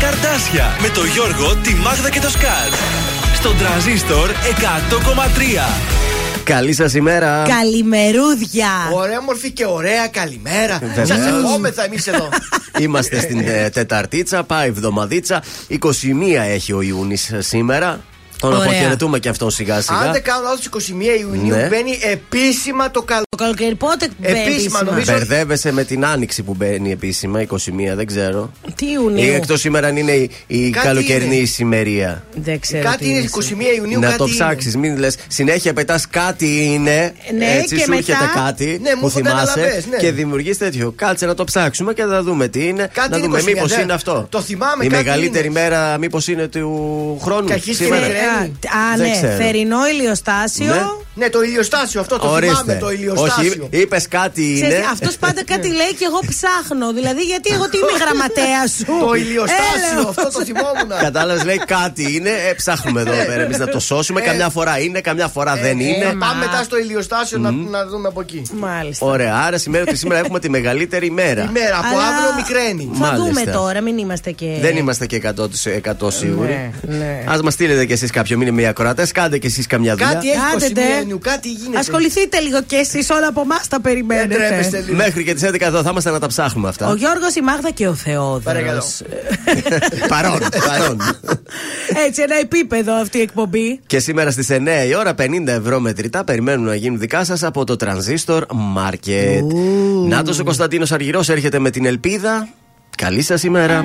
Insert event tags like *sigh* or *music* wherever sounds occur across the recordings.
καρτάσια με το Γιώργο, τη Μάγδα και το Σκάτ. Στον τραζίστορ 100,3. Καλή σας ημέρα. Καλημερούδια. Ωραία, μορφή και ωραία, καλημέρα. Σας ευχόμεθα εμείς εδώ. *laughs* Είμαστε στην ε, Τεταρτίτσα, πάει εβδομαδίτσα. 21 έχει ο Ιούνι σήμερα. Τον Ωραία. αποχαιρετούμε και αυτόν σιγά σιγά. Αν δεν κάνω λάθος, 21 Ιουνίου Ναι. μπαίνει επίσημα το καλό. Το καλοκαίρι πότε μπαίνει Επίσημα, σήμερα; νομίζω- Μπερδεύεσαι με την άνοιξη που μπαίνει επίσημα, 21, δεν ξέρω. Τι Ή Ιουνίου. εκτός σήμερα αν είναι η, η Κάτι καλοκαιρινή είναι. ησημερία. Δεν ξέρω. Κάτι τι είναι είσαι. 21 Ιουνίου. Να κάτι το είναι. ψάξεις, μην λες. Συνέχεια πετάς κάτι είναι. Ναι, έτσι και σου μετά- έρχεται κάτι Ναι, μου που έχω θυμάσαι καταλαβες, ναι. και δημιουργείς τέτοιο. Κάτσε να το ψάξουμε και θα δούμε τι είναι. Κάτι να είναι δούμε 21, μήπως ναι. είναι αυτό. Το θυμάμαι, Η κάτι μεγαλύτερη είναι. μέρα, μήπως είναι του χρόνου. Καχής και σήμερα. νεκρέ. Α, Δεν ναι. ξέρω. Θερινό ηλιοστάσιο. Ναι. Ναι, το ηλιοστάσιο, αυτό το Ορίστε. θυμάμαι, το ηλιοστάσιο. Όχι, είπες κάτι είναι. Αυτός πάντα κάτι λέει και εγώ ψάχνω. Δηλαδή, γιατί εγώ τι είμαι *laughs* γραμματέας σου; Το ηλιοστάσιο, Έλεω. αυτό το θυμόμουν. Κατάλαβες, λέει κάτι είναι. Ε, ψάχνουμε εδώ πέρα εμείς να το σώσουμε. Ε. Καμιά φορά είναι, καμιά φορά δεν Ε, είναι. Πάμε μετά στο ηλιοστάσιο να, να δούμε από εκεί. Μάλιστα. Ωραία, άρα σημαίνει ότι σήμερα έχουμε τη μεγαλύτερη ημέρα. Ημέρα, από Αλλά αύριο μικραίνει. Θα Μάλιστα. δούμε τώρα, μην είμαστε και. Δεν είμαστε και 100% σίγουροι. Ναι, ναι. Α μας στείλετε κι εσείς κάποιο μήνυμα οι ακροατές, κάντε κι εσείς καμιά δουλειά. Κάτι έχει Κάντε, 21 ντε. Ιουνίου, κάτι γίνεται; Ασχοληθείτε λίγο κι εσείς, όλα από εμάς τα Δεν περιμένετε. τρέπεστε λίγο. Μέχρι και τις 11 εδώ θα είμαστε να τα ψάχνουμε αυτά. Ο Γιώργος, η Μάγδα και ο Θεόδωρος. Παρακαλώ. *laughs* παρόν, παρόν. Έτσι, ένα επίπεδο αυτή η εκπομπή. και σήμερα στις 9 η ώρα 50 ευρώ μετρητά περιμένουν να γίνουν δικά σας από το Transistor Market. Νάτο ο Κωνσταντίνος Αργυρός έρχεται με την ελπίδα. Καλή σας ημέρα.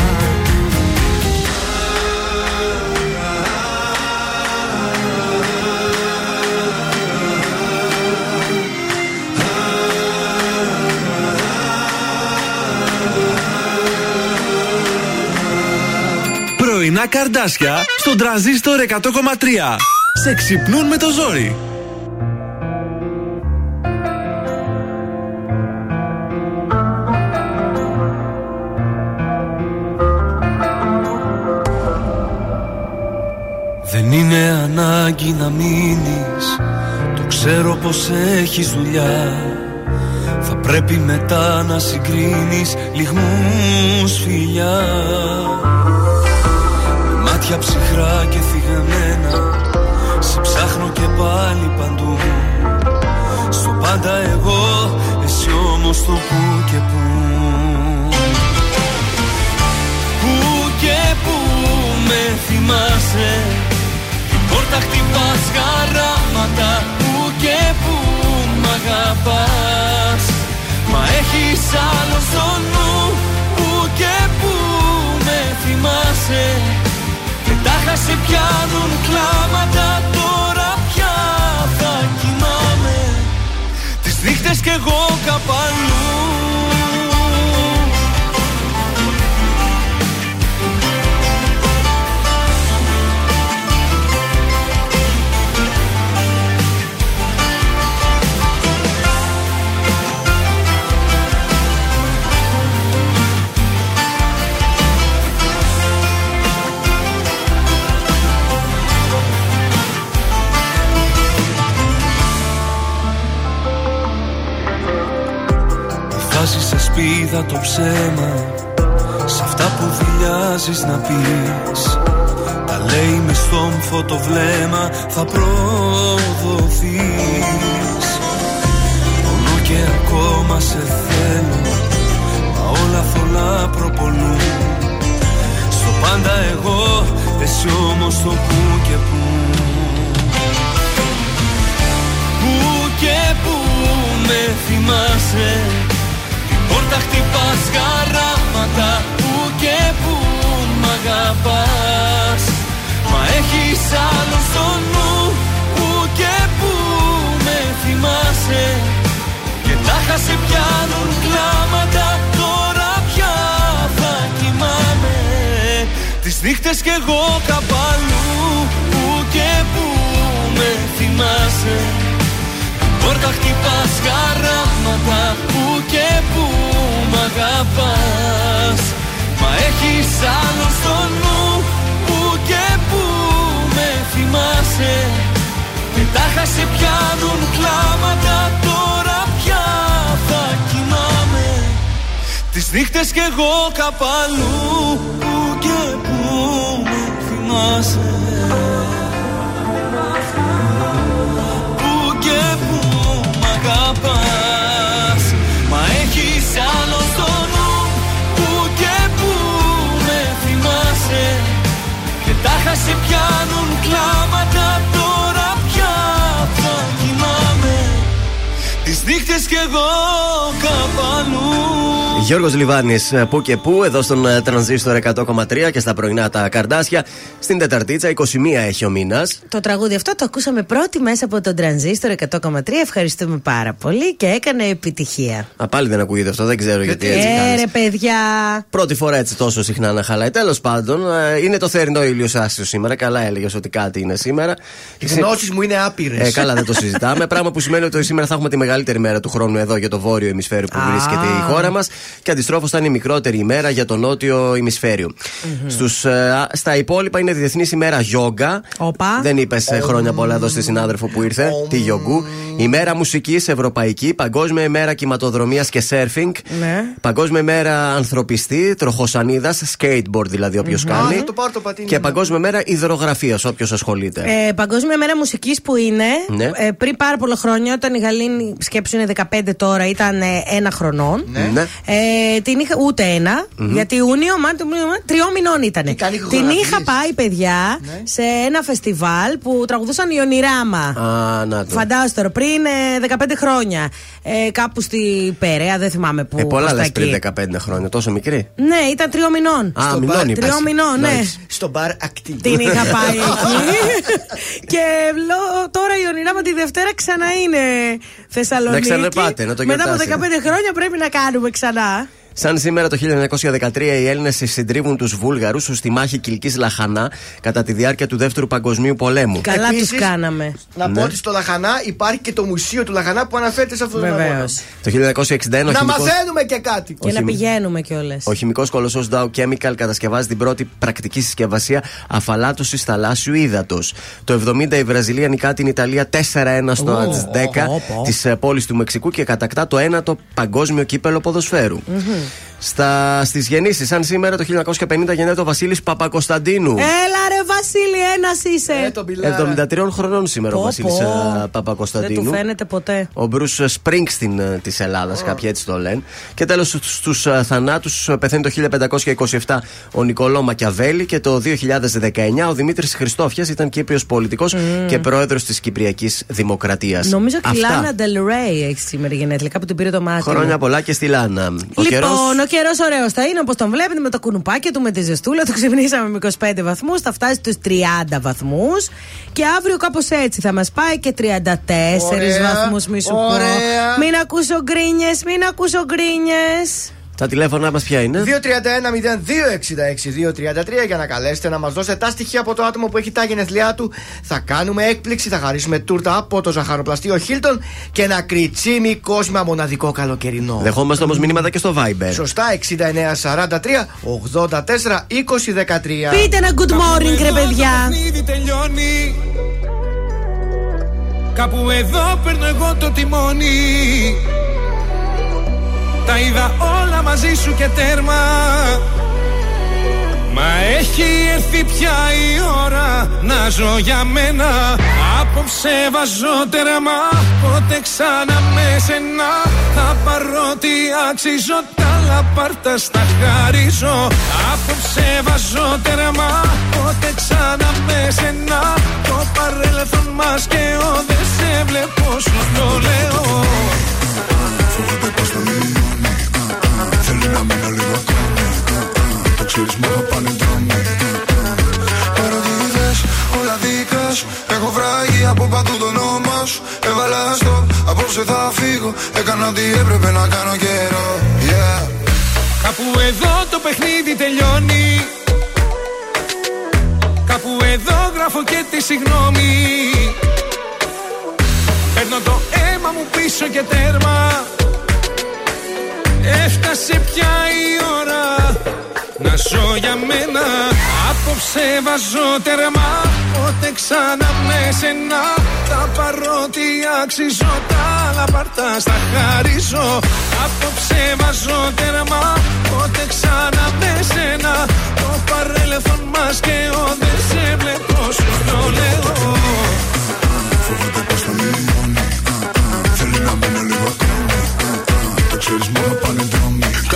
Πρωινά καρδάσια στον τραζίστορ 100,3. Σε ξυπνούν με το ζόρι. Δεν είναι ανάγκη να μείνεις Το ξέρω πως έχεις δουλειά Θα πρέπει μετά να συγκρίνεις Λιγμούς φιλιά Με μάτια ψυχρά και θυγαμένα Σε ψάχνω και πάλι παντού. Στο πάντα εγώ Εσύ όμως το που και που. Πού και πού με θυμάσαι. Την πόρτα χτυπάς χαράματα Πού και πού μ' αγαπάς. Μα έχεις άλλο στο νου. Πού και πού με θυμάσαι. Και τάχα σε πιάνουν κλάματα Τώρα πια θα κοιμάμαι. Τις νύχτες κι εγώ καπαλού σπίδα το ψέμα. Σ' αυτά που δηλιάζεις να πεις. Τα λέει μες στόμφο το βλέμμα Θα προδοθείς. Πονώ και ακόμα σε θέλω Μα όλα θολά προπολούν. Στο πάντα εγώ Εσύ όμως το που και που. Πού και πού με θυμάσαι Την πόρτα χτυπάς χαράματα Πού και πού μ' αγαπάς. Μα έχεις άλλο στο νου Πού και πού με θυμάσαι. Και τάχα σε πιάνουν κλάματα Τώρα πια θα κοιμάμαι. Τις νύχτες κι εγώ καπαλού Πού και πού με θυμάσαι. Πόρτα χτυπάς χαράματα Πού και πού μ' αγαπάς. Μα έχεις άλλο στο νου Πού και πού με θυμάσαι. Και τάχα σε πιάνουν κλάματα Τώρα πια θα κοιμάμαι. Τις νύχτες κι εγώ καπαλού Πού και πού με θυμάσαι σε πιάνουν κλάματα Τώρα πια θα κοιμάμαι. Τις νύχτες κι εγώ καπαλού Γιώργος Λιβάνης, που και που, εδώ στον ε, τρανζίστορ 100,3 και στα πρωινά τα καρδάσια. Στην Τεταρτίτσα, 21 έχει ο μήνας. Το τραγούδι αυτό το ακούσαμε πρώτη μέσα από τον τρανζίστορ 100,3. Ευχαριστούμε πάρα πολύ και έκανε επιτυχία. Α, πάλι δεν ακούγεται αυτό, δεν ξέρω γιατί έτσι Ε, κάνεις. ρε παιδιά. Πρώτη φορά έτσι τόσο συχνά να χαλάει. Τέλος πάντων, ε, είναι το θερινό ηλιοσάστιο σήμερα. Καλά έλεγες ότι κάτι είναι σήμερα. Οι γνώσεις μου είναι άπειρες. Ε, καλά, δεν το συζητάμε. *laughs* Πράγμα που σημαίνει ότι σήμερα θα έχουμε τη μεγαλύτερη μέρα του χρόνου εδώ για το βόρειο ημισφαίριο που Α. βρίσκεται η χώρα μας. Και αντιστρόφως θα είναι η μικρότερη ημέρα για το νότιο ημισφαίριο. Στους, ε, στα υπόλοιπα είναι Διεθνής ημέρα Γιόγκα. Οπα. Δεν είπες χρόνια πολλά εδώ στη συνάδελφο που ήρθε, τη Γιογκού. Ημέρα μουσικής ευρωπαϊκή. Παγκόσμια ημέρα κυματοδρομίας και σέρφινγκ. Ναι. Παγκόσμια ημέρα ανθρωπιστή, τροχοσανίδας, skateboard δηλαδή όποιος κάνει. θα το πάρω το πατίνι. Και Παγκόσμια μέρα υδρογραφίας, όποιος ασχολείται. Ε, Παγκόσμια μέρα μουσικής που είναι Ναι. ε, πριν πάρα πολλά χρόνια, όταν η Γαλήνη σκέψου είναι 15 τώρα, ήταν ε, ένα χρονών. Ναι. Ε, την είχα, ούτε ένα, γιατί Ιούνιο, Μάρτιο, Μάρτιο, Μάρτιο, τριών μηνών ήταν. Τι κάνει Την ηχογραφίες. είχα πάει, παιδιά, σε ένα φεστιβάλ που τραγουδούσαν η Ονειράμα. Α, να το. Φαντάζομαι τώρα, πριν ε, 15 χρόνια. Ε, κάπου στη Περαία, δεν θυμάμαι πού. Ε, πολλά προς τα λες εκεί. πριν 15 χρόνια, τόσο μικρή; Ναι, ήταν τριών μηνών. Α, Στο μηνών μπαρ, είπες. Τριών μηνών, ναι. Μάλιστα. Στο μπαρ ακτή. Την είχα πάει *laughs* εκεί. και λέω τώρα η Ονειράμα τη Δευτέρα ξανά είναι Θεσσαλονίκη. Να ξαναπάτε, να το Μετά από 15 γιορτάσετε. χρόνια πρέπει να κάνουμε ξανά. Bye. Σαν σήμερα το 1913 οι Έλληνες συντρίβουν τους Βούλγαρους στη μάχη Κυλκής Λαχανά κατά τη διάρκεια του Δεύτερου Παγκοσμίου Πολέμου. Καλά Επίσης, του κάναμε. Να Ναι. πω ότι στο Λαχανά υπάρχει και το μουσείο του Λαχανά που αναφέρεται σε αυτό το Βεβαίως. αγώνα. Το 1961 ο Να χημικός, μαθαίνουμε και κάτι. Και να χημ- πηγαίνουμε κιόλας. ο χημικός κολοσσός Dow Chemical κατασκευάζει την πρώτη πρακτική συσκευασία αφαλάτωσης θαλάσσιου ύδατος. Το 70 η Βραζιλία νικά την Ιταλία 4-1 στο Ω, Ατζδέκα ω, ω. της ε, πόλης του Μεξικού και κατακτά το ένατο παγκόσμιο κύπελο ποδοσφαίρου. Mm. Στα, στις γεννήσεις, σαν σήμερα το 1950 γεννιέται ο Βασίλης Παπακοσταντίνου. Έλα ρε Βασίλη, ένας είσαι. Ε, τον πιλάρα. 73 χρονών σήμερα ο Πω, Βασίλης πω. ε, Δεν Παπακοσταντίνου. του φαίνεται ποτέ. Ο Μπρουσ Σπρίγκστιν της Ελλάδας, κάποιοι έτσι το λένε. Και τέλος στους θανάτους πεθαίνει το 1527 ο Νικολό Μακιαβέλη και το 2019 ο Δημήτρης Χριστόφιας ήταν Κύπριο πολιτικός και πρόεδρος της Κυπριακής Δημοκρατίας. Νομίζω ότι η Λάνα Del Rey έχει σήμερα γενέθλια. Κάπου την πήρε το μάτι. μου. Χρόνια πολλά και στη Λάνα. Ο Λοιπόν, καιρός- ο καιρός ωραίος θα είναι όπως τον βλέπετε με το κουνουπάκι του, με τη ζεστούλα. Το ξυπνήσαμε με 25 βαθμούς, θα φτάσει στους 30 βαθμούς. Και αύριο κάπως έτσι θα μας πάει και 34 Ωραία, βαθμούς, μη σου πω. ωραία. Μην ακούσω γκρίνιες, μην ακούσω γκρίνιες. Τα τηλέφωνα μας ποια είναι; 231-0266-233 για να καλέσετε να μας δώσετε τα στοιχεία από το άτομο που έχει τα γενέθλιά του. Θα κάνουμε έκπληξη, θα χαρίσουμε τούρτα από το ζαχαροπλαστείο Χίλτον και ένα κριτσίμι κόσμημα μοναδικό καλοκαιρινό. Δεχόμαστε όμως μηνύματα και στο Viber. Σωστά, 6943 84 20 13. Πείτε ένα good morning, ρε Εδώ παιδιά. Το παιχνίδι τελειώνει. Κάπου εδώ παίρνω εγώ το τιμόνι. Τα είδα όλα μαζί σου και τέρμα. Μα έχει έρθει πια η ώρα να ζω για μένα. Απόψε βάζω τέρμα Πότε ξανά με σένα. Θα πάρω τι αξίζω Τα λαπάρτα στα χαρίζω. Απόψε βάζω τέρμα Πότε ξανά με σένα. Το παρέλθον μας και ο Δεν σε βλέπω σου το λέω να μείνω λίγο ακόμη Το ξέρεις μου θα πάνε δρόμοι. Παρότι είδες όλα δικά σου. Έχω βράγει από παντού το όνομα σου. Έβαλα στο απόψε θα φύγω. Έκανα ό,τι έπρεπε να κάνω καιρό. Yeah. Κάπου εδώ το παιχνίδι τελειώνει. Κάπου εδώ γράφω και τη συγγνώμη. Παίρνω το αίμα μου πίσω και τέρμα Έφτασε πια η ώρα να ζω για μένα. Απόψε βάζω τέρμα Πότε ξανά με σένα. Τα παρότι αξίζω Τα άλλα πάρτα στα χαρίζω. Απόψε βάζω τέρμα Πότε ξανά με σένα. Το παρέλθον μας και ο Δεν σε βλέπω σου το λέω. Φοβάται πως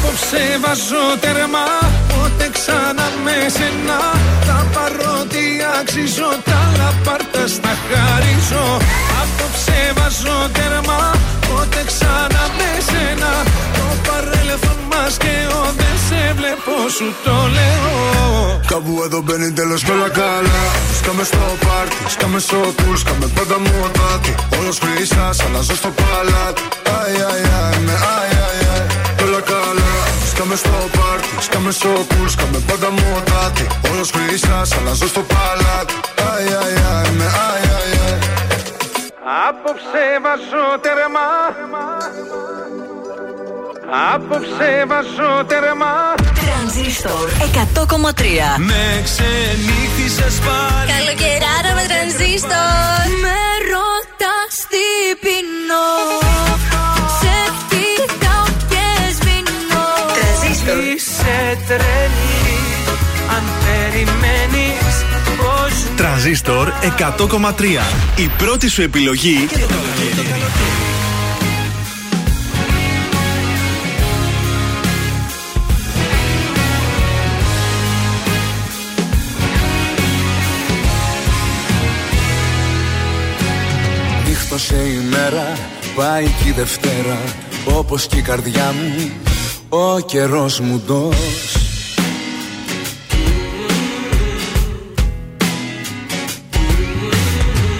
Απόψε βάζω τέρμα Πότε ξανά με σένα. Τα παρότι αξίζω Τα λαπάρτα στα χαρίζω. Απόψε βάζω τέρμα Πότε ξανά με σένα. Το παρέλθον μας και ο Δεν σε βλέπω σου το λέω. Κάπου εδώ μπαίνει τέλος και όλα καλά Σκάμε στο πάρτι, σκάμε στο πουλ Σκάμε πάντα μοτάτι αλλάζω στο παλάτι. Αι, αι, αι, με αι, σκάμε στο πάρτι. Σκάμε στο πουλ, σκάμε πάντα μοτάτι. Όλος χρυσάς, αλλάζω στο παλάτι. Αι, αι, αι, με αι, αι, αι. Απόψε βάζω τερμά Απόψε βάζω τερμά Τρανζίστορ 100,3 Με ξενύχτησες πάλι Καλοκαιράρα με τρανζίστορ Με ρωτάς τι πεινώ Είσαι τρελή Αν περιμένεις πως Τρανζίστορ 100,3. Η πρώτη σου επιλογή και το καλοκαίρι. Νύχτωσε η μέρα, πάει και η Δευτέρα Όπως και η καρδιά μου, ο καιρός μου ντός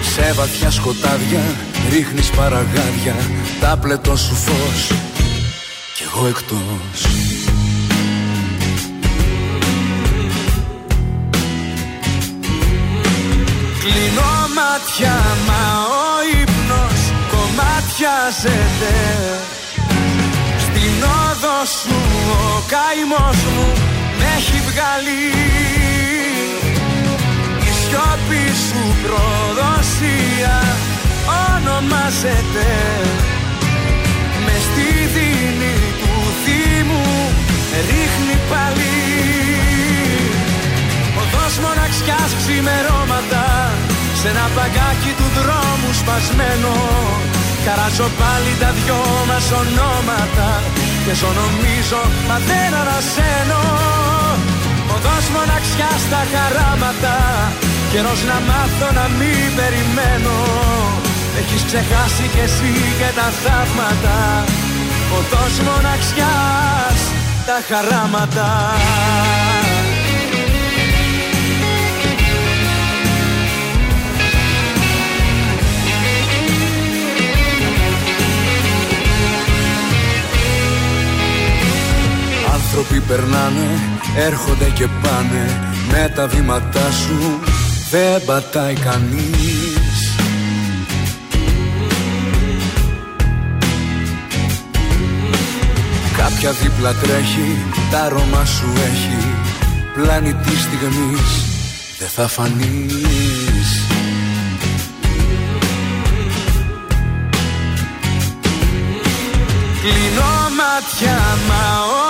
Σε βαθιά σκοτάδια ρίχνεις παραγάδια Τα πλετό σου φως κι εγώ εκτός. Κλείνω μάτια μα ο ύπνος κομμάτιαζεται. Στην όδο σου ο καημός μου με έχει βγάλει. Η σιώπη σου προδοσία ονομάζεται. Με στη δίνη του θύμου ρίχνει πάλι. Οδός μοναξιάς ξημερώματα Σ' ένα παγκάκι του δρόμου σπασμένο. Καράζω πάλι τα δυο μας ονόματα Και ζω νομίζω μα δεν ανασένω Οδός μοναξιάς στα χαράματα. Καιρός να μάθω να μην περιμένω. Έχεις ξεχάσει κι εσύ και τα θαύματα. Οδός μοναξιάς τα χαράματα Άνθρωποι περνάνε, έρχονται και πάνε Με τα βήματά σου. Δεν πατάει κανείς. Κάποια δίπλα τρέχει, τα αρώμα σου έχει. Πλάνη τη στιγμής δεν θα φανείς. Κλείνω μάτια μα ο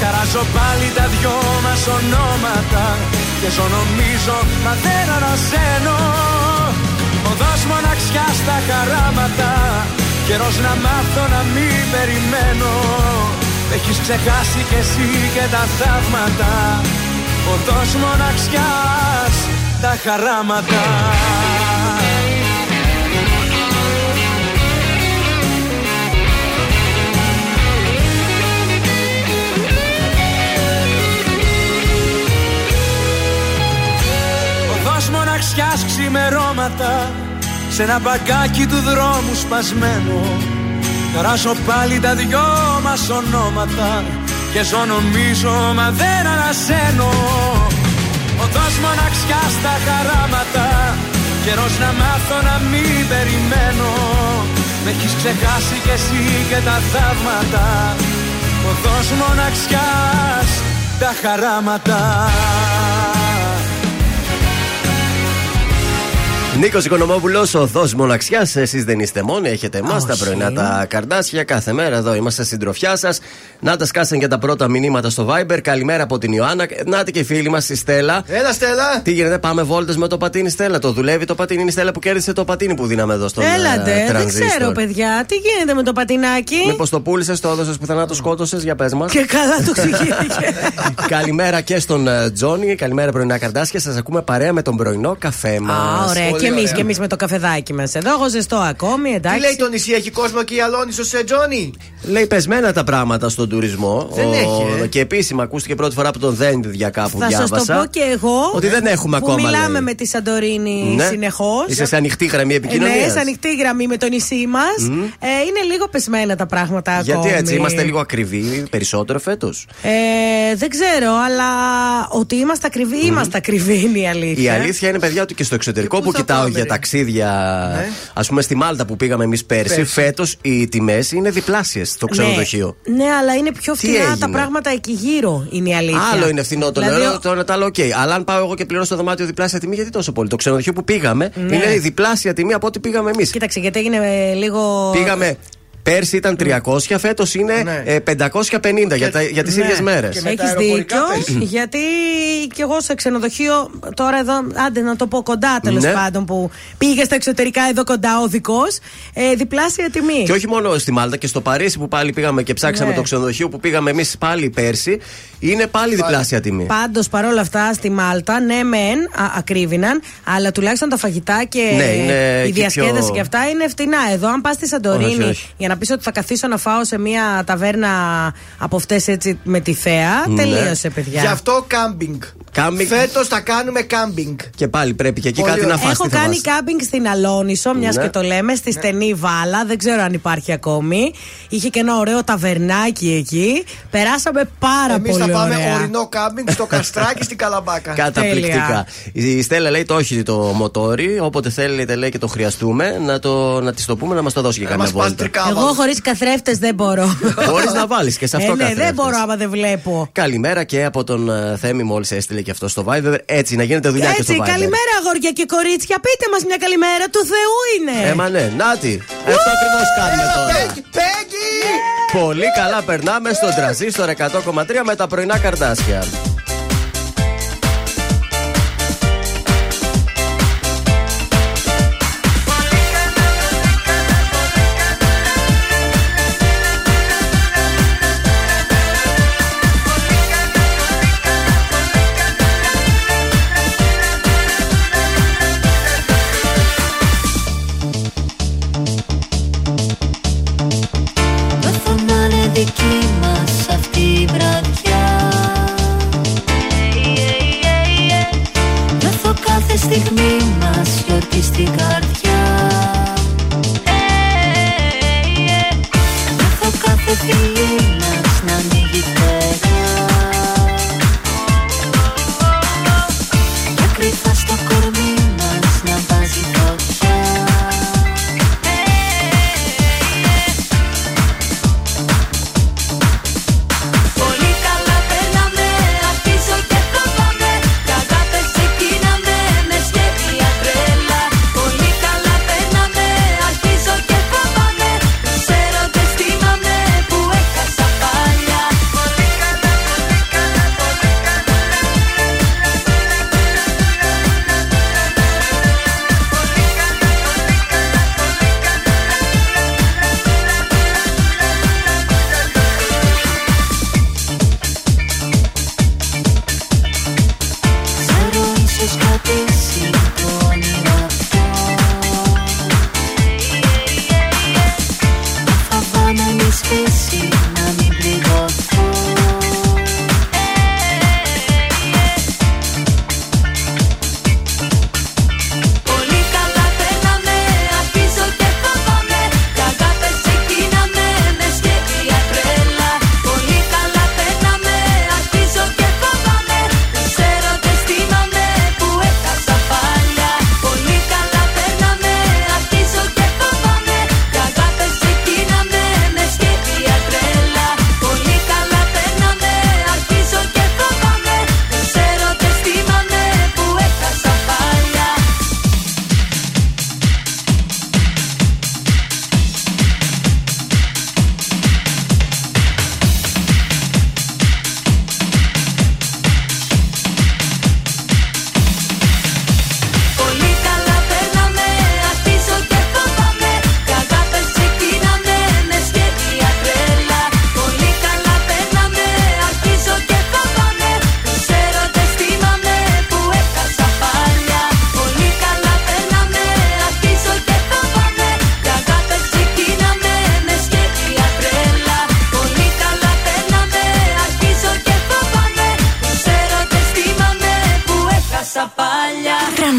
Καράζω πάλι τα δυο μας ονόματα Και ζω νομίζω μα δεν ανασένω Οδός μοναξιάς στα χαράματα Καιρός να μάθω να μην περιμένω. Έχεις ξεχάσει κι εσύ και τα θαύματα Οδός μοναξιάς τα χαράματα μοναξιάς ξημερώματα Σ' ένα μπαγκάκι του δρόμου σπασμένο. Καράσω πάλι τα δυο μας ονόματα Και ζω νομίζω μα δεν ανασένω. Οδός μοναξιάς στα χαράματα Καιρός να μάθω να μην περιμένω. Με έχεις ξεχάσει κι εσύ και τα θαύματα. Οδός μοναξιάς τα χαράματα Νίκος Οικονομόπουλος, οδό μοναξιάς. Εσείς δεν είστε μόνοι, έχετε εμάς τα Όχι. πρωινά τα καρδάσια. Κάθε μέρα εδώ είμαστε συντροφιά σας. Να τα σκάσαν και τα πρώτα μηνύματα στο Viber. Καλημέρα από την Ιωάννα. Νάτι και η φίλη μας η Στέλλα. Έλα, Στέλλα. Τι γίνεται, πάμε βόλτες με το πατίνι Στέλλα. Το δουλεύει το πατίνι. Είναι η Στέλλα που κέρδισε το πατίνι που δίναμε εδώ στο Έλατε, δεν ξέρω, παιδιά. Τι γίνεται με το πατινάκι; Μήπως το πούλησες, το έδωσες πουθενά, το σκότωσες, για πες μας. Και καλά το εξηγήθηκε. *laughs* Καλημέρα και στον ε, Τζόνι. Καλημέρα πρωινά καρδάσια. Σας ακούμε παρέα με τον πρωινό καφέ μας. Α, ωραία. Πολύ Και εμείς ωραία. και εμείς με το καφεδάκι μας εδώ. Εγώ ζεστό ακόμη, Τι εντάξει. λέει το νησί, έχει κόσμο και η Αλόνισο σε Τζόνι; Λέει πεσμένα τα πράγματα στον τουρισμό. Δεν έχει, ε. Και επίσημα ακούστηκε πρώτη φορά από τον Δένδια κάπου Θα σας διάβασα. το πω και εγώ. Ότι δεν έχουμε που ακόμα. Μιλάμε λέει. με τη Σαντορίνη Ναι. συνεχώς. Είσαι σε ανοιχτή γραμμή επικοινωνία. Ναι, σε ανοιχτή γραμμή με το νησί μας. Ε, είναι λίγο πεσμένα τα πράγματα Γιατί ακόμη. έτσι, είμαστε λίγο ακριβοί περισσότερο φέτος. Ε, δεν ξέρω, αλλά ότι είμαστε ακριβοί, είμαστε ακριβοί είναι η αλήθεια. Η αλήθεια είναι, παιδιά, ότι και στο εξωτερικό Και πού που θα κοιτάω πάμε, για ρε; ταξίδια, Ναι. ας πούμε στη Μάλτα που πήγαμε εμείς πέρσι, Πέρσι. φέτος οι τιμές είναι διπλάσιες στο ξενοδοχείο. Ναι, ναι, αλλά είναι πιο Τι φθηνά τα έγινε; πράγματα εκεί γύρω, είναι η αλήθεια. Άλλο είναι φθηνό το Δηλαδή, νερό, το ένα το άλλο, οκ. Αλλά αν πάω εγώ και πληρώσω το δωμάτιο διπλάσια τιμή, γιατί τόσο πολύ. Το ξενοδοχείο που πήγαμε Ναι. είναι η διπλάσια τιμή από ό,τι πήγαμε εμείς. Κοίταξε, γιατί έγινε ε, λίγο. Πήγαμε. Πέρσι ήταν 300, φέτος είναι Ναι. ε, 550 για, τα, για τις Ναι. ίδιες μέρες. Και με τα Έχει αεροπορικά δίκιο, πες. γιατί κι εγώ σε ξενοδοχείο, τώρα εδώ, άντε να το πω κοντά τέλος Ναι. πάντων, που πήγε στα εξωτερικά εδώ κοντά ο δικός, ε, διπλάσια τιμή. Και όχι μόνο στη Μάλτα και στο Παρίσι που πάλι πήγαμε και ψάξαμε Ναι. το ξενοδοχείο που πήγαμε εμείς πάλι πέρσι, είναι πάλι διπλάσια τιμή. Πάντως παρόλα αυτά στη Μάλτα, ναι, μεν α, ακρίβηναν, αλλά τουλάχιστον τα φαγητά και Ναι, είναι η εκεί διασκέδαση πιο- και αυτά είναι φτηνά. Εδώ, αν πας στη Σαντορίνη Όχι, όχι. για να πεις ότι θα καθίσω να φάω σε μια ταβέρνα από αυτές έτσι με τη θέα, Ναι. τελείωσε, παιδιά. Γι' αυτό κάμπινγκ. Κάμπινγκ. Φέτος θα κάνουμε κάμπινγκ. Και πάλι πρέπει και εκεί Πολύ κάτι να ωραία. φας. Έχω τι θα κάνει φας; κάμπινγκ στην Αλόνισο, μιας Ναι. και το λέμε, στη στενή βάλα. Δεν ξέρω αν υπάρχει ακόμη. Είχε και ένα ωραίο ταβερνάκι εκεί. Περάσαμε πάρα Εμείς πολύ θα πάμε ωραία. ορεινό κάμπινγκ στο καστράκι στην Καλαμπάκα. *laughs* Καταπληκτικά. Η Στέλλα λέει το όχι το μοτόρι, όποτε θέλετε λέει και το χρειαστούμε, να, το, να της το πούμε να μας το δώσει και Να καμιά μας πας βόλτα. τρικάβαλο. Εγώ χωρίς καθρέφτες δεν μπορώ. Μπορεί να βάλεις και σε αυτό ε, ναι, καθρέφτες. δεν μπορώ άμα δεν βλέπω. Καλημέρα και από τον ε, Θέμη, μόλις έστειλε και αυτό στο Viber. Έτσι, να γίνεται δουλειά και στο Έτσι, Viber. καλημέρα αγόρια και κορίτσια. Πείτε μας μια καλημέρα του Θεού είναι. Ε, μα ναι, Νάτι. Αυτό ακριβώς κάνουμε Έλα, τώρα. Πέγγι, Πέγγι! Πολύ καλά περνάμε στον τραζίστορ 100,3 με τα πρωινά καρδάσια.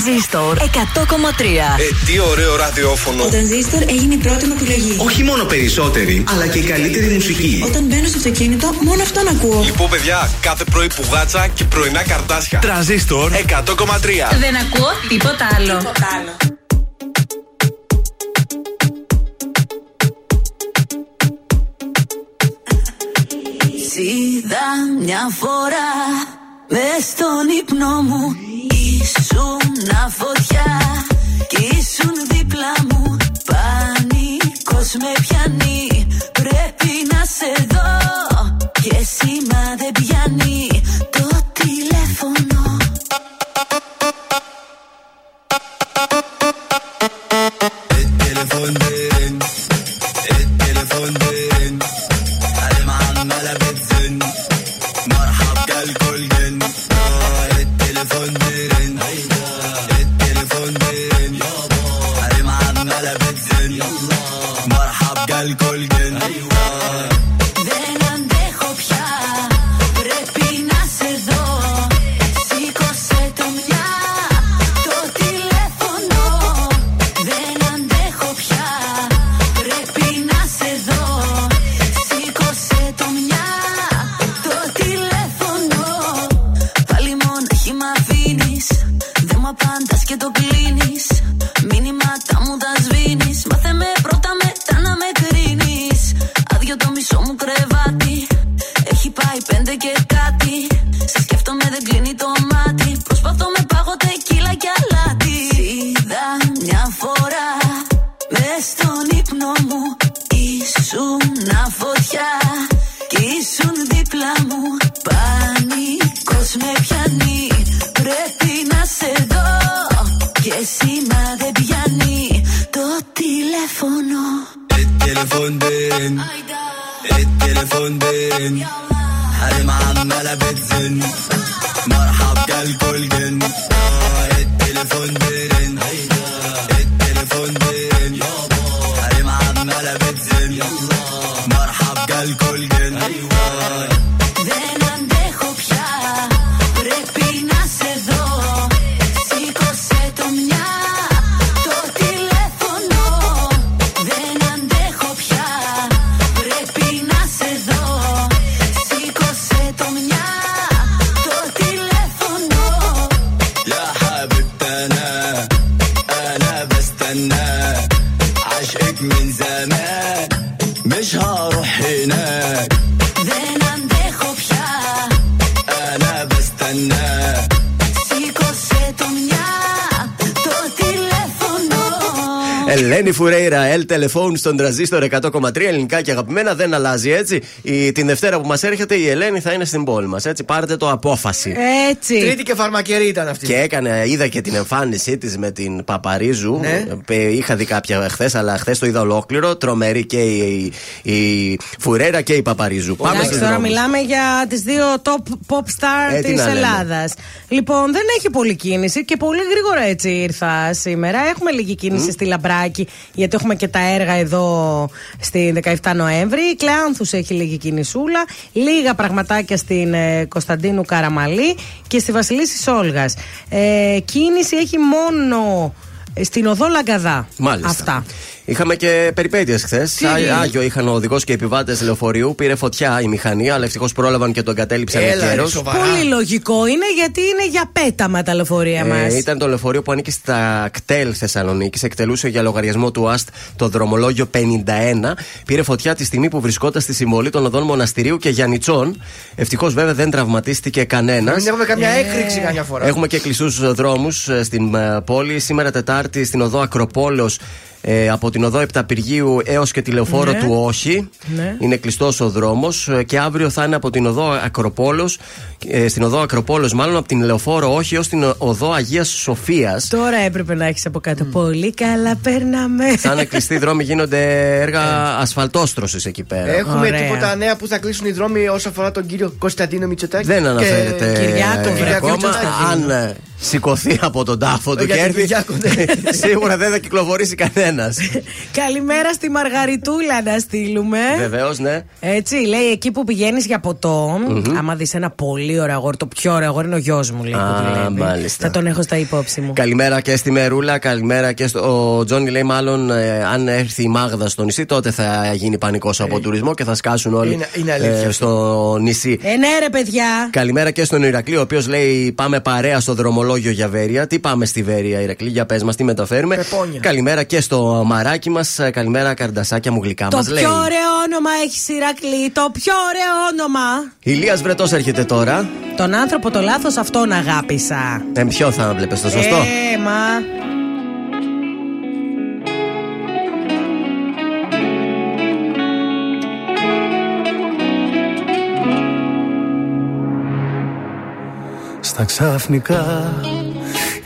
Τρανζίστορ 100,3. Ε, τι ωραίο ραδιόφωνο. Ο Τρανζίστορ έγινε η πρώτη μου επιλογή. Όχι μόνο περισσότερη, αλλά και η καλύτερη μουσική. Όταν μπαίνω στο αυτοκίνητο, μόνο αυτόν ακούω. Λοιπόν, παιδιά, κάθε πρωί πουγάτσα και πρωινά καρτάσια. Τρανζίστορ 100,3. Δεν ακούω τίποτα άλλο. Είδα μια φορά μες στον ύπνο μου Ήσουν φωτιά κι ήσουν δίπλα μου. Πανικός με πιάνει. Πρέπει να σε δω Και σήμα δεν πιάνει γίνεται και κάτι. Σε σκέφτομαι, δεν κλείνει το μάτι. Προσπαθώ με πάγο τεκίλα και αλάτι. Είδα μια φορά μες στον ύπνο μου. Ήσουν φωτιά και ήσουν δίπλα μου. Πανικός με πιάνει. Πρέπει να σε δω. Και σήμα δεν πιάνει το τηλέφωνο. El teléfono, el teléfono. la bête zenith Ελένη Φουρέιρα, El Telephone στον τραζίστορ 100,3 ελληνικά και αγαπημένα. Δεν αλλάζει έτσι. Η, την Δευτέρα που μας έρχεται η Ελένη θα είναι στην πόλη μας. Έτσι, πάρτε το απόφαση. Έτσι. Τρίτη και φαρμακερή ήταν αυτή. Και έκανε, είδα και την εμφάνισή της με την Παπαρίζου. Ναι. Ε, Είχα δει κάποια χθες, αλλά χθες το είδα ολόκληρο. Τρομερή και η, η, η Φουρέιρα και η Παπαρίζου. Πάμε Εντάξει, στους τώρα δρόμους. μιλάμε για τις δύο top pop star Ε, τι της να λέμε. Ελλάδας. Λοιπόν, δεν έχει πολλή κίνηση και πολύ γρήγορα έτσι ήρθα σήμερα. Έχουμε λίγη κίνηση στη Λαμπράκη, γιατί έχουμε και τα έργα εδώ στη 17 Νοέμβρη. Η Κλεάνθους έχει λίγη κινησούλα. Λίγα πραγματάκια στην ε, Κωνσταντίνου Καραμαλή και στη Βασιλίση Όλγας. Ε, κίνηση έχει μόνο στην οδό Λαγκαδά. Μάλιστα. Αυτά. Είχαμε και περιπέτειες χθες. Τι έγινε; Άγιο είχαν ο οδηγός και επιβάτες λεωφορείου. Πήρε φωτιά η μηχανή, αλλά ευτυχώς πρόλαβαν και τον κατέληψαν Έλα, ρε, εγκαίρως. σοβαρά. Πολύ λογικό είναι γιατί είναι για πέταμα τα λεωφορεία μας. Ε, ήταν το λεωφορείο που ανήκει στα κτέλ Θεσσαλονίκης. Εκτελούσε για λογαριασμό του ΑΣΤ το δρομολόγιο 51. Πήρε φωτιά τη στιγμή που βρισκόταν στη συμβολή των οδών Μοναστηρίου και Γιανιτσών. Ευτυχώς βέβαια δεν τραυματίστηκε κανένας. Μην έχουμε καμιά έκρηξη καμιά φορά. Έχουμε και κλειστούς δρόμους στην ε, πόλη. Σήμερα Τετάρτη στην οδό Ακροπόλο. Ε, από την οδό Επταπηργίου έως και τη λεωφόρο Ναι. του Όχι. Ναι. Είναι κλειστός ο δρόμος. Και αύριο θα είναι από την οδό Ακροπόλος. Ε, στην οδό Ακροπόλος, μάλλον από την λεωφόρο Όχι έω την οδό Αγίας Σοφίας. Τώρα έπρεπε να έχεις από κάτω. Πολύ καλά παίρναμε. Θα είναι κλειστοί δρόμοι, γίνονται έργα ασφαλτόστρωσης εκεί πέρα. Έχουμε Ωραία. τίποτα νέα που θα κλείσουν οι δρόμοι όσον αφορά τον κύριο Κωνσταντίνο Μητσοτάκη. Δεν αναφέρεται Κυριάκο, ε, βρε, ακόμα. Μητσοτάκη. Αν ε, σηκωθεί από τον τάφο του Για και τον έρθει. Κυριάκο, ναι. *laughs* Σίγουρα δεν θα κυκλοφορήσει κανένα. *laughs* Καλημέρα στη Μαργαριτούλα να στείλουμε. Βεβαίως, ναι. Έτσι, λέει εκεί που πηγαίνεις για ποτο άμα δεις ένα πολύ ωραίο αγόρι, το πιο ωραίο αγόρι είναι ο γιος μου, λέει. που Α, δουλεύει. μάλιστα. Θα τον έχω στα υπόψη μου. Καλημέρα και στη Μερούλα, καλημέρα και στο. Ο Τζόνι λέει μάλλον ε, αν έρθει η Μάγδα στο νησί, τότε θα γίνει πανικός από τουρισμό και θα σκάσουν όλοι Ε, Είναι- είναι αλήθεια ε, αυτό. στο νησί. Ε, ναι, ρε παιδιά. Καλημέρα και στον Ηρακλή, ο οποίος λέει πάμε παρέα στο δρομολόγιο για Βέρεια. Τι πάμε στη Βέρεια, Ηρακλή, για πες μας, τι μεταφέρουμε. Πεπόνια. Καλημέρα και στο μαράκι μας. Καλημέρα, καρντασάκια μου γλυκά Το μας πιο λέει. ωραίο όνομα έχει Ηρακλή. Το πιο ωραίο όνομα. Ηλίας Βρετός έρχεται τώρα. Τον άνθρωπο το λάθος αυτόν αγάπησα. Ε, ποιο θα βλέπεις, το σωστό; Ε, μα. Στα ξαφνικά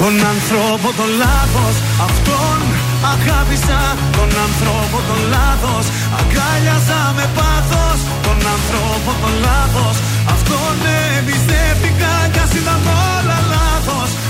τον άνθρωπο τον λάθος Αυτόν αγάπησα. Τον άνθρωπο τον λάθος Αγκάλιαζα με πάθος. Τον άνθρωπο τον λάθος Αυτόν εμπιστεύτηκα Κι ας ήταν όλα λάθος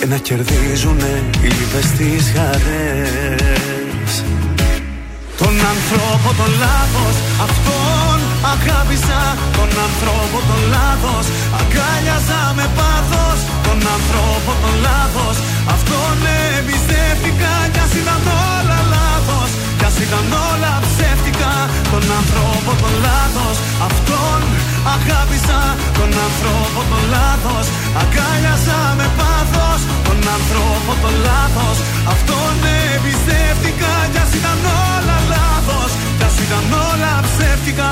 Και να κερδίζουνε οι λύπες τις χαρές τον άνθρωπο τον λάθος Αυτόν αγάπησα. Τον άνθρωπο τον λάθος Αγκάλιαζα με πάθος. Τον άνθρωπο τον λάθος Αυτόν εμπιστεύτηκα Κι ας ήταν όλα λάθος. Κι ας ήταν όλα ψεύτικα. Τον άνθρωπο τον λάθος. Αυτόν αγάπησα. Τον άνθρωπο τον λάθος. Αγκάλιαζα με πάθος. Τον άνθρωπο τον λάθος. Αυτόν εμπιστεύτηκα. Κι ας ήταν όλα λάθος. Κι ας ήταν όλα ψεύτικα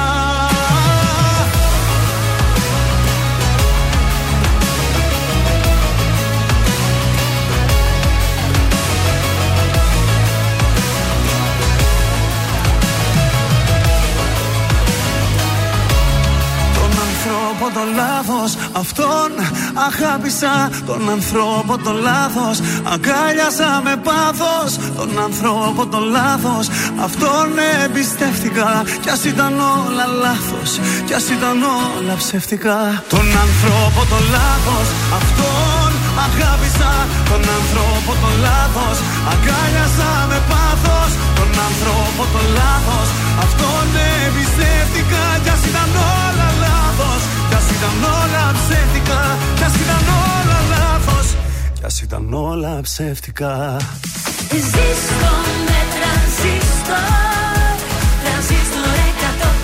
Τον ανθρώπο τον λάθος. Αυτόν αγάπησα Τον ανθρώπο τον λάθος. Αγκάλιασα με πάθος Τον ανθρώπο τον λάθος. Αυτόν εμπιστεύτηκα Κι ας ήταν όλα λάθος. Κι ας ήταν όλα ψεύτικα. Τον ανθρώπο τον λάθος. Αυτόν αγάπησα Τον ανθρώπο τον λάθος. Αγκάλιασα με πάθος Τον ανθρώπο τον λάθος. Αυτόν εμπιστεύτηκα Κι ας ήταν όλα λάθος Κι ας ήταν όλα ψεύτικα Κι ας ήταν όλα λάθος. Κι ας ήταν όλα ψεύτικα. Ζήστο με τρανζίστορ Τρανζίστορ 100,3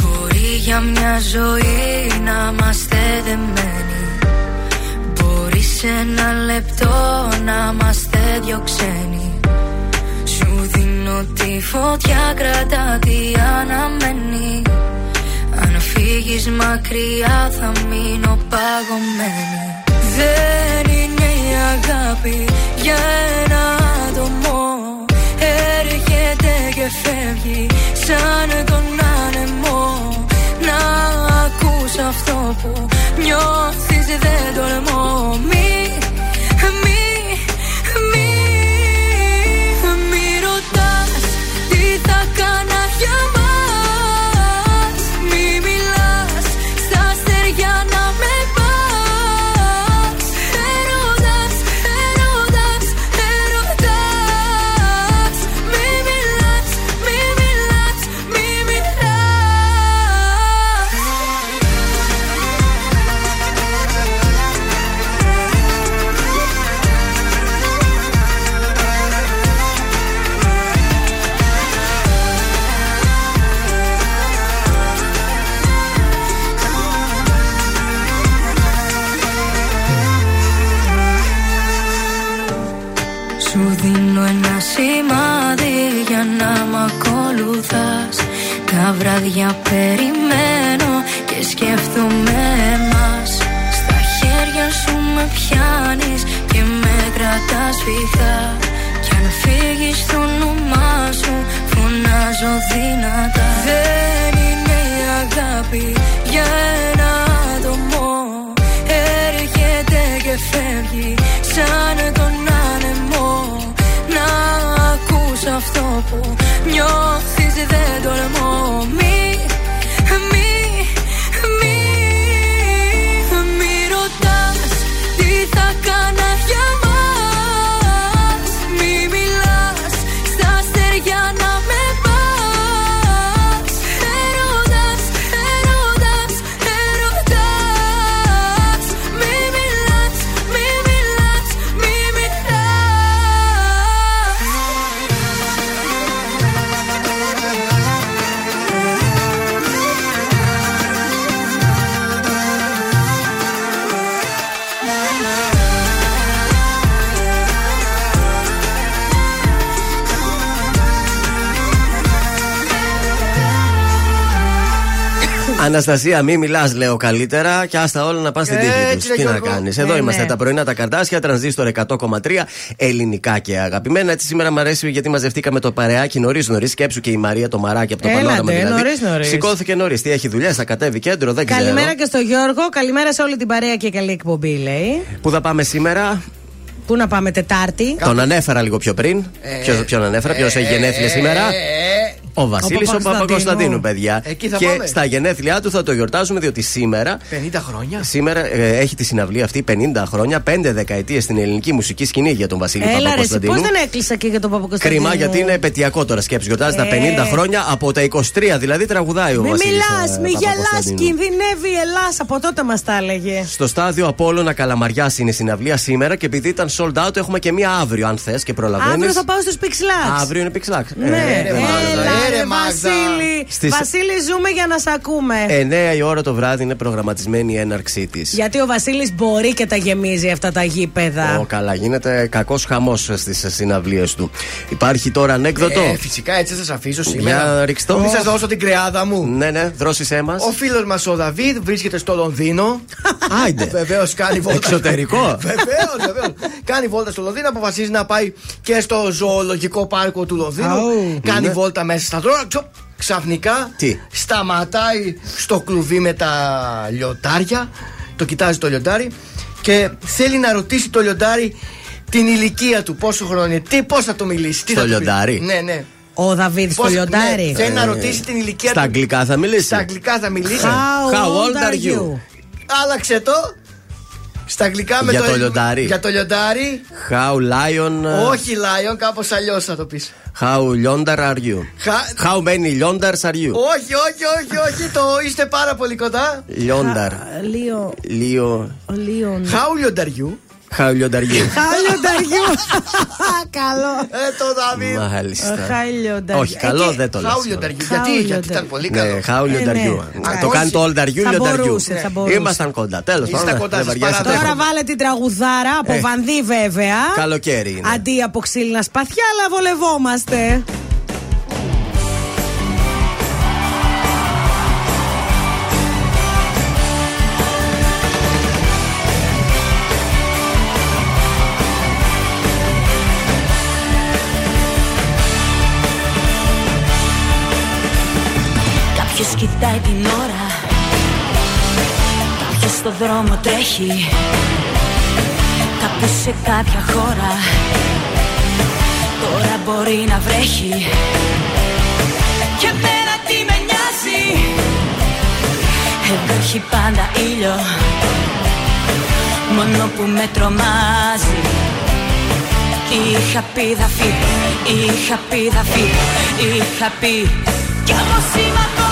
Μπορεί για μια ζωή να είμαστε δεμένοι Μπορεί σε ένα λεπτό να είμαστε δυο ξένοι Σου δίνω τη φωτιά κρατά τι αναμένει Αν φύγεις φύγεις μακριά θα μείνω παγωμένη. Δεν είναι η αγάπη για ένα άτομο. Έρχεται και φεύγει σαν τον άνεμο. Να ακούς αυτό που νιώθεις δεν τολμώ. Μη, μη, Αναστασία, μη μιλάς, λέω καλύτερα και άστα όλα να πάνε στην τύχη Έτσι, τους. ρε Τι να Γιώργο. κάνεις. Ναι, Εδώ είμαστε ναι. τα πρωινά τα καρτάσια, τρανζίστορ 100,3 ελληνικά και αγαπημένα. Έτσι σήμερα μου αρέσει γιατί μαζευτήκαμε το παρεάκι νωρίς νωρίς. Σκέψου και η Μαρία το μαράκι από το Έλατε, πανόραμα δηλαδή. νωρίς, νωρίς. Σηκώθηκε νωρίς. Τι έχει δουλειές, θα κατέβει κέντρο, δεν ξέρω. Καλημέρα και στο Γιώργο, καλημέρα σε όλη την παρέα και καλή εκπομπή, λέει. Πού θα πάμε σήμερα, Πού να πάμε Τετάρτη. τον ανέφερα λίγο πιο πριν. Ποιος ποιον ανέφερα, ποιος έχει γενέθλια σήμερα. Ο Βασίλης ο Παπακοσταντίνου. Παπακοσταντίνου, παιδιά. Εκεί θα και πάμε. στα γενέθλιά του θα το γιορτάζουμε διότι σήμερα 50 χρόνια. Σήμερα ε, έχει τη συναυλία αυτή 50 χρόνια, 5 δεκαετίες στην ελληνική μουσική σκηνή για τον Βασίλη Έλα ρε, εσύ, Παπακοσταντίνου. πώς δεν έκλεισα και για τον Παπακοσταντίνου; Κρίμα γιατί είναι επαιτειακό τώρα σκέψη. Γιορτάζει τα Ε. 50 χρόνια από τα 23 δηλαδή τραγουδάει ο Μη Βασίλης. μιλάς, μη γελάς, κινδυνεύει η Ελλάδα. Από τότε μας τα έλεγε. Στο στάδιο Απόλλωνα Καλαμαριάς είναι η συναυλία σήμερα και επειδή ήταν sold out, έχουμε και μία αύριο αν θες και προλαβαίνεις. Αύριο θα πάω στους Pixlax. Αύριο είναι Pixlax. Ναι, Ε, ρε, Μάγδα, έλα, ε, ρε, ρε, Μάγδα. Βασίλη. Στις- Βασίλη, ζούμε για να σε ακούμε. 9 η ώρα το βράδυ είναι προγραμματισμένη η έναρξή της. Γιατί ο Βασίλης μπορεί και τα γεμίζει αυτά τα γήπεδα. Ω, καλά, γίνεται κακός χαμός στις συναυλίες του. Υπάρχει τώρα ανέκδοτο. Ε, φυσικά έτσι θα σας αφήσω σήμερα. Για ρίξ' το. Μην σας δώσω την κρεάδα μου. Ναι, ναι, δρόσισέ μας. Ο φίλος μας ο Δαβίδ βρίσκεται στο Λονδίνο. Άιντε. *laughs* Βεβαίως κάνει βόλτα. Εξωτερικό. *laughs* Βεβαίως, βεβαίως. κάνει βόλτα στο Λονδίνο. Αποφασίζει να πάει και στο ζωολογικό πάρκο του Λονδίνου. Αου. κάνει Ναι. βόλτα μέσα στα δρόμια. Ξο- Ξαφνικά Τι; σταματάει στο κλουβί με τα λιοντάρια. Το κοιτάζει το λιοντάρι και θέλει να ρωτήσει το λιοντάρι την ηλικία του. Πόσο χρόνο είναι, τι, πώς θα το μιλήσει. Τι Στο θα του πει. λιοντάρι; Ναι, ναι. Ο Δαβίδ στο Πώς- λιοντάρι. ναι, θέλει να ρωτήσει την ηλικία Στα του. αγγλικά θα μιλήσει; Στα αγγλικά θα μιλήσει. How, old are you? Άλλαξε το. Στα αγγλικά με Για το, το λιοντάρι. Για το λιοντάρι. How lion. Όχι Lion, κάπως αλλιώς θα το πεις. How yonder are you? Χα- How many yonders are you? Όχι, όχι, όχι, όχι, το είστε πάρα πολύ κοντά. Yonder. Λίο. Λίο. Λίον. How λιονταριού. How yonder are you? Χάλιονταριού. *laughs* Καλό. Ε, το Δαβίδ. Μάλιστα. Χάλιονταριού. Όχι, καλό δεν το λες. How λιονταριού. Γιατί, How γιατί ήταν λιονταριού. πολύ Ναι, καλό. how Ε, λιονταριού. ναι. Το Α, κάνει το ολνταριού Θα λιονταριού. μπορούσε, θα μπορούσε. Ήμασταν κοντά. Τέλος Ήσταν πάντων. κοντά, δεν σας βαριάσατε. παραδέχομαι. Τώρα βάλε την τραγουδάρα από Ε. βανδύ βέβαια. Καλοκαίρι είναι. Αντί από ξύλινα σπαθιά, αλλά βολευόμαστε. κοιτάει την ώρα. Κάποιος στο δρόμο τρέχει. Κάπου σε κάποια χώρα. Τώρα μπορεί να βρέχει. Και μένα τι με νοιάζει. Εδώ πάντα ήλιο. Μόνο που με τρομάζει. Είχα πει θα είχα πει θα είχα πει. Κι όμως είμαι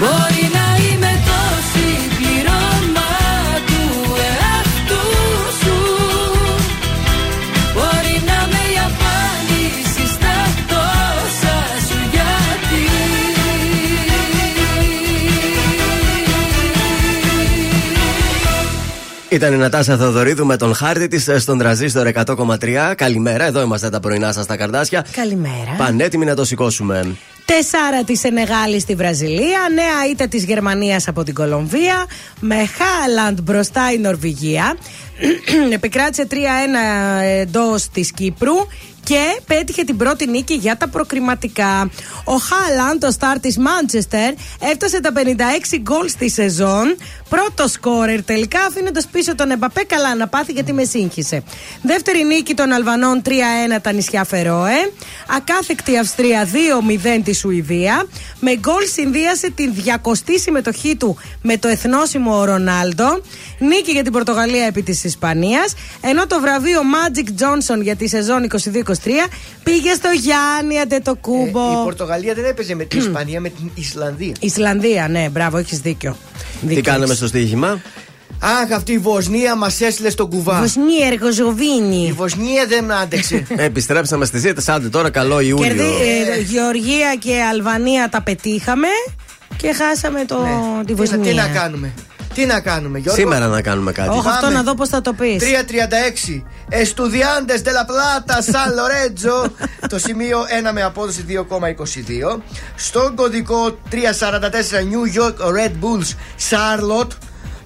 Μπορεί Ήταν η Νατάσα Θεοδωρίδου με τον χάρτη της στον τραζίστορ 100,3. Καλημέρα, εδώ είμαστε τα πρωινά σας τα καρδάσια. Καλημέρα. Πανέτοιμοι να το σηκώσουμε. Τεσσάρα της Σενεγάλης στη Βραζιλία. Νέα ήττα της Γερμανίας από την Κολομβία. Με Χάλαντ μπροστά η Νορβηγία. *clears throat* Επικράτησε 3-1 εντός της Κύπρου και πέτυχε την πρώτη νίκη για τα προκριματικά. Ο Χάλαντ, το στάρ της Μάντσεστερ, έφτασε τα 56 γκολ στη σεζόν. Πρώτο σκόρερ τελικά, αφήνοντας πίσω τον Εμπαπέ. Καλά να πάθει γιατί με σύγχυσε. Δεύτερη νίκη των Αλβανών 3-1 τα νησιά Φερόε. Ακάθεκτη Αυστρία 2-0 τη Σουηδία. Με γκολ συνδύασε την 200η συμμετοχή του με το εθνόσημο ο Ρονάλντο. Νίκη για την Πορτογαλία επί της Ισπανίας. Ενώ το βραβείο Magic Johnson για τη σεζόν 22-23 πήγε στο Γιάννη Αντετοκούμπο. Ε, η Πορτογαλία δεν έπαιζε με την Ισπανία, με την Ισλανδία. Ισλανδία, ναι, μπράβο, έχεις δίκιο. Τι Δίκιο κάναμε έχεις. στο στοίχημα; Αχ, αυτή η Βοσνία μας έστειλε στον κουβά. Βοσνία, Η Εργοζοβίνη. Βοσνία δεν άντεξε. *laughs* Επιστρέψαμε στις ζήτε. Άντε τώρα, καλό Ιούλιο. Κερδί, ε, Γεωργία και Αλβανία τα πετύχαμε και χάσαμε το, Ναι. τη Τι να- Βοσνία. Τι να κάνουμε; Τι να κάνουμε, Γιώργο; Σήμερα να κάνουμε κάτι. Όχι, αυτό Πάμε. να δω πώς θα το πεις. 3.36 Εστουδιάντες de la Plata San Lorenzo *laughs* Το σημείο 1 με απόδοση 2,22 Στον κωδικό 344 New York Red Bulls Charlotte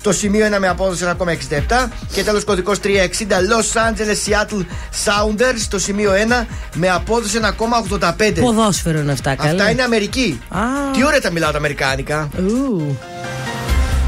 το σημείο 1 με απόδοση 1,67 και τέλος κωδικός 360 Los Angeles Seattle Sounders το σημείο 1 με απόδοση 1,85 Ποδόσφαιρο είναι αυτά, καλά. Αυτά είναι Αμερική. Α. Τι ωραία τα μιλάω τα Αμερικάνικα. Ου.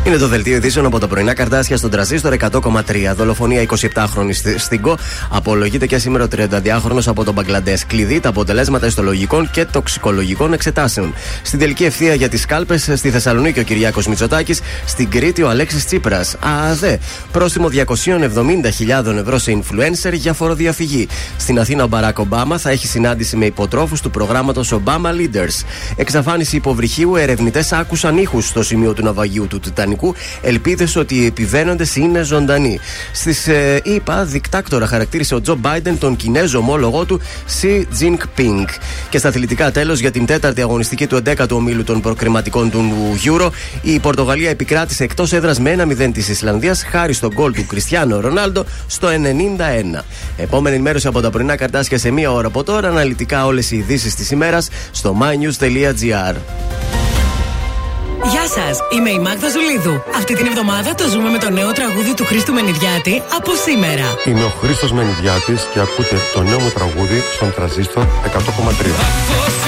Είναι το δελτίο ειδήσεων από τα πρωινά καρτάσια στον τραζίστορ 100,3. Δολοφονία 27χρονη στην Κο. Απολογείται και σήμερα ο 32χρονο από τον Μπαγκλαντές. Κλειδί τα αποτελέσματα ιστολογικών και τοξικολογικών εξετάσεων. Στην τελική ευθεία για τις κάλπες στη Θεσσαλονίκη ο Κυριάκος Μητσοτάκης. Στην Κρήτη ο Αλέξης Τσίπρας. ΑΑΔΕ. Πρόστιμο 270.000 ευρώ σε influencer για φοροδιαφυγή. Στην Αθήνα ο Μπαράκ Ομπάμα θα έχει συνάντηση με υποτρόφους του προγράμματος Obama Leaders. Εξαφάνιση υποβρυχίου, ερευνητές άκουσαν ήχους στο σημείο του ναυαγίου του Τιτανικού. Ελπίδες ότι οι επιβαίνοντες είναι ζωντανοί. Στις ε, ΗΠΑ, δικτάκτορα χαρακτήρισε ο Τζο Μπάιντεν τον Κινέζο ομόλογό του Xi Jinping. Και στα αθλητικά τέλος για την τέταρτη αγωνιστική του 11ου ομίλου των προκριματικών του Euro, η Πορτογαλία επικράτησε εκτός έδρας με 1-0 της Ισλανδίας χάρη στον γκολ του Κριστιανό Ρονάλντο στο 91. Επόμενη ενημέρωση από τα πρωινά καρτάσια σε μία ώρα από τώρα. Αναλυτικά όλες οι ειδήσεις της ημέρας στο mynews.gr. Γεια σας, είμαι η Μάγδα Ζουλίδου. Αυτή την εβδομάδα το ζούμε με το νέο τραγούδι του Χρήστου Μενιδιάτη από σήμερα. Είμαι ο Χρήστος Μενιδιάτης και ακούτε το νέο μου τραγούδι στον τραζίστορ 100,3.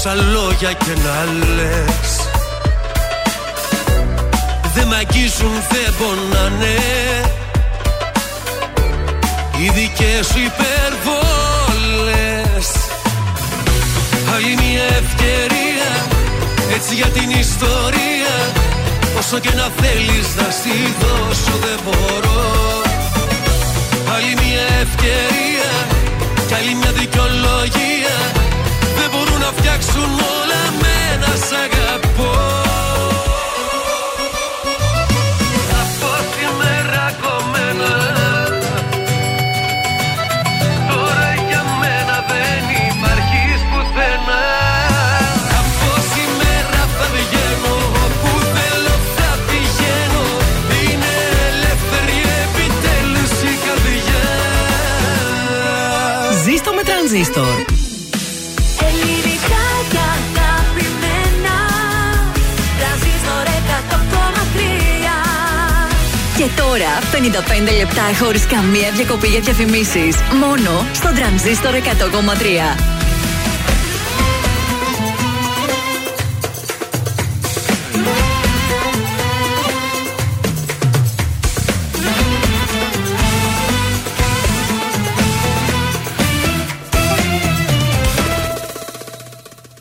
Όσα λόγια και να λες. Δεν μ' αγγίζουν, δεν πονάνε. Οι δικές σου υπερβόλες Άλλη μια ευκαιρία Έτσι για την ιστορία. Όσο και να θέλεις να στη δώσω δεν μπορώ. Άλλη μια ευκαιρία Κι άλλη μια δικαιολογία. Δεν μπορούν να φτιάξουν όλα με ένα σ' αγαπώ. Από σήμερα κομμένα. Τώρα για μένα δεν υπάρχεις πουθενά. Από σήμερα θα βγαίνω Όπου θέλω θα πηγαίνω. Είναι ελεύθερη επιτέλους η καρδιά. Ζήστο με τρανζίστορ. Τώρα 55 λεπτά χωρίς καμία διακοπή για διαφημίσεις. Μόνο στο τρανζίστορ 100,3.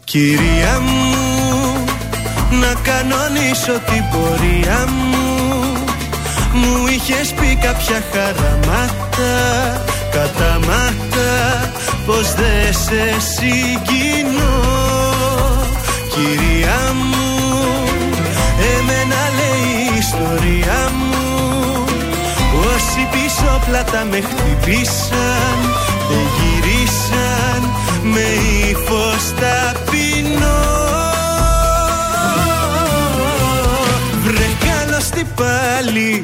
Κυρία μου, να κανονίσω την πορεία μου Μου είχες πει κάποια χαραμάτα Κατά μάτα πως δεν σε συγκινώ. Κυρία μου, εμένα λέει η ιστορία μου Όσοι πίσω πλάτα με χτυπήσαν Δεν γυρίσαν με ύφος ταπεινό. Βρε καλώς τι πάλι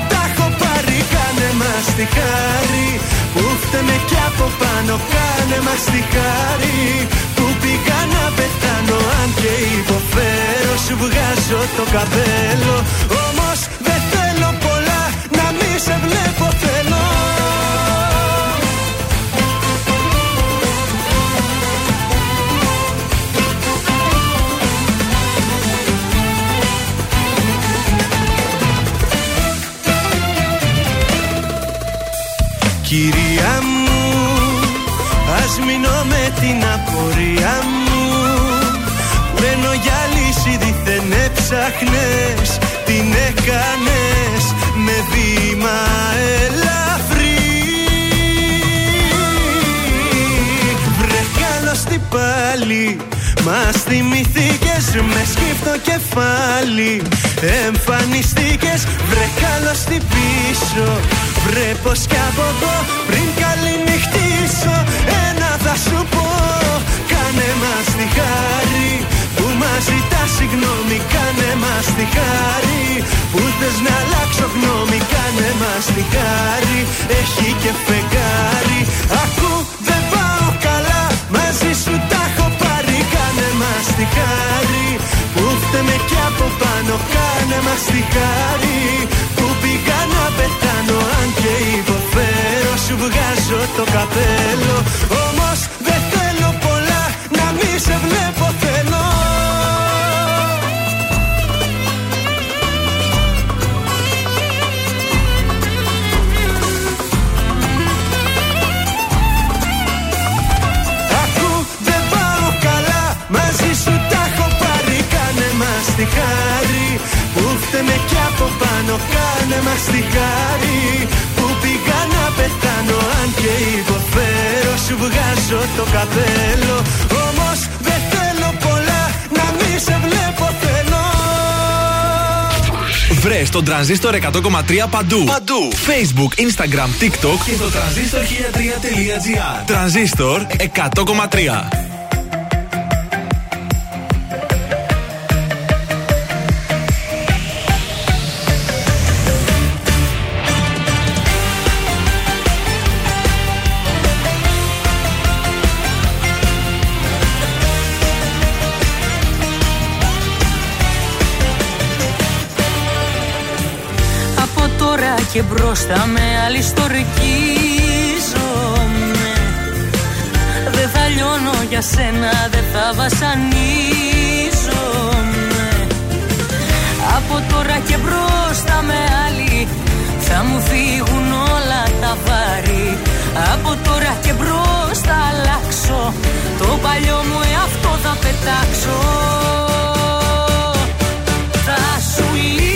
μας τη χάρη που φταίμε κι από πάνω Κάνε μας τη χάρη που πήγα να πεθάνω Αν και υποφέρω σου βγάζω το καπέλο. Όμως δεν θέλω πολλά να μη σε βλέπω θέλω την απορία μου. Μένω για λύση δίθεν έψαχνες Την έκανες με βήμα ελαφρύ. Βρε καλώς τι πάλι Μας θυμηθήκες μες σκύφτο κεφάλι Εμφανιστήκες. Βρε καλώς τι πίσω Βρε πως κι από εδώ πριν καληνυχτήσω Κάνε μας τη χάρη. Που μας ζητά συγγνώμη Κάνε μας τη χάρη. Που θες να αλλάξω γνώμη Κάνε μας τη χάρη. Έχει και φεγγάρι. Ακού δεν πάω καλά μαζί σου τα έχω πάρει. Κάνε μας τη χάρη. Που φταίμε κι από πάνω Κάνε μας τη χάρη. Που πήγα να πεθάνω Αν και υποφέρω σου βγάζω το καπέλο. Όμως σε βλέπω θέλω Ακού δεν πάω καλά. Μαζί σου τα έχω πάρει. Κάνε μας τη χάρη. Που φταίμε κι από πάνω. Κάνε μας τη χάρη. Που πήγα να πεθάνω. Αν και υποφέρω σου βγάζω το καπέλο σε βλέπω θέλω Βρε τον τρανζίστορ 100,3 παντού. Παντού. Facebook, Instagram, TikTok και στο τρανζίστορ 1003.gr. Τρανζίστορ 100,3. Και μπροστά με άλλη στορκίζομαι Δεν θα λιώνω για σένα, δεν θα βασανίζομαι. Από τώρα και μπροστά με άλλη θα μου φύγουν όλα τα βάρη. Από τώρα και μπροστά αλλάξω Το παλιό μου εαυτό θα πετάξω. Θα σου λείψει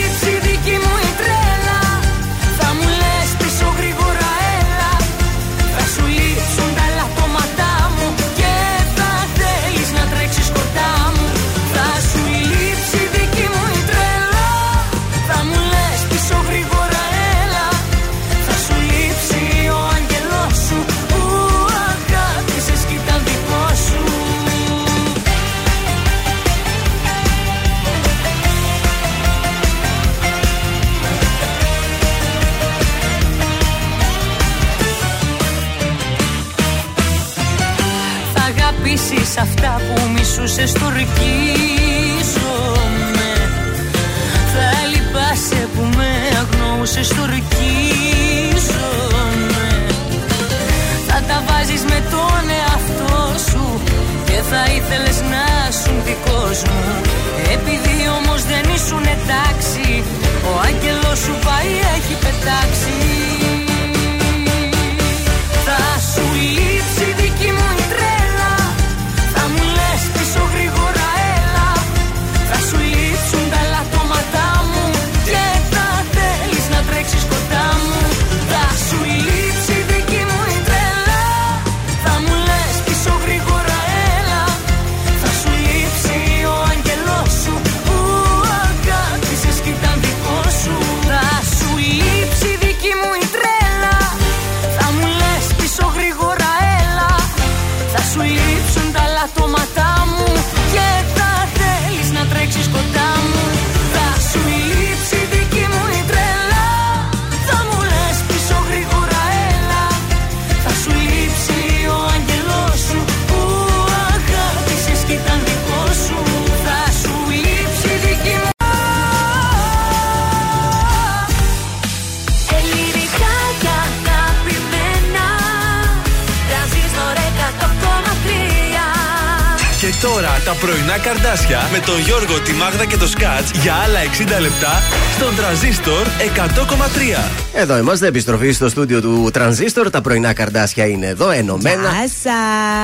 Και το Σκάτς για άλλα 60 λεπτά στον Τραζίστορ 100,3. Εδώ είμαστε, επιστροφή στο στούντιο του Τρανζίστορ. Τα πρωινά καρδάσια είναι εδώ, ενωμένα. Γεια!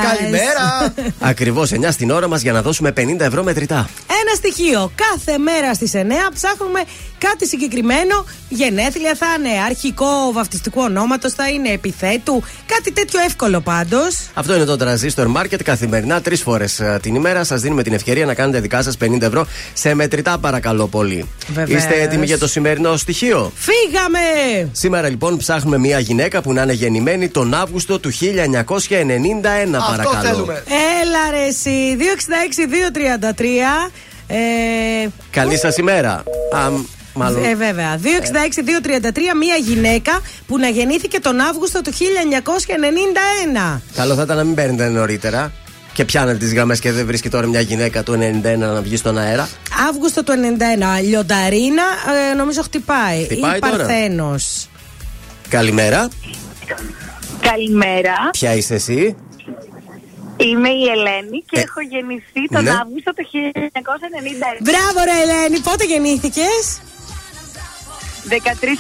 Καλημέρα! *laughs* Ακριβώς 9 στην ώρα μας για να δώσουμε 50 ευρώ μετρητά. Ένα στοιχείο. Κάθε μέρα στις 9 ψάχνουμε κάτι συγκεκριμένο. Γενέθλια θα είναι, αρχικό βαφτιστικού ονόματος θα είναι, επιθέτου. Κάτι τέτοιο εύκολο πάντως. Αυτό είναι το Transistor Market. Καθημερινά τρεις φορές ε, την ημέρα σας δίνουμε την ευκαιρία να κάνετε δικά σας 50 ευρώ σε μετρητά, παρακαλώ πολύ. Βεβαίως. Είστε έτοιμοι για το σημερινό στοιχείο; Φύγαμε! Σήμερα λοιπόν ψάχνουμε μια γυναίκα που να είναι γεννημένη τον Αύγουστο του 1991, Αυτό παρακαλώ. Θέλουμε. Έλα ρε εσύ, 266-233. Ε... Καλή σας ημέρα. Um, Μάλλον. Ε, βέβαια. 266-233, μια γυναίκα που να γεννήθηκε τον Αύγουστο του 1991. Καλό θα ήταν να μην παίρνετε νωρίτερα και πιάνε τις γραμμές και δεν βρίσκει τώρα μια γυναίκα του 91 να βγει στον αέρα. Αύγουστο του 91. Λιονταρίνα, ε, νομίζω χτυπάει. Χτυπάει Ή Παρθένος. Καλημέρα. Καλημέρα. Ποια είσαι εσύ, Είμαι η Ελένη και ε, έχω γεννηθεί τον. Ναι. Αύγουστο του 1990. Μπράβο, ρε Ελένη, πότε γεννήθηκες; 13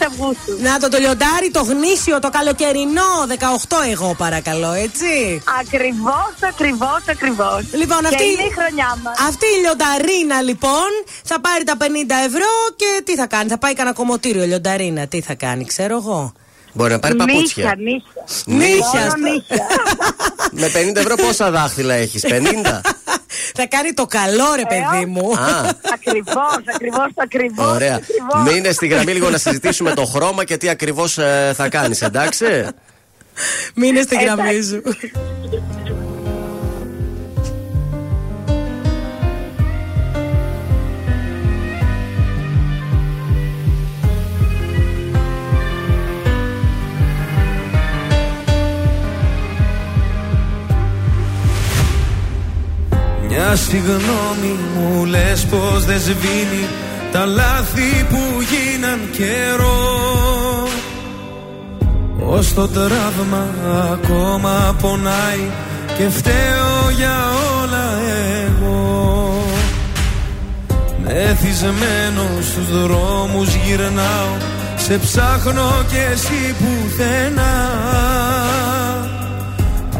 Αυγούστου. Να το, το λιοντάρι, το γνήσιο, το καλοκαιρινό. 18 εγώ παρακαλώ, έτσι. Ακριβώς, ακριβώς, ακριβώς. Λοιπόν, και αυτή, είναι η χρονιά μας. Αυτή η λιονταρίνα λοιπόν θα πάρει τα 50 ευρώ και τι θα κάνει. Θα πάει κανένα κομμωτήριο λιονταρίνα. Τι θα κάνει, ξέρω εγώ. Μπορεί να πάρει παπούτσια. Νύχια, νύχια. *laughs* Με 50 ευρώ πόσα δάχτυλα έχεις, 50. Θα κάνει το καλό, ρε ε, παιδί μου. Ακριβώς, ακριβώς, ακριβώς. Ωραία. Μείνε στη γραμμή λίγο να συζητήσουμε το χρώμα και τι ακριβώς ε, θα κάνεις, εντάξει; Μείνε στη γραμμή σου. Μια συγγνώμη μου λες πώ δεν σβήνει Τα λάθη που γίναν καιρό. Ως το τραύμα ακόμα πονάει Και φταίω για όλα εγώ. Μεθυσμένο στους δρόμους γυρνάω Σε ψάχνω και εσύ πουθενά.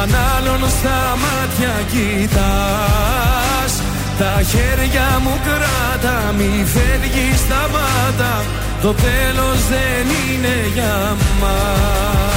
αν άλλον στα μάτια κοιτάς. Τα χέρια μου κράτα Μη φεύγεις σταμάτα. Το τέλος δεν είναι για μας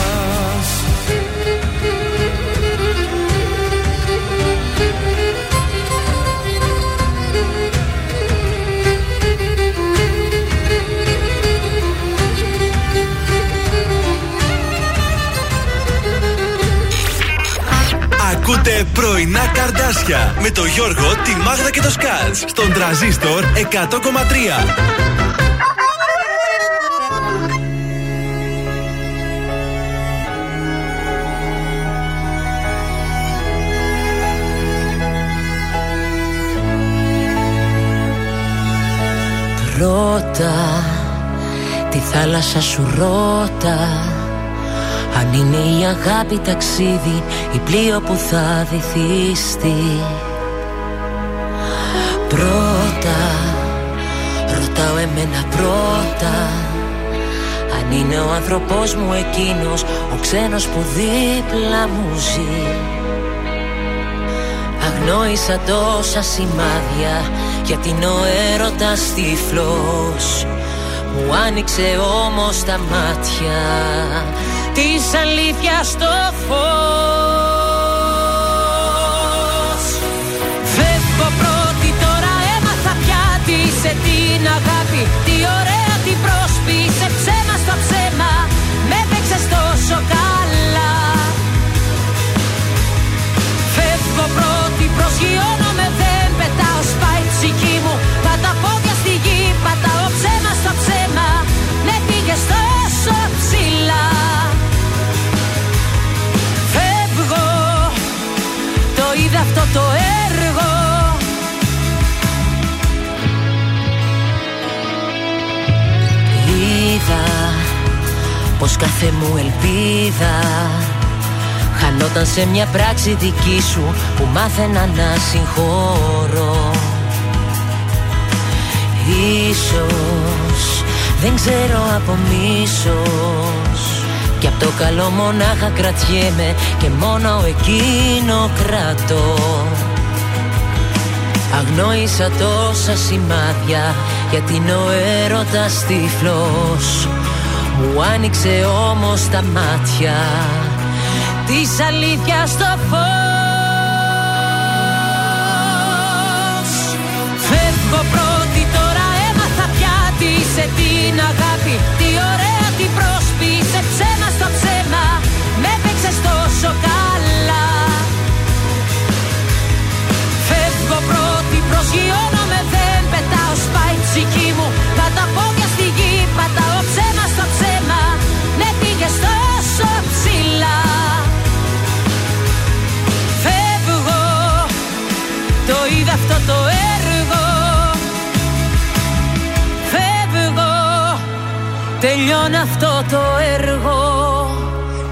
Ακούτε πρωινά καρδάσια με το Γιώργο, τη Μάγδα και το Σκάτς στον τραζίστορ 100,3. Ρώτα τη θάλασσα σου ρώτα Αν είναι η αγάπη ταξίδι ή πλοίο που θα βυθιστεί. Πρώτα ρωτάω εμένα πρώτα Αν είναι ο άνθρωπός μου εκείνος ο ξένος που δίπλα μου ζει. Αγνόησα τόσα σημάδια γιατί είναι ο έρωτας τυφλός. Μου άνοιξε όμως τα μάτια Της αλήθειας το φως. Φεύγω πρώτη τώρα έμαθα πια τι σε την αγάπη Τι ωραία την πρόσπισε ψέμα στο ψέμα Με παίξες τόσο καλά. Φεύγω πρώτη προσγειώνομαι δεν πετάω σπάει η ψυχή μου. Τα τα πόδια στη γη πατάω ψέμα στο ψέμα Με πήγες τόσο ψηλά το έργο. Είδα πως κάθε μου ελπίδα Χανόταν σε μια πράξη δική σου που μάθαινα να συγχωρώ. Ίσως δεν ξέρω από μίσος Κι απ' το καλό μονάχα κρατιέμαι και μόνο εκείνο κρατώ. Αγνόησα τόσα σημάδια γιατί είναι ο έρωτας τυφλός. Μου άνοιξε όμως τα μάτια της αλήθειας το φως. Φεύγω πρώτη τώρα έμαθα πια τις σε την ψυχή μου. Τα τα πόδια στη γη πατάω ψέμα στο ψέμα. Με πήγες τόσο ψηλά. Φεύγω Το είδα αυτό το έργο. Φεύγω Τελειώνει αυτό το έργο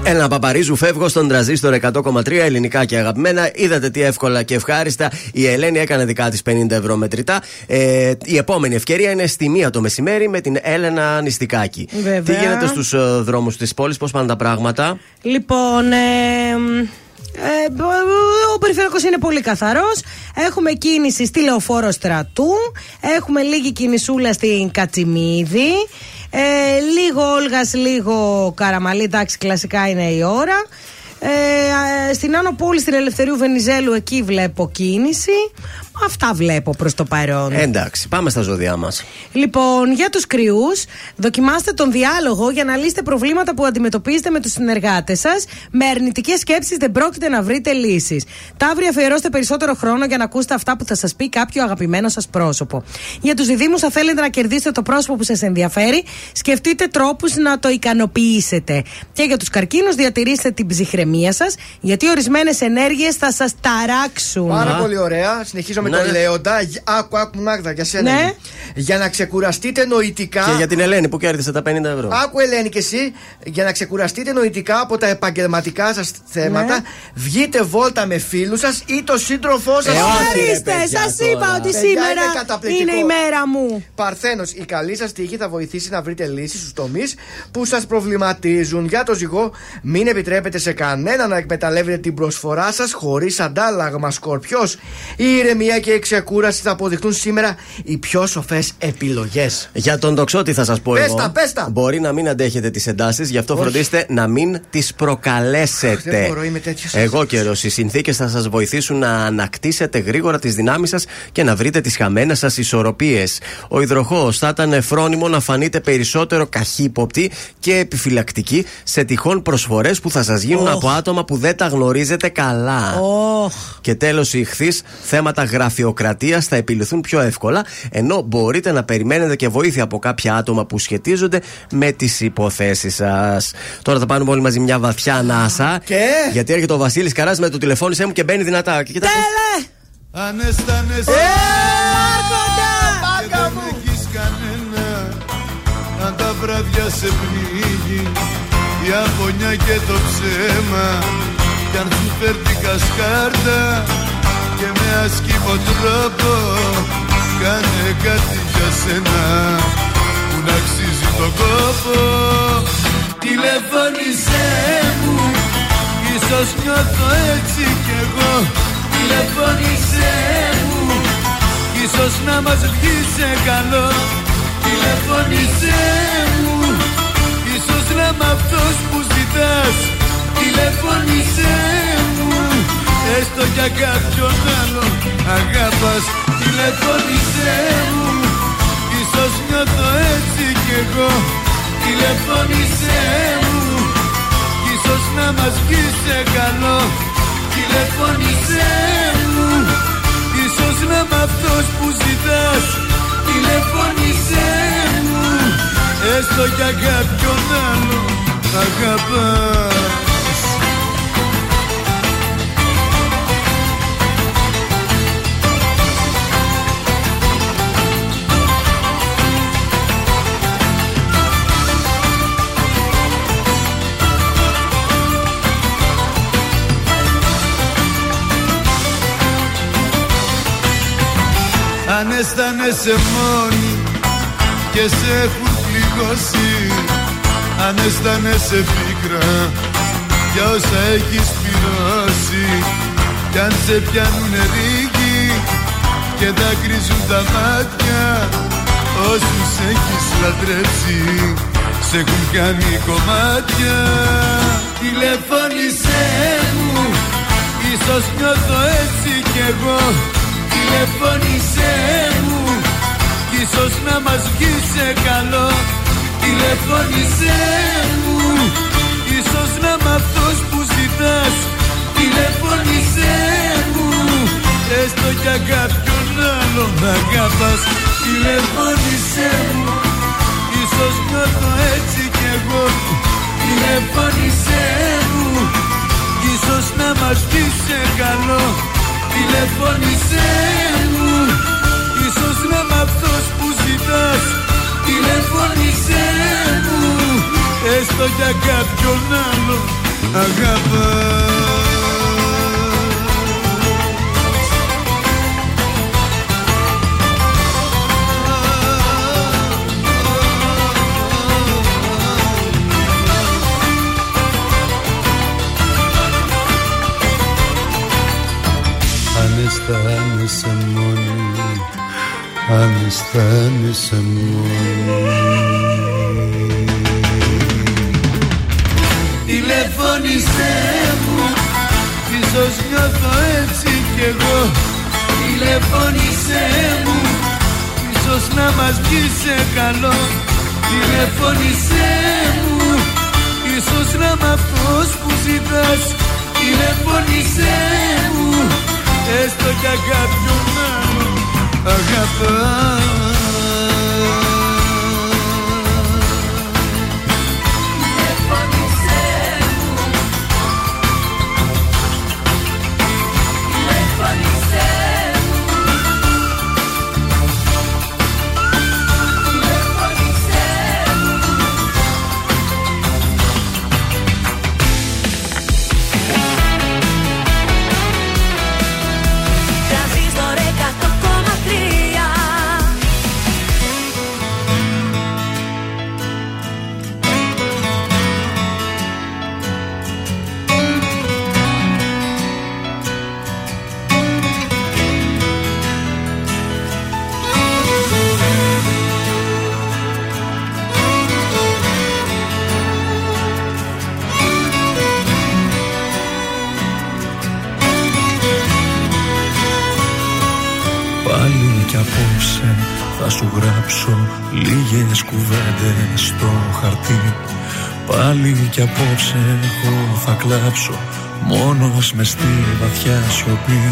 Ένα Παπαρίζου φεύγω στον τραζίστορ 100,3 ελληνικά και αγαπημένα. Είδατε τι εύκολα και ευχάριστα. Η Ελένη έκανε δικά της 50 ευρώ μετρητά. Ε, η επόμενη ευκαιρία είναι στη μία το μεσημέρι με την Έλενα Νηστικάκη. Βέβαια. Τι γίνεται στους δρόμους της πόλης, πώς πάνε τα πράγματα; Λοιπόν, ε, ε, ο περιφέρειακος είναι πολύ καθαρός Έχουμε κίνηση στη Λεωφόρο Στρατού Έχουμε λίγη κινησούλα στην Κατσιμίδη ε, Λίγο Όλγας, λίγο Καραμαλή Εντάξει, κλασικά είναι η ώρα Ε, ε, στην Άνω Πόλη, στην Ελευθερίου Βενιζέλου, εκεί βλέπω κίνηση. Αυτά βλέπω προς το παρόν. Εντάξει, πάμε στα ζώδιά μας. Λοιπόν, για τους κρυούς, δοκιμάστε τον διάλογο για να λύσετε προβλήματα που αντιμετωπίζετε με τους συνεργάτες σας. Με αρνητικές σκέψεις δεν πρόκειται να βρείτε λύσεις. Ταύροι, αφιερώστε περισσότερο χρόνο για να ακούσετε αυτά που θα σας πει κάποιο αγαπημένο σας πρόσωπο. Για τους διδήμου, θα θέλετε να κερδίσετε το πρόσωπο που σας ενδιαφέρει, σκεφτείτε τρόπους να το ικανοποιήσετε. Και για τους καρκίνους, διατηρήστε την ψυχραιμία σας, γιατί ορισμένες ενέργειες θα σας ταράξουν. Πάρα πολύ ωραία. Συνεχίζω με Ναι, τον ναι. Λέοντα. Γ- Άκου, άκου, Μάγδα, για σένα. Ναι. είναι. Για να ξεκουραστείτε νοητικά. Και για την Ελένη που κέρδισε τα 50 ευρώ. Άκου Ελένη και εσύ, για να ξεκουραστείτε νοητικά από τα επαγγελματικά σας θέματα, Ναι. βγείτε βόλτα με φίλους σας ή το σύντροφό σας. Ε, όχι, ρε, Ορίστε, παιδιά, σας τώρα. είπα ότι Παιδιά, σήμερα είναι καταπληκτικό. είναι η μέρα μου. Παρθένος, η καλή σας τύχη θα βοηθήσει να βρείτε λύσεις στους τομείς που σας προβληματίζουν. Για το ζυγό, μην επιτρέπετε σε κανένα να εκμεταλλεύετε την προσφορά σας χωρίς αντάλλαγμα. Σκορπιός, η ηρεμία και η ξεκούραση θα αποδειχτούν σήμερα οι πιο σοφές επιλογές. Για τον τοξότη θα σας πω Πες εγώ. τα, πες τα. Μπορεί να μην αντέχετε τις εντάσεις, γι' αυτό Όχι. φροντίστε να μην τις προκαλέσετε. Δεν μπορώ, είμαι τέτοιος. Εγώ καιρός. Οι συνθήκες θα σας βοηθήσουν να ανακτήσετε γρήγορα τις δυνάμεις σας και να βρείτε τις χαμένες σας ισορροπίες. Ο υδροχός θα ήταν φρόνιμο να φανείτε περισσότερο καχύποπτοι και επιφυλακτικοί σε τυχόν προσφορές που θα σας γίνουν Οχ. από άτομα που δεν τα γνωρίζετε καλά. Ωχ. Και τέλος, οι ηχθεί θέματα γραφειοκρατίας θα επιληθούν πιο εύκολα, ενώ μπορείτε να περιμένετε και βοήθεια από κάποια άτομα που σχετίζονται με τις υποθέσεις σας. Τώρα θα πάρουμε όλοι μαζί μια βαθιά ανάσα. Και; Γιατί έρχεται ο Βασίλης Καράς με το τηλεφώνησέ μου και μπαίνει δυνατά. Και κοίτα πώς- Τέλε! Αν αισθάνεσαι Άρχοντα! και δεν έχεις κανένα Αν τα βράδια σε πνίγει η αγωνιά και το ψέμα Κι αν σου φέρνει κασκάρτα και με ασκήμο τρόπο Κάνε κάτι για σένα που να αξίζει τον κόπο. Τηλεφώνησέ μου Ίσως νιώθω έτσι κι εγώ. Τηλεφώνησέ μου Ίσως να μας βγει σε καλό. Τηλεφώνησέ μου Ίσως να είμαι αυτός που ζητάς. Τηλεφώνησέ μου Έστω για κάποιον άλλο αγάπας Τηλεφώνησέ μου. Ίσως νιώθω έτσι κι εγώ Τηλεφώνησέ μου. Ίσως να μας βγει σε καλό Τηλεφώνησέ μου. Ίσως να είμαι αυτός που ζητάς Τηλεφώνησέ μου. Έστω για κάποιον άλλο αγαπάς Αν αισθάνεσαι μόνη και σε έχουν πληγώσει Αν αισθάνεσαι πίκρα για όσα έχεις πληρώσει Κι αν σε πιάνουν ρίγοι και δακρύζουν τα μάτια Όσους έχεις λατρέψει σε έχουν κάνει κομμάτια. Τηλεφώνησέ μου Ίσως νιώθω έτσι κι εγώ Τηλεφώνησέ μου. Κι ίσως να μας βγεις σε καλό. Τηλεφώνησέ μου. Ίσως να είμαι αυτός που ζητάς. Τηλεφώνησέ μου. Έστω για κάποιον άλλο να αγαπάς. Τηλεφώνησέ μου. Ίσως νιώθω έτσι κι εγώ. Τηλεφώνησέ μου. Ίσως να μας βγεις σε καλό για κάποιον άλλο αγαπάς. Αν αισθάνεσαι μόνη Αν αισθάνεσαι μόνη Τηλεφώνησέ μου Ίσως νιώθω έτσι κι εγώ. Τηλεφώνησέ μου Ίσως να μας βγει σε καλό. Τηλεφώνησέ μου Ίσως να μ' αυτός που ζητάς. Τηλεφώνησέ μου Έστω κι κάποιον άλλο αγαπάς Πάλι κι απόψε εγώ θα κλάψω μόνος μες στη βαθιά σιωπή.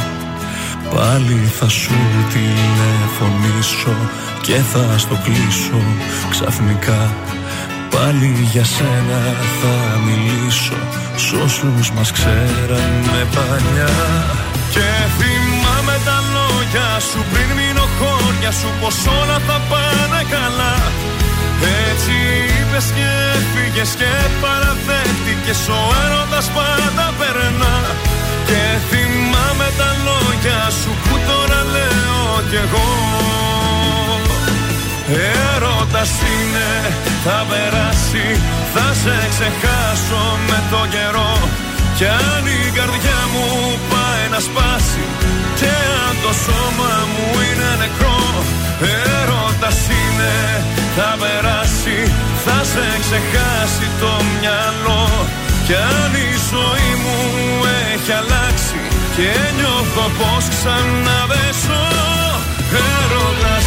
Πάλι θα σου τηλεφωνήσω και θα στο κλείσω ξαφνικά. Πάλι για σένα θα μιλήσω σ' όσους μας ξέρανε παλιά. Και θυμάμαι τα λόγια σου πριν μείνω χώρια σου πως όλα θα πάνε καλά Έτσι είπες και έφυγες και παραδέχτηκες ο έρωτας πάντα περνά. Και θυμάμαι τα λόγια σου που τώρα λέω κι εγώ. Έρωτας είναι, θα περάσει, θα σε ξεχάσω με το καιρό. Κι αν η καρδιά μου πάει να σπάσει Και αν το σώμα μου είναι νεκρό Έρωτας είναι, θα περάσει, θα σε ξεχάσει το μυαλό. Κι αν η ζωή μου έχει αλλάξει Και νιώθω πως ξαναβέσω. Έρωτας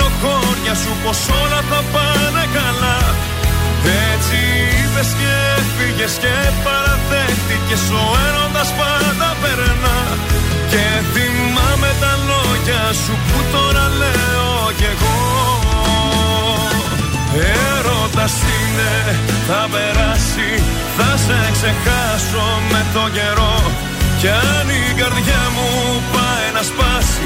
χώρια σου πως όλα θα πάνε καλά. Έτσι είπες και έφυγες και παραδέχτηκες ο έρωτας πάντα περνά. Και θυμάμαι τα λόγια σου που τώρα λέω κι εγώ. Έρωτας είναι, θα περάσει, θα σε ξεχάσω με το καιρό. Κι αν η καρδιά μου πάει να σπάσει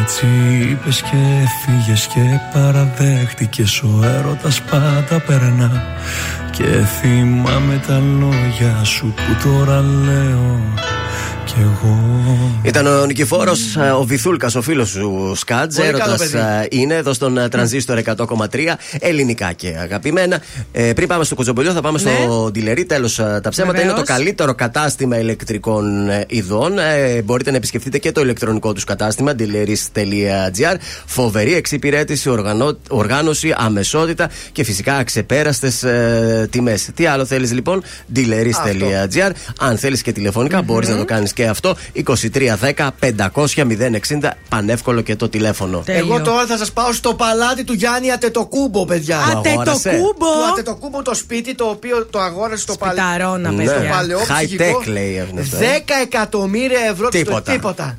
Έτσι είπες και έφυγες και παραδέχτηκες. Ο έρωτας πάντα περνά. Και θυμάμαι τα λόγια σου που τώρα λέω κι εγώ. Ήταν ο Νικηφόρος, ο Βυθούλκας, ο φίλος σου Σκάτζ. Πολύ καλό Έρωτας παιδί. είναι εδώ στον ε, τρανζίστορ 100,3. Ελληνικά και αγαπημένα. Ε, πριν πάμε στο Κοτσομπολιό, θα πάμε στο Ντιλερί. Τέλος τα ψέματα. Βεβαίως. Είναι το καλύτερο κατάστημα ηλεκτρικών ε, ειδών. Ε, μπορείτε να επισκεφτείτε και το ηλεκτρονικό τους κατάστημα dilleris.gr. Φοβερή εξυπηρέτηση, οργανώ, οργάνωση, αμεσότητα και φυσικά αξεπέραστες ε, τιμές. Τι άλλο θέλεις λοιπόν, dilleris.gr. Αν θέλεις και τηλεφωνικά, μπορείς να το κάνεις και αυτό. 2310 500 060. Πανεύκολο και το τηλέφωνο. Εγώ τώρα θα σας πάω στο παλάτι του Γιάννη Ατετοκούμπο, παιδιά. Του αγόρασε. Ατετοκούμπο; Του Ατετοκούμπο το σπίτι το οποίο το αγόρασε στο παλάτι. Σπιταρώνα, Ναι. παιδιά. παλαιό High ψυχικό. tech λέει αυτό. 10 εκατομμύρια ευρώ και στο Τίποτα. τίποτα.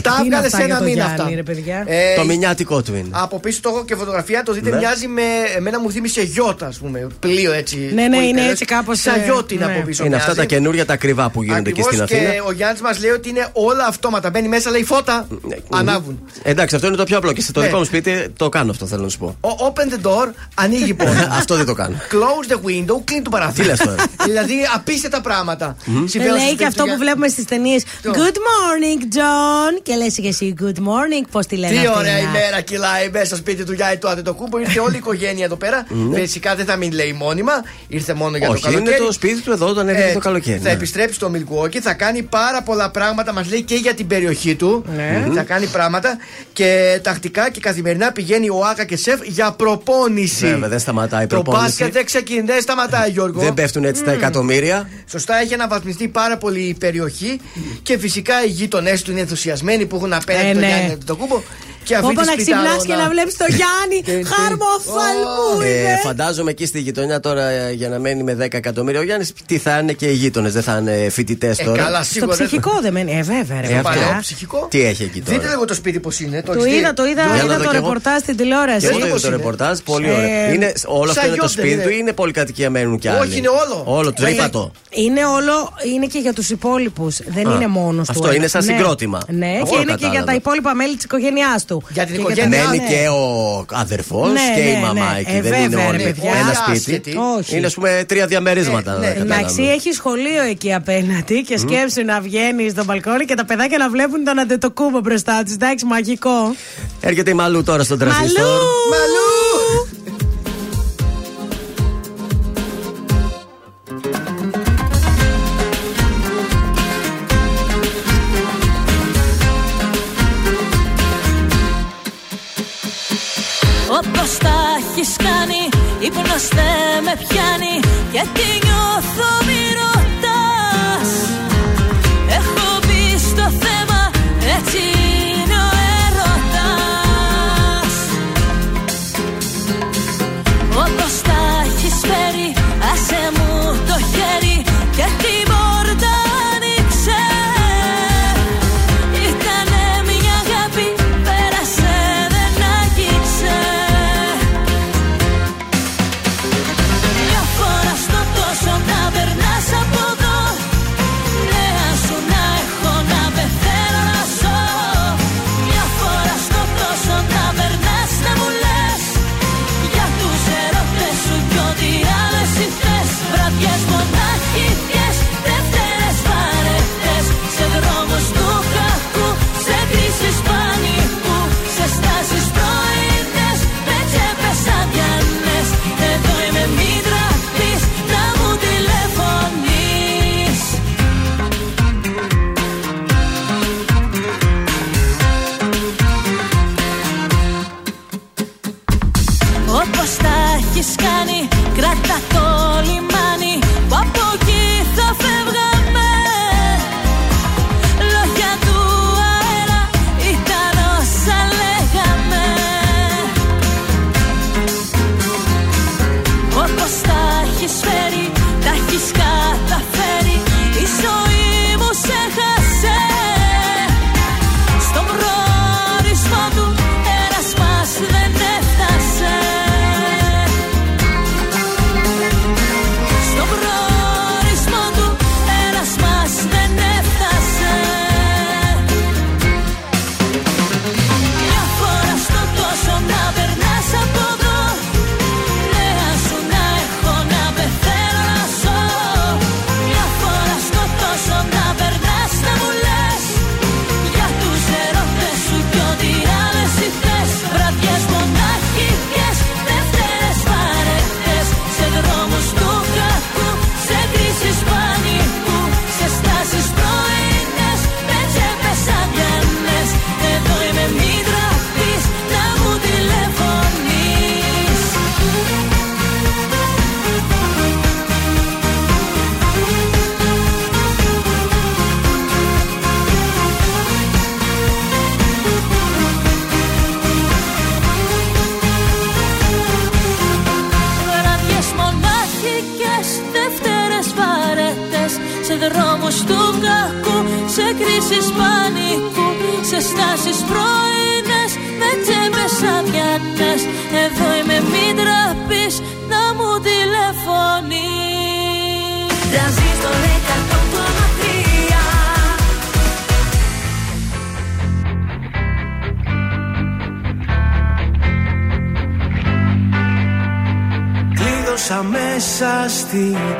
Τα Τι είναι έβγαλε αυτά σε για ένα το μήνα Γιάννη, αυτά. ρε παιδιά; Ε, Το μηνιάτικό του είναι. Από πίσω το έχω και φωτογραφία, το δείτε, Ναι. μοιάζει με. Εμένα μου θύμισε γιώτα, ας πούμε. Πλοίο έτσι. Ναι, ναι, πολύ είναι τέλειο. έτσι κάπως, Σαν ε, γιώτη είναι ναι. από πίσω. Είναι αυτά μοιάζει. τα καινούργια τα ακριβά που γίνονται Ακριβώς και στην Αθήνα. Και ο Γιάννης μας λέει ότι είναι όλα αυτόματα. Μπαίνει μέσα, λέει φώτα. Ανάβουν. Εντάξει, αυτό είναι το πιο απλό. Και στο Ναι. δικό μου σπίτι το κάνω αυτό, θέλω να σου πω. Ο open the door, ανοίγει η *laughs* πόρτα. αυτό δεν το κάνω. Close the window, κλείνει το παράθυρο. Τι λες τώρα; *laughs* δηλαδή απίστευτα πράγματα. Δεν Συμβαίνουν λέει στο και αυτό σπίτι που του βλέπουμε στις ταινίες. Ποιο; Good morning, John. Και λες και εσύ, Good morning. Πώς τη λένε Τι αυτή, ωραία να. ημέρα κυλάει μέσα στο σπίτι του Γιάννη του Αντετοκούμπο. Ήρθε όλη η οικογένεια εδώ πέρα. Φυσικά δεν θα μην λέει μόνιμα. Ήρθε μόνο για Όχι, το είναι καλοκαίρι. το σπίτι του εδώ όταν έρχεται το καλοκαίρι. Θα ναι. επιστρέψει στο Milwaukee, θα κάνει πάρα πολλά πράγματα. Μας λέει και για την περιοχή του. Θα κάνει πράγματα. Και τακτικά και καθημερινά πηγαίνει ο Άκα και Σεφ για προπόνηση. Βέβαια, δεν σταματάει η Το προπόνηση. μπάσκετ δεν ξεκινάει, δεν σταματάει, Γιώργο. Δεν πέφτουν έτσι τα εκατομμύρια. Σωστά, έχει αναβαθμιστεί πάρα πολύ η περιοχή και φυσικά οι γείτονές του είναι ενθουσιασμένοι που έχουν απέναντι Ε, τον ναι. Γιάννη το κούμπο. Και αυτή Όπω τη να ξυπνάς σπιτάρωνα. και να βλέπεις τον *laughs* Γιάννη. Χαρμοφαλμού Ε, είναι. φαντάζομαι εκεί στη γειτονιά τώρα ε, για να μένει με 10 εκατομμύρια ο Γιάννης, τι θα είναι και οι γείτονες, δεν θα είναι φοιτητές Ε, τώρα; καλά, Στο σίγουρα. δεν- ψυχικό δεν μένει. Ε, βέβαια, ρε Ε, παιδιά. αυτό. ψυχικό; Τι έχει εκεί τώρα; Δείτε λίγο το σπίτι πώς είναι. Το, Το έχεις δει; είδα, το είδα, Για να είδα δω το κι εγώ. ρεπορτάζ στην τηλεόραση. Και εγώ το είδα πώς το είναι. ρεπορτάζ, πολύ Ε, ωραία. Είναι, όλο αυτό σαν είναι το γιότ δεν σπίτι είναι. του ή είναι πολυκατοικία μένουν κι άλλοι; Όχι, είναι όλο. Όλο, Δηλαδή, τρίπατο. Είναι όλο, είναι και για τους υπόλοιπους. Δεν Α, είναι μόνος του. αυτό είναι σαν Ναι. συγκρότημα. Ναι, Αυτό και είναι και για κατάλαβα. τα υπόλοιπα μέλη της οικογένειάς του. Για την Και οικογένειά τα- Μένει ναι. και ο αδερφός Ναι, και η ναι, μαμά ναι. εκεί. Ε, δεν βέβαια, είναι ρε όλοι παιδιά. ένα Όχι σπίτι. άσχετη. Όχι. Είναι ας πούμε τρία διαμερίσματα. Ε, ναι. κατάλαβα. Εντάξει, έχει σχολείο εκεί απέναντι και σκέψου να βγαίνει στο μπαλκόνι και τα παιδάκια να βλέπουν τον αντετοκούμπο μπροστά τους. Εντάξει, μαγικό. Έρχεται η Μαλού τώρα στον τρανζίστορ. Μαλού! Μαλού! Ύπνος δεν με πιάνει Και τι νιώθω μη ρωτάς Έχω μπει στο θέμα Έτσι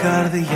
στην καρδιά μου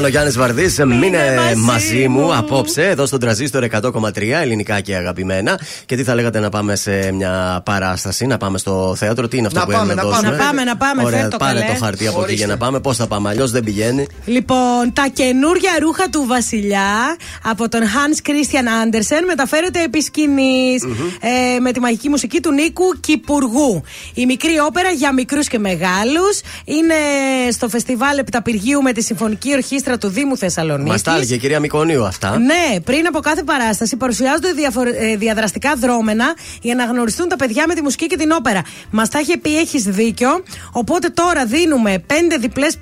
Ήταν ο Γιάννης Βαρδί. Μείνε μαζί μου απόψε εδώ στον τραζίστορ 100,3 ελληνικά και αγαπημένα. Και τι θα λέγατε να πάμε σε μια παράσταση, να πάμε στο θέατρο. Τι είναι αυτό Να που πάμε, έχουμε να δώσουμε. πάμε. Να πάμε, να πάμε, Ωραία, φέρ' το πάρε καλέ. το χαρτί από εκεί Ορίστε. για να πάμε. Πώς θα πάμε, αλλιώς δεν πηγαίνει. Λοιπόν, τα καινούργια ρούχα του Βασιλιά από τον Hans Christian Andersen μεταφέρεται επί σκηνής, ε, με τη μαγική μουσική του Νίκου Κυπουργού. Η μικρή όπερα για μικρούς και μεγάλους είναι στο φεστιβάλ Επταπηργίου με τη Συμφωνική Ορχήστρα του Δήμου Θεσσαλονίκης. Μας τα έλεγε η κυρία Μικονίου αυτά. Ναι, πριν από κάθε παράσταση παρουσιάζονται διαφορε- ε, διαδραστικά δρόμενα για να γνωριστούν τα παιδιά με τη μουσική και την όπερα. Μας τα είχε πει, έχεις δίκιο. Οπότε τώρα δίνουμε πέντε διπλές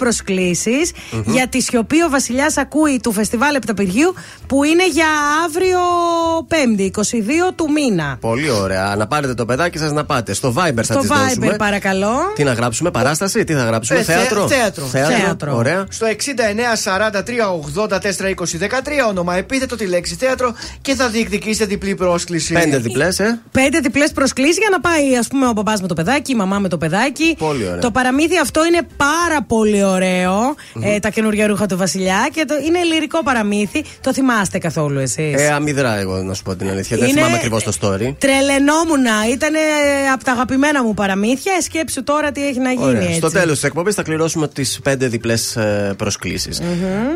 Μμμ. για τη σιωπή ο Βασιλιάς ακούει του φεστιβάλ Επταπηργίου που είναι για αύριο Πέμπτη, 22 του μήνα. Πολύ ωραία. Να πάρετε το παιδάκι σας να πάτε. Στο Viber θα Στο τις Viber, δώσουμε. παρακαλώ. Τι να γράψουμε, παράσταση, τι θα γράψουμε, Ε, θε- θέατρο; θέατρο. Ωραία. Στο 69 43 84 20 13 όνομα, επίθετο τη λέξη θέατρο και θα διεκδικήσετε διπλή πρόσκληση. Πέντε διπλές, ε. Πέντε διπλές προσκλήσεις για να πάει, ας πούμε, ο παπά με το παιδάκι, η μαμά με το παιδάκι. Πολύ ωραία. Το παραμύθι αυτό είναι πάρα πολύ ωραίο. Ε, τα καινούργια ρούχα του Βασιλιά και το, είναι λυρικό παραμύθι. Το θυμάστε καθόλου εσείς; Ε, αμυδρά, εγώ να σου πω την αλήθεια. Δεν Είναι- θυμάμαι ακριβώς το story. Τρελαινόμουνα. Ήταν από τα αγαπημένα μου παραμύθια. Ε, Σκέψου τώρα τι έχει να γίνει. Ωραία. Έτσι. Στο τέλος της εκπομπής θα κληρώσουμε τις πέντε διπλές προσκλήσεις.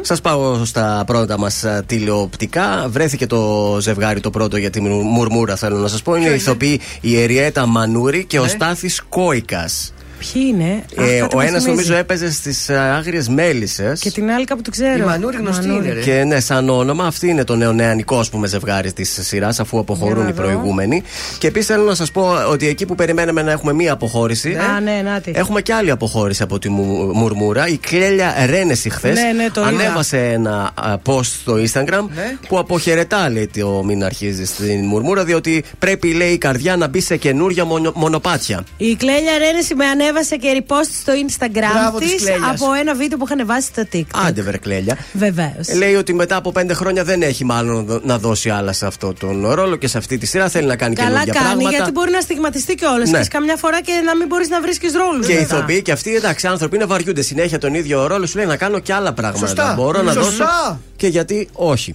Σας πάω στα πρώτα μας τηλεοπτικά. Βρέθηκε το ζευγάρι το πρώτο για τη μουρ- μουρμούρα, θέλω να σας πω. Είναι οι ηθοποιοί η Εριέτα Μανούρη και ο Στάθης Κόικας. Ποιοι είναι. Ε, Α, κάτι ο μας ένας θυμίζει. νομίζω έπαιζε στις Άγριες Μέλισσες. Και την άλλη κάπου το ξέρω. Η Μανούρη γνωστή Μανούρη. είναι, ρε. Και ναι, σαν όνομα, αυτή είναι το νεονεανικό ας πούμε, ζευγάρι της σειράς, αφού αποχωρούν Για να οι δω. προηγούμενοι. Και επίσης θέλω να σας πω ότι εκεί που περιμέναμε να έχουμε μία αποχώρηση. Α, ναι, να τη. Έχουμε και άλλη αποχώρηση από τη Μου- Μουρμούρα. Η Κλέλια Ρένεση χθες Ναι, ναι, το είδα. ανέβασε ένα α, post στο Instagram Ναι. που αποχαιρετά, λέει, το μην αρχίζει στην Μουρμούρα, διότι πρέπει, λέει, η καρδιά να μπει σε καινούρια μονο- μονοπάτια. Η Κλέλια Ρένεση με ανέβασε και repost στο Instagram Μπράβο της της Κλέλιας. από ένα βίντεο που είχαν βάσει στο TikTok. Άντε, βρε Κλέλια. Βεβαίως. Ε, Λέει ότι μετά από πέντε χρόνια δεν έχει μάλλον δο- να δώσει άλλα σε αυτό τον ρόλο και σε αυτή τη σειρά. Θέλει να κάνει Καλά καινούργια κάνει, πράγματα. γιατί μπορεί να στιγματιστεί κιόλας. Ναι. Και καμιά φορά και να μην μπορείς να βρίσκεις ρόλους. Και οι ηθοποιοί και αυτοί, εντάξει, άνθρωποι είναι βαριούνται συνέχεια τον ίδιο ρόλο. Σου λέει να κάνω και άλλα πράγματα. Σωστά. Μπορώ να Σωστά. δώσω. Και γιατί όχι.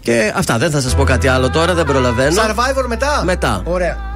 Και αυτά, δεν θα σας πω κάτι άλλο τώρα, δεν προλαβαίνω. Survivor μετά. Μετά. Ωραία.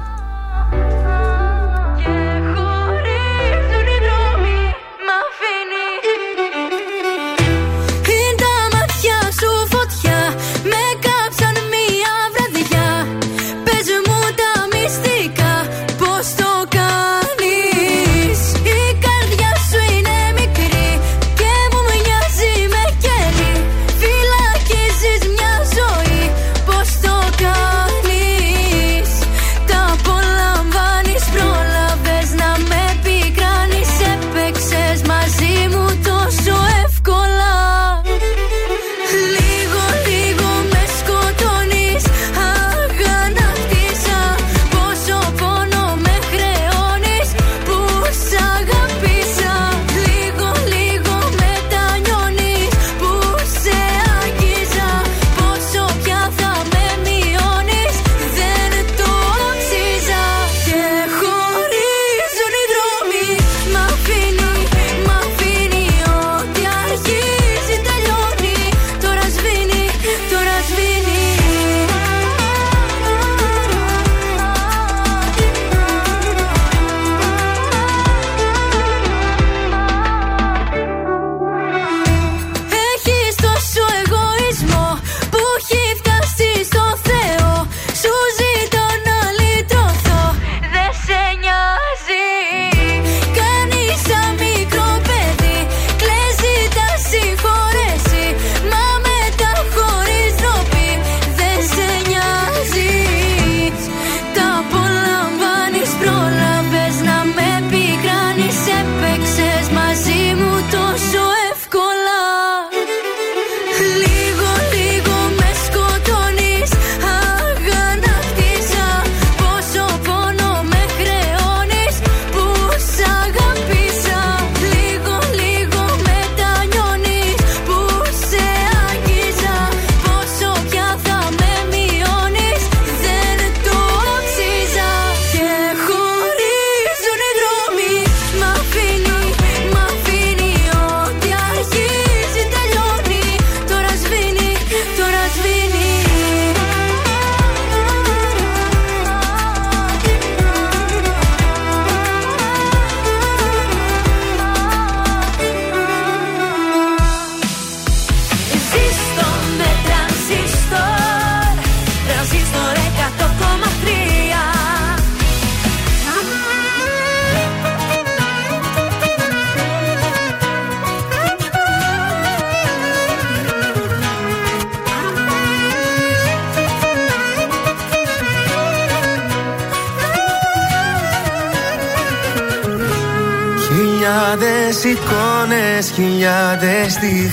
Χιλιάδες εικόνες, χιλιάδες στιγμές.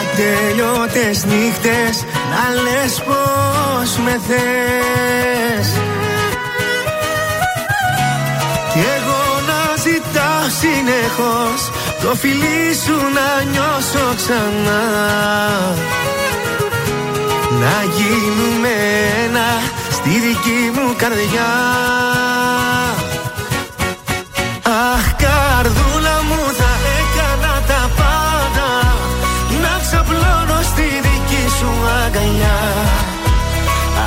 Ατελειώτες νύχτες να λες πως με θες. Κι εγώ να ζητάω συνεχώς το φιλί σου να νιώσω ξανά. Να γίνουμε ένα στη δική μου καρδιά. Αχ καρδούλα μου θα έκανα τα πάντα Να ξαπλώνω στη δική σου αγκαλιά.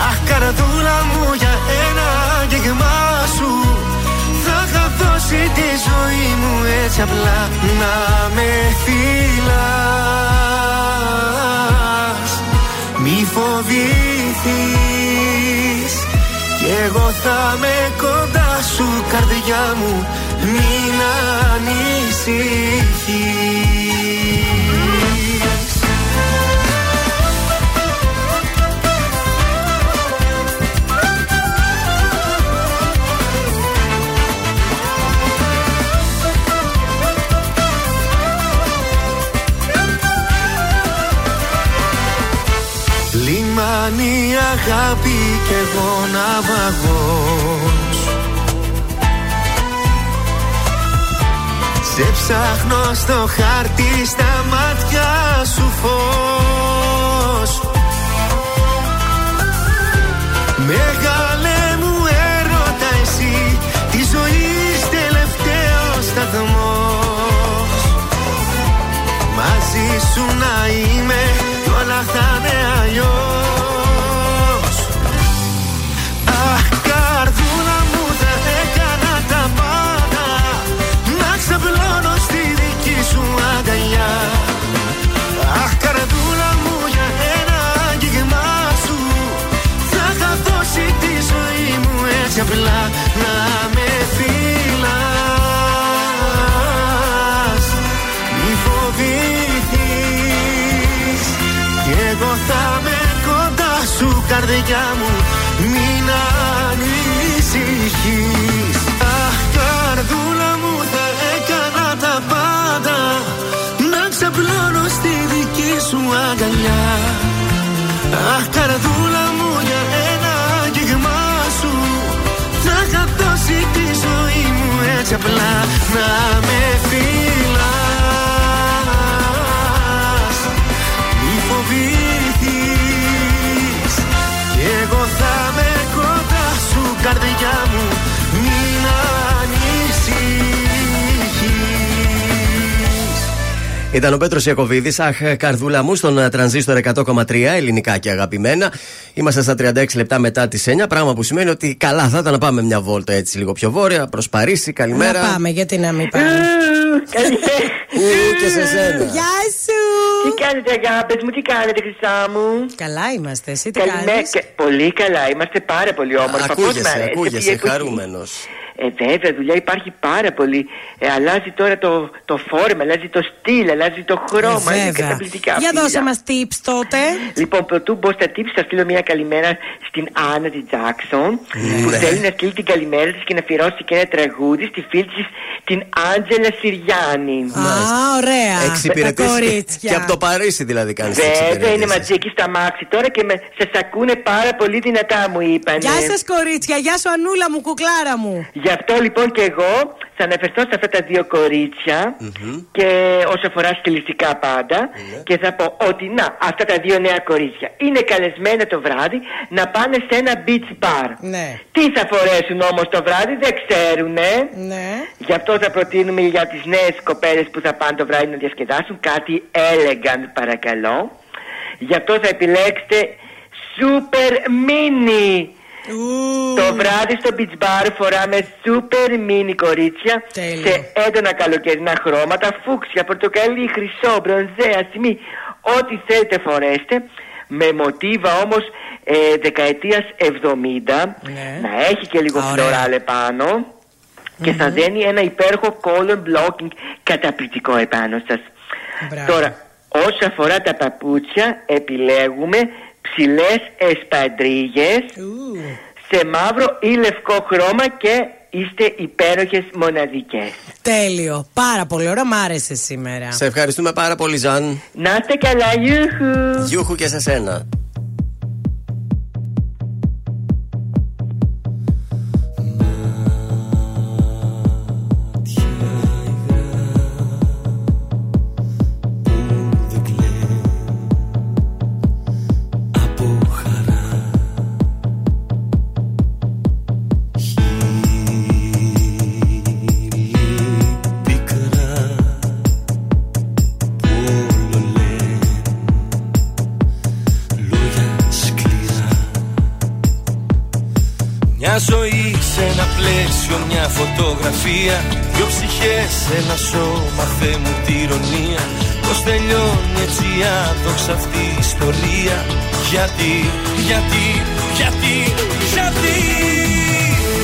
Αχ καρδούλα μου για ένα αγγίγμα σου Θα είχα δώσει τη ζωή έτσι απλά να με φυλάς Μη φοβηθείς Κι εγώ θα με κοντά σου καρδιά μου Μην ανησυχείς Λιμάνι αγάπη και εγώ ναυαγός Σε ψάχνω στο χάρτη στα μάτια σου φως. Μεγάλε μου έρωτα εσύ Τη ζωής τελευταίος σταθμός. Μαζί σου να είμαι κι όλα θα είναι αλλιώς απλά να με φυλάς Μη φοβηθείς Κι εγώ θα με κοντά σου καρδιά μου. Μην ανησυχείς. Αχ καρδούλα μου θα έκανα τα πάντα. Να ξαπλώνω στη δική σου αγκαλιά. Αχ καρδούλα μου έτσι απλά Να με φυλάς. Μη φοβηθείς Κι εγώ θα με κοντά σου καρδιά μου Ήταν ο Πέτρος Ιακοβίδης. Αχ, καρδούλα μου, στον ε, τρανζίστορ 100,3 ελληνικά και αγαπημένα. Είμαστε στα 36 λεπτά μετά τις 9. Πράγμα που σημαίνει ότι καλά θα ήταν να πάμε μια βόλτα έτσι λίγο πιο βόρεια, προς Παρίσι. Καλημέρα. Να πάμε, γιατί να μην πάμε; Ου, και σε σένα. Γεια σου! Τι κάνετε αγάπες μου, τι κάνετε χρυσά μου; Καλά είμαστε, εσύ τι Καλημέρα κάνεις; και- Πολύ καλά, είμαστε πάρα πολύ όμορφα Πώς μ' Ακούγεσαι, αρέσει αυτή η ακούγεσαι, εποχή. Χαρούμενο. Ε, βέβαια, δουλειά υπάρχει πάρα πολύ. Ε, αλλάζει τώρα το, το φόρμα, αλλάζει το στυλ, αλλάζει το χρώμα. Ε, είναι βέβαια. καταπληκτικά. Για φίλα. δώσε μας tips τότε. Λοιπόν, πρωτού μπω στα tips, θα στείλω μια καλημέρα στην Άννα τη Τζάξον που Ναι. θέλει να στείλει την καλημέρα της και να αφιερώσει και ένα τραγούδι στη φίλη της την Άντζελα Συριάννη. Α, ωραία. Τα Εξυπηρετήσει. κορίτσια. Και από το Παρίσι δηλαδή κάνει Βέβαια, είναι μαζί εκεί στα μάξι τώρα και με, σας ακούνε πάρα πολύ δυνατά μου είπανε. Γεια σας κορίτσια, γεια σου Ανούλα μου, κουκλάρα μου. Γι' αυτό λοιπόν και εγώ θα αναφερθώ σε αυτά τα δύο κορίτσια και όσο αφορά στιλιστικά πάντα και θα πω ότι να αυτά τα δύο νέα κορίτσια είναι καλεσμένα το βράδυ να πάνε σε ένα beach bar. Ναι. Τι θα φορέσουν όμως το βράδυ δεν ξέρουν Ναι. Γι' αυτό θα προτείνουμε για τις νέες κοπέλες που θα πάνε το βράδυ να διασκεδάσουν κάτι elegant παρακαλώ. Γι' αυτό θα επιλέξετε super mini. Το βράδυ στο beach bar φοράμε super mini κορίτσια Τέλειο. σε έντονα καλοκαιρινά χρώματα, φούξια, πορτοκαλί, χρυσό, μπρονζέ, ασημή, ό,τι θέλετε φορέστε. Με μοτίβα όμως ε, δεκαετίας 70 Να έχει και λίγο φλωράλ επάνω Και θα δένει ένα υπέροχο color blocking Καταπληκτικό επάνω σας. Τώρα όσο αφορά τα παπούτσια Επιλέγουμε ψηλές εσπαντρίγες Σε μαύρο ή λευκό χρώμα Και είστε υπέροχες μοναδικές Τέλειο. Πάρα πολύ ωραίο, μ' άρεσε σήμερα. Σε ευχαριστούμε πάρα πολύ, Ζαν. Να είστε καλά, γιούχου Γιούχου και σε σένα. Φωτογραφία Δυο ψυχές, ένα σώμα, Θεέ μου τη ηρωνία. Πώς τελειώνει έτσι άδοξα αυτή η ιστορία. Γιατί, γιατί, γιατί, γιατί.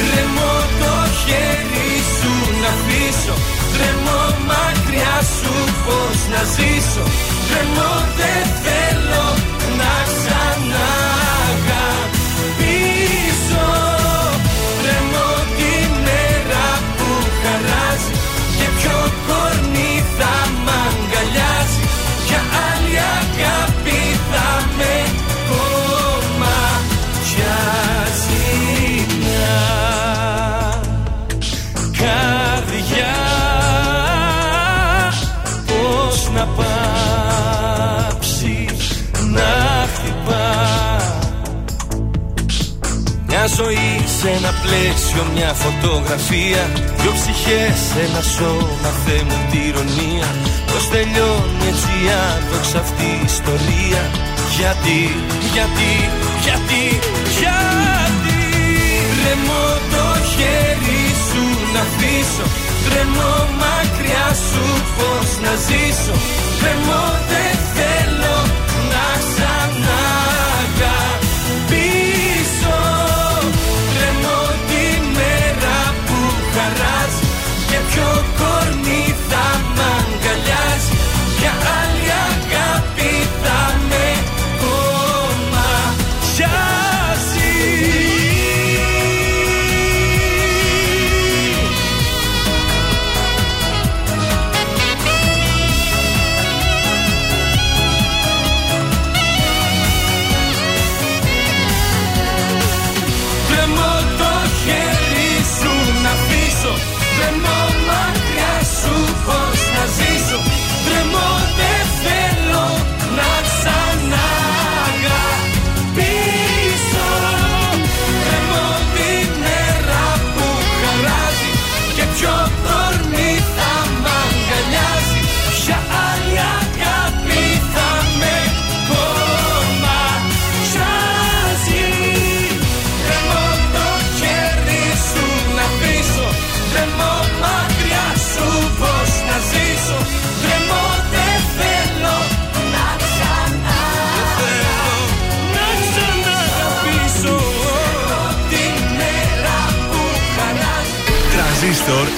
Τρεμώ το χέρι σου να αφήσω Τρεμώ μακριά σου πως να ζήσω. Τρεμώ δεν θέλω να ξαναγαπήσω θα μ' αγκαλιάζει Για άλλη αγάπη θα με κομμάτιάζει μια καρδιά Πώς να πάψει να χτυπά. Μια ζωή σε ένα πλαίσιο, μια φωτογραφία. Δυο ψυχές, ένα σώμα, Θεέ μου τη ηρωνία. Πώς τελειώνει έτσι άδοξα αυτή η ιστορία. Γιατί, γιατί, γιατί, γιατί Τρεμώ το χέρι σου να αφήσω Τρεμώ μακριά σου πως να ζήσω. Τρεμώ δεν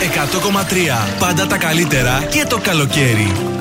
100,3. Πάντα τα καλύτερα και το καλοκαίρι.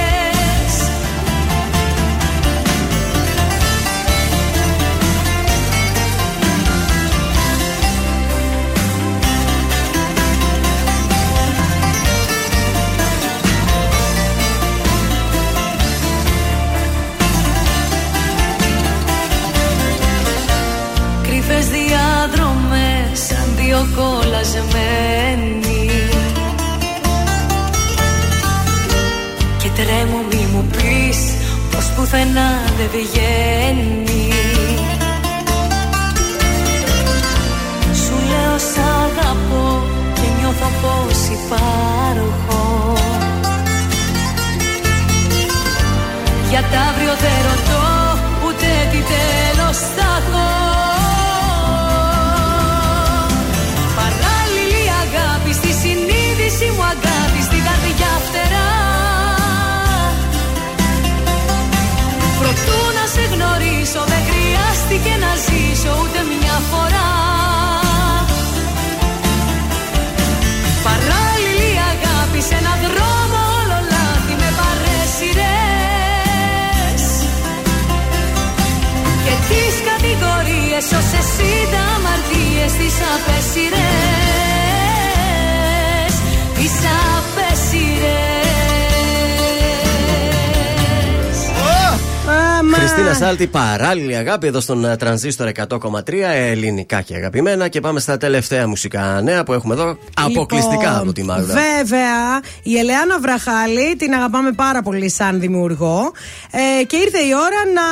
Χριστίνα Σάλτη, παράλληλη αγάπη εδώ στον ε, Τρανζίστορ 100,3 ελληνικά και αγαπημένα. Και πάμε στα τελευταία μουσικά νέα που έχουμε εδώ αποκλειστικά Λοιπόν, από τη Μάγδα. Βέβαια, η Ελεάνα Βραχάλη την αγαπάμε πάρα πολύ σαν δημιουργό. Ε, και ήρθε η ώρα να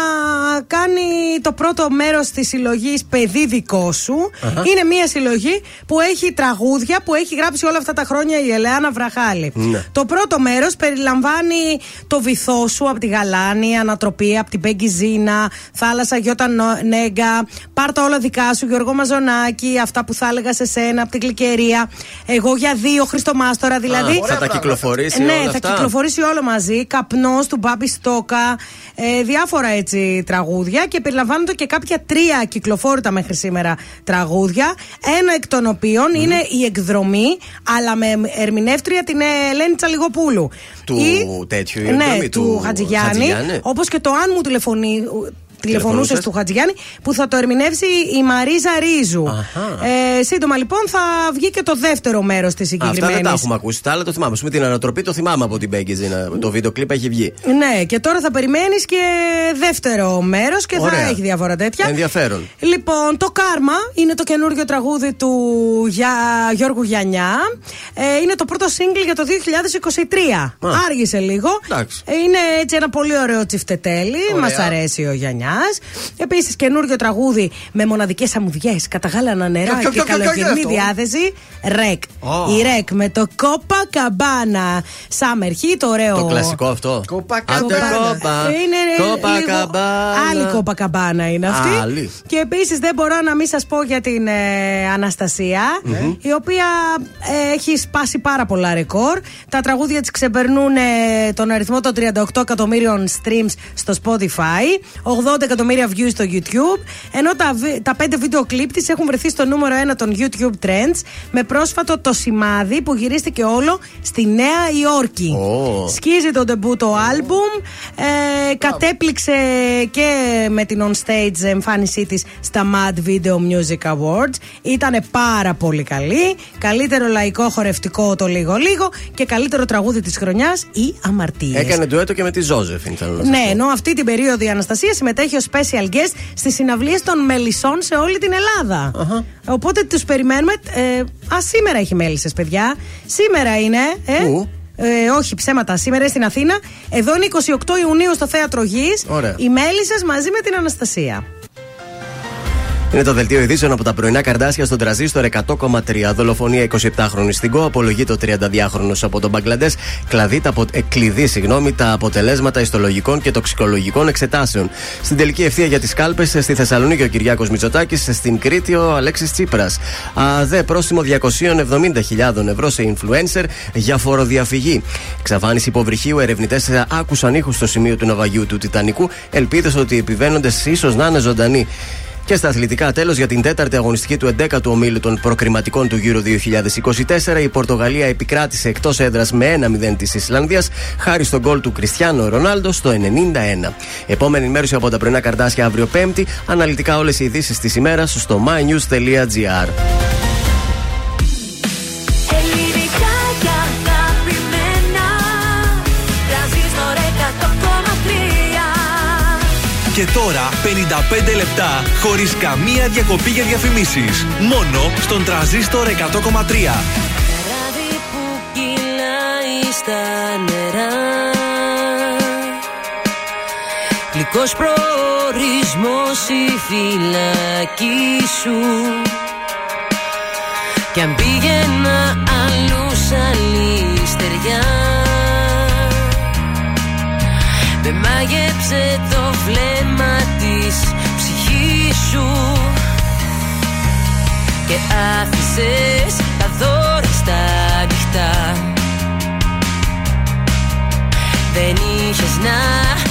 κάνει το πρώτο μέρος της συλλογής Παιδί δικό σου. Αχα. Είναι μια συλλογή που έχει τραγούδια που έχει γράψει όλα αυτά τα χρόνια η Ελεάνα Βραχάλη. Ναι. Το πρώτο μέρος περιλαμβάνει το βυθό σου από τη Γαλάνη, Ανατροπή από την Πέγκη Ζήνα, Θάλασσα Γιώτα Νο- Νέγκα, Πάρτα όλα δικά σου, Γιώργο Μαζονάκη, αυτά που θα έλεγα σε σένα από την Κλικερία. Εγώ για δύο, Χριστομάστορα δηλαδή. Α, θα τα κυκλοφορήσει ναι, όλα θα αυτά. κυκλοφορήσει όλο μαζί. Καπνός του Μπάμπη Στόκα. Ε, διάφορα έτσι τραγούδια και περιλαμβάνονται και κάποια τρία κυκλοφόρητα μέχρι σήμερα τραγούδια. Ένα εκ των οποίων είναι η εκδρομή, αλλά με ερμηνεύτρια την Ελένη Τσαλιγοπούλου. Του Ή- τέτοιου η ναι, εκδρομή, του, Χατζηγιάννη. Όπως και το αν μου τηλεφωνεί. Τηλεφωνούσε Τηλεφωνούσες; του Χατζηγιάννη που θα το ερμηνεύσει η Μαρίζα Ρίζου. Ε, σύντομα λοιπόν θα βγει και το δεύτερο μέρος της Αυτά συγκεκριμένη. δεν τα έχουμε ακούσει. Τα άλλα το θυμάμαι. Α πούμε την ανατροπή το θυμάμαι από την Μπέγκη Ζήνα. Το βίντεο κλιπ έχει βγει. Ναι, και τώρα θα περιμένεις και δεύτερο μέρος και θα Ωραία. έχει διάφορα τέτοια. Ενδιαφέρον. Λοιπόν, το Κάρμα είναι το καινούργιο τραγούδι του για... Γιώργου Γιαννιά. Ε, είναι το πρώτο σύγκλι για το 2023. Άργησε λίγο. Εντάξει. Ε, Είναι έτσι ένα πολύ ωραίο τσιφτετέλι. Ωραία. Μας αρέσει ο Γιαννιά. Επίσης, καινούργιο τραγούδι με μοναδικές αμμουδιές, καταγάλανα νερά Ποιο, ποιο, και ποιο, ποιο, ποιο καλοκαιρινή είναι αυτό; διάθεση. Ρεκ. Ω. Η Ρεκ με το Κόπα Καμπάνα. Summer Heat, ωραίο. Το κλασικό αυτό. Άντε κόπα. Είναι Κόπα λίγο καμπάνα. Άλλη κόπα καμπάνα είναι αυτή. Άλλη. Και επίσης δεν μπορώ να μην σας πω για την ε, αναστασια Μμμ. η οποία ε, έχει σπάσει πάρα πολλά ρεκόρ. Τα τραγούδια της ξεπερνούν ε, τον αριθμό των 38 εκατομμύριων streams στο Spotify, 80 εκατομμύρια views στο YouTube, ενώ τα, βι- τα 5 βίντεο κλιπ της έχουν βρεθεί στο νούμερο 1 των YouTube Trends με πρόσφατο το σημάδι που γυρίστηκε όλο στη Νέα Υόρκη. Ω. Σκίζει το ντεμπούτο άλμπουμ. Ε, κατέπληξε και με την on stage εμφάνισή της στα Mad Video Music Awards. Ήταν πάρα πολύ καλή. Καλύτερο λαϊκό χορευτικό το λίγο λίγο και καλύτερο τραγούδι της χρονιάς η Αμαρτίες. Έκανε ντουέτο και με τη Ζώζεφιν, θέλω να σας Ναι, πω. ενώ αυτή την περίοδο η Αναστασία συμμετέχει ω special guest στις συναυλίες των Μελισσών σε όλη την Ελλάδα. Οπότε τους περιμένουμε. Ε, α, σήμερα έχει μέλισσες, παιδιά. Σήμερα είναι. Ε, Πού; Ε, όχι, ψέματα. Σήμερα είναι στην Αθήνα. Εδώ είναι 28 Ιουνίου στο Θέατρο Γης. Ωραία. Οι μέλισσες μαζί με την Αναστασία. Είναι το δελτίο ειδήσεων από τα πρωινά καρδάσια στον τραζίστορ 100,3. Δολοφονία 27χρονη στην ΚΟ. Απολογεί το 32χρονο από τον Μπαγκλαντές. Κλαδί τα, απο... ε, κλειδί, συγγνώμη, τα αποτελέσματα ιστολογικών και τοξικολογικών εξετάσεων. Στην τελική ευθεία για τις κάλπες στη Θεσσαλονίκη ο Κυριάκος Μητσοτάκης. Στην Κρήτη ο Αλέξης Τσίπρας. ΑΔΕ πρόστιμο 270.000 ευρώ σε influencer για φοροδιαφυγή. Εξαφάνιση υποβρυχίου. Ερευνητές άκουσαν ήχους στο σημείο του ναυαγιού του Τιτανικού. Ελπίδες ότι οι επιβαίνοντες ίσως να είναι ζωντανοί. Και στα αθλητικά, τέλος για την τέταρτη αγωνιστική του 11ου ομίλου των προκριματικών του Euro 2024, η Πορτογαλία επικράτησε εκτός έδρας με 1-0 της Ισλανδίας, χάρη στον γκολ του Κριστιανό Ρονάλντο στο 91. Επόμενη ενημέρωση από τα πρωινά καρτάσια αύριο Πέμπτη. Αναλυτικά όλες οι ειδήσεις της ημέρας στο mynews.gr. Και τώρα 55 λεπτά χωρίς καμία διακοπή για διαφημίσεις. Μόνο στον τραζίστορ 100,3. Ράδι που κυλάει στα νερά Γλυκός προορισμός η φυλακή σου Κι αν πήγαινα αλλού άλλη στεριά Με μάγεψε το βλέμμα της ψυχής σου. Και άφησες τα δώρα στα ανοιχτά Δεν είχες να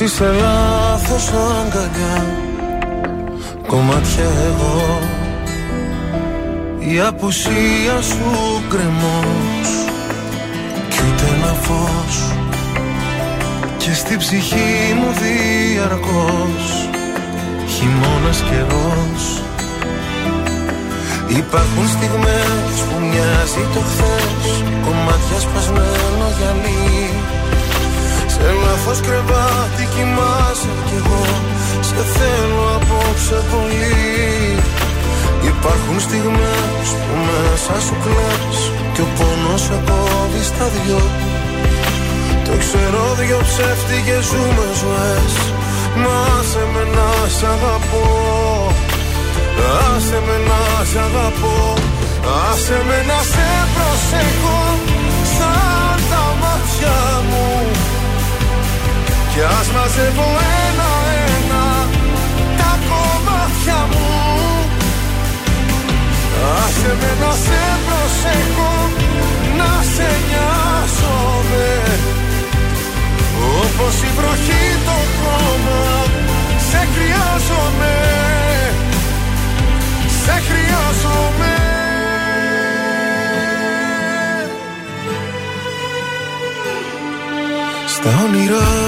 Εσύ σε λάθος αγκαλιά Κομμάτια εγώ. Η απουσία σου κρεμός Κι ούτε ένα φως. Και στη ψυχή μου διαρκώς Χειμώνας καιρός. Υπάρχουν στιγμές που μοιάζει το χθες Κομμάτια σπασμένο γυαλί Σε λάθος κρεβάτι κοιμάσαι κι εγώ. Σε θέλω απόψε πολύ. Υπάρχουν στιγμές που μέσα σου κλαις Και ο πόνος σε κόβει στα δυο. Το ξέρω δυο ψεύτικες ζούμε ζωές. Μα άσε με να σ' αγαπώ. Άσε με να σ' αγαπώ. Άσε με να σε προσέχω Σαν τα μάτια μου Κι ας μαζεύω ένα-ένα Τα κομμάτια μου. Άσε με να σε προσέχω Να σε νοιάζομαι. Όπως η βροχή το χώμα Σε χρειάζομαι. Σε χρειάζομαι. Στα όνειρά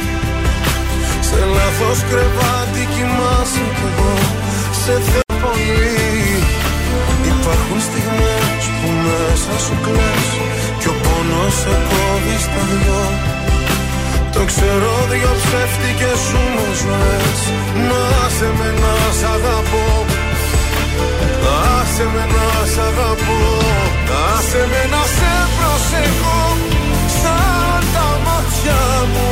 Σε λάθος κρεβάτι κοιμάσαι κι εγώ. Σε θέλω πολύ. Υπάρχουν στιγμές που μέσα σου κλαις Κι ο πόνος σε κόβει στα δυο. Το ξέρω δυο ψεύτικες σου μου ζωές. Να σε με να σ' αγαπώ. Άσε με να σ' αγαπώ. Άσε με να σε προσεχώ Σαν τα μάτια μου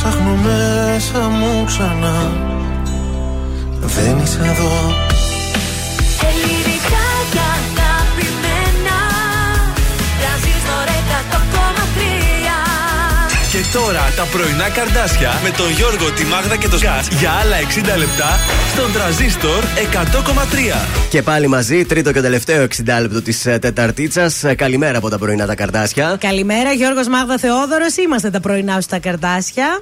ψάχνω μέσα μου ξανά. Δεν είσαι εδώ τώρα τα πρωινά καρδάσια με τον Γιώργο, τη Μάγδα και το Σκάτ για άλλα 60 λεπτά στον τραζίστορ 100,3. Και πάλι μαζί, τρίτο και τελευταίο 60 λεπτό της Τεταρτίτσας. Καλημέρα από τα πρωινά τα καρδάσια. Καλημέρα, Γιώργος Μάγδα Θεόδωρος. Είμαστε τα πρωινά σου στα καρτάσια.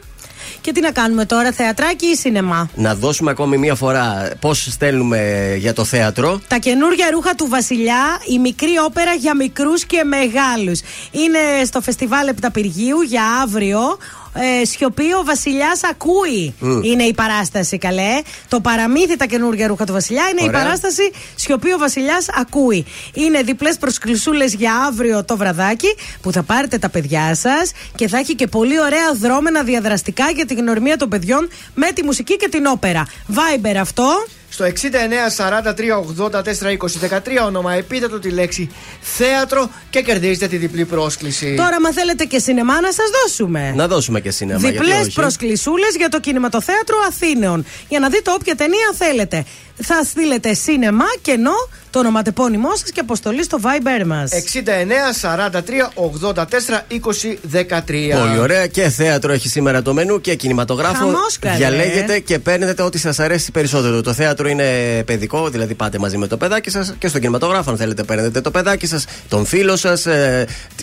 Και τι να κάνουμε τώρα, θεατράκι ή σινεμά; Να δώσουμε ακόμη μία φορά πώς στέλνουμε για το θέατρο. Τα καινούργια ρούχα του Βασιλιά, η μικρή όπερα για μικρούς και μεγάλους. Είναι στο φεστιβάλ Επταπηργίου για αύριο. Ε, σιωπή ο Βασιλιάς ακούει. Μμ. Είναι η παράσταση, καλέ. Το παραμύθι τα καινούργια ρούχα του Βασιλιά είναι Ωραία. η παράσταση Σιωπή ο Βασιλιάς ακούει. Είναι διπλές προσκλησούλες για αύριο το βραδάκι που θα πάρετε τα παιδιά σας και θα έχει και πολύ ωραία δρόμενα διαδραστικά για την γνωριμία των παιδιών με τη μουσική και την όπερα. Viber αυτό. Στο 69 43 84 20 13 όνομα επίθετο τη λέξη θέατρο και κερδίζετε τη διπλή πρόσκληση. Τώρα, μα θέλετε και σινεμά να σας δώσουμε. Να δώσουμε και σινεμά. γιατί Διπλές όχι; προσκλησούλες για το κινηματοθέατρο Αθήνεων. Για να δείτε όποια ταινία θέλετε. Θα στείλετε σινεμά, κενό, το ονοματεπώνυμό σας και αποστολή στο Viber μας. 69 43 84 20 13. Πολύ ωραία και θέατρο έχει σήμερα το μενού και κινηματογράφο. Χαμός, καλέ. Διαλέγετε και παίρνετε ό,τι σας αρέσει περισσότερο. Το θέατρο είναι παιδικό, δηλαδή πάτε μαζί με το παιδάκι σας και στο κινηματογράφο, αν θέλετε, παίρνετε το παιδάκι σας, τον φίλο σας,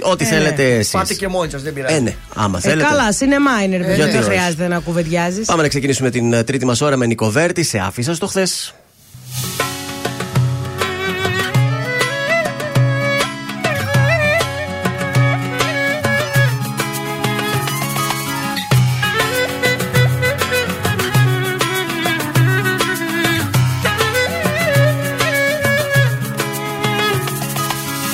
ό,τι Ε, θέλετε εσείς. Πάτε και μόνοι σας, δεν πειράζει. Ε, ναι, άμα Ε, θέλετε. καλά, σινεμά είναι, ρε παιδί, γιατί δεν όχι. χρειάζεται να κουβεντιάζεις. Πάμε να ξεκινήσουμε την ε, τρίτη μας ώρα με Νικοβέρτη. Σε άφησα στο χθες;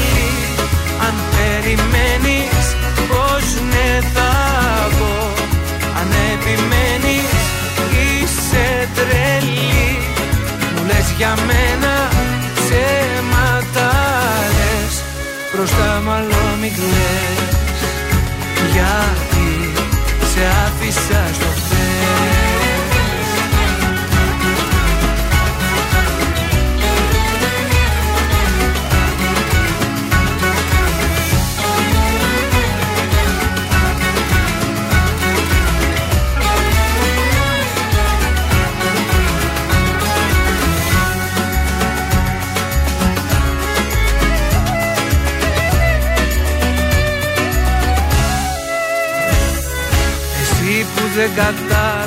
αν περιμένεις πως ναι θα πω Αν επιμένεις είσαι τρελή. Μου λες για μένα ψέματα λες. Μπροστά μάλλον μην κλαις Γιατί σε άφησα στο χθες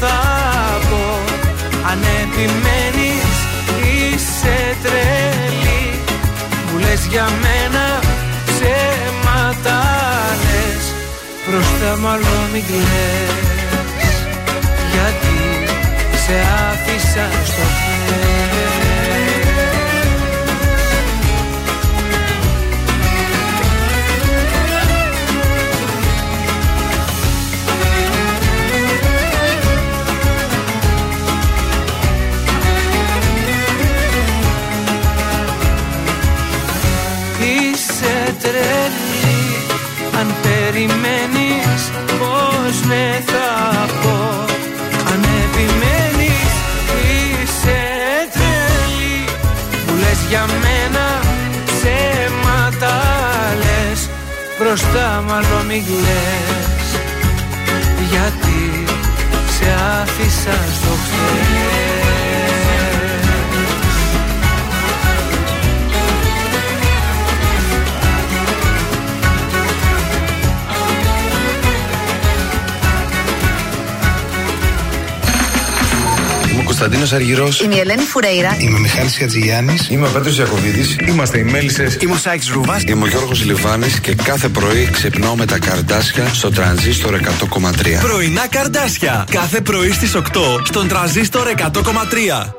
θα πω. Αν επιμένεις είσαι τρελή. Μου λες για μένα ψέματα λες Μπροστά μάλλον μην κλαις. Γιατί σε άφησα στο χέρι περιμένεις πως ναι θα πω. Αν επιμένεις είσαι τρελή. Μου λες για μένα ψέματα λες. Μπροστά μάλλον μη κλαις Γιατί σε άφησα στο χέρι Κωνσταντίνος Αργυρός. Είμαι η Ελένη Φουρέιρα. Είμαι ο Μιχάλης Χατζηγιάννης. Είμαι ο Πέτρος Ιακοβίδη. Είμαστε οι Μέλισσες. Είμαι ο Σάιξ Ρούβας. Είμαι ο Γιώργος Λιβάνης και κάθε πρωί ξυπνάω με τα καρδάσια στο τρανζίστορ 100,3. Πρωινά καρδάσια. Κάθε πρωί στις 8 στον τραζίστορ 100,3.